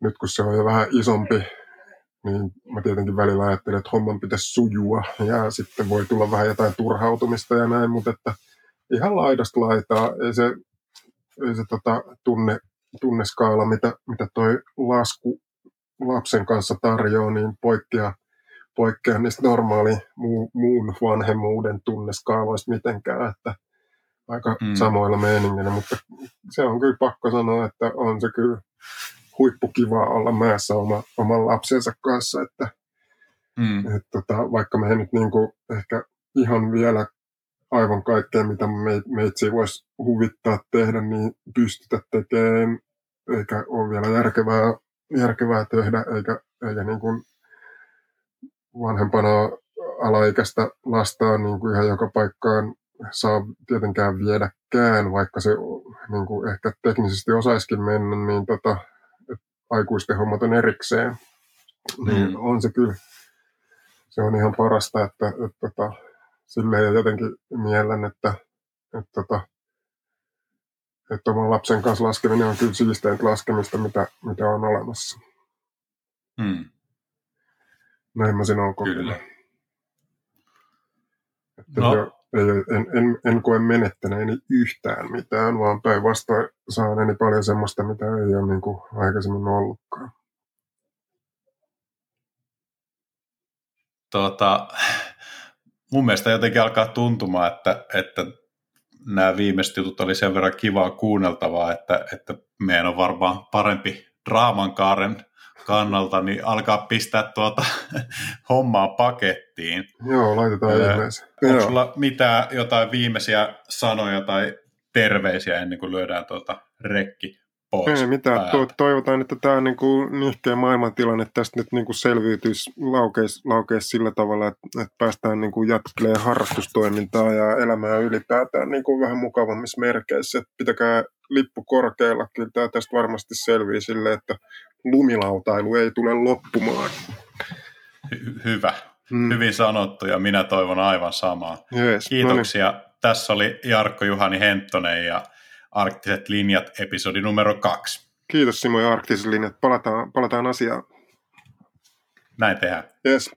S2: nyt kun se on jo vähän isompi, niin mä tietenkin välillä ajattelen, että homman pitäisi sujua ja sitten voi tulla vähän jotain turhautumista ja näin, mutta että ihan laidasta laitaa, ei se, ei se tota tunne, tunneskaala, mitä, mitä toi lasku lapsen kanssa tarjoaa, niin poikkeaa, poikkeaa niistä normaali muu, muun vanhemmuuden tunneskaaloista mitenkään, että aika mm. samoilla meiningillä, mutta se on kyllä pakko sanoa, että on se kyllä huippukivaa olla mäessä oma, oman lapsensa kanssa, että mm. et, tota, vaikka me ei nyt niinku ehkä ihan vielä aivan kaikkea, mitä me, meitsi voisi huvittaa tehdä, niin pystytä tekemään, eikä ole vielä järkevää, järkevää tehdä, eikä, eikä niin kuin vanhempana alaikäistä lastaa niin kuin ihan joka paikkaan saa tietenkään viedäkään, vaikka se niin kuin ehkä teknisesti osaiskin mennä, niin tota, aikuisten hommat on erikseen, niin mm. on se kyllä, se on ihan parasta, että, että, että tota, silleen jotenkin mielen, että, että, että, että oman lapsen kanssa laskeminen on kyllä siisteintä laskemista, mitä, mitä on olemassa. Mm. Näin mä sen on kokenut. Että no. jo, en, en, en koe menettäneeni yhtään mitään, vaan päinvastoin saaneeni paljon semmoista, mitä ei ole niin kuin aikaisemmin ollutkaan.
S1: Tuota, mun mielestä jotenkin alkaa tuntumaan, että, että nämä viimeiset jutut oli sen verran kivaa kuunneltavaa, että, että meidän on varmaan parempi draamankaaren kannalta, niin alkaa pistää tuota (laughs) hommaa pakettiin.
S2: Joo, laitetaan öö, ihmeeseen.
S1: Onko sulla mitään jotain viimeisiä sanoja tai terveisiä ennen kuin lyödään tuota rekki pois?
S2: Ei mitään. To- toivotaan, että tämä niin kuin nihkeä maailmantilanne tästä nyt niin kuin selviytyisi laukeisi, laukeisi sillä tavalla, että, että päästään niin kuin jatkelemaan harrastustoimintaa ja elämää ylipäätään niin kuin vähän mukavammissa merkeissä. Että pitäkää lippu korkealla. Kyllä tämä tästä varmasti selvii sille, että lumilautailu ei tule loppumaan.
S1: Hy- hyvä. Mm. Hyvin sanottu ja minä toivon aivan samaa.
S2: Yes,
S1: Kiitoksia. No niin. Tässä oli Jarkko Juhani Henttonen ja Arktiset linjat, episodi numero kaksi.
S2: Kiitos Simo ja Arktiset linjat. Palataan, palataan asiaan.
S1: Näin tehdään.
S2: Yes.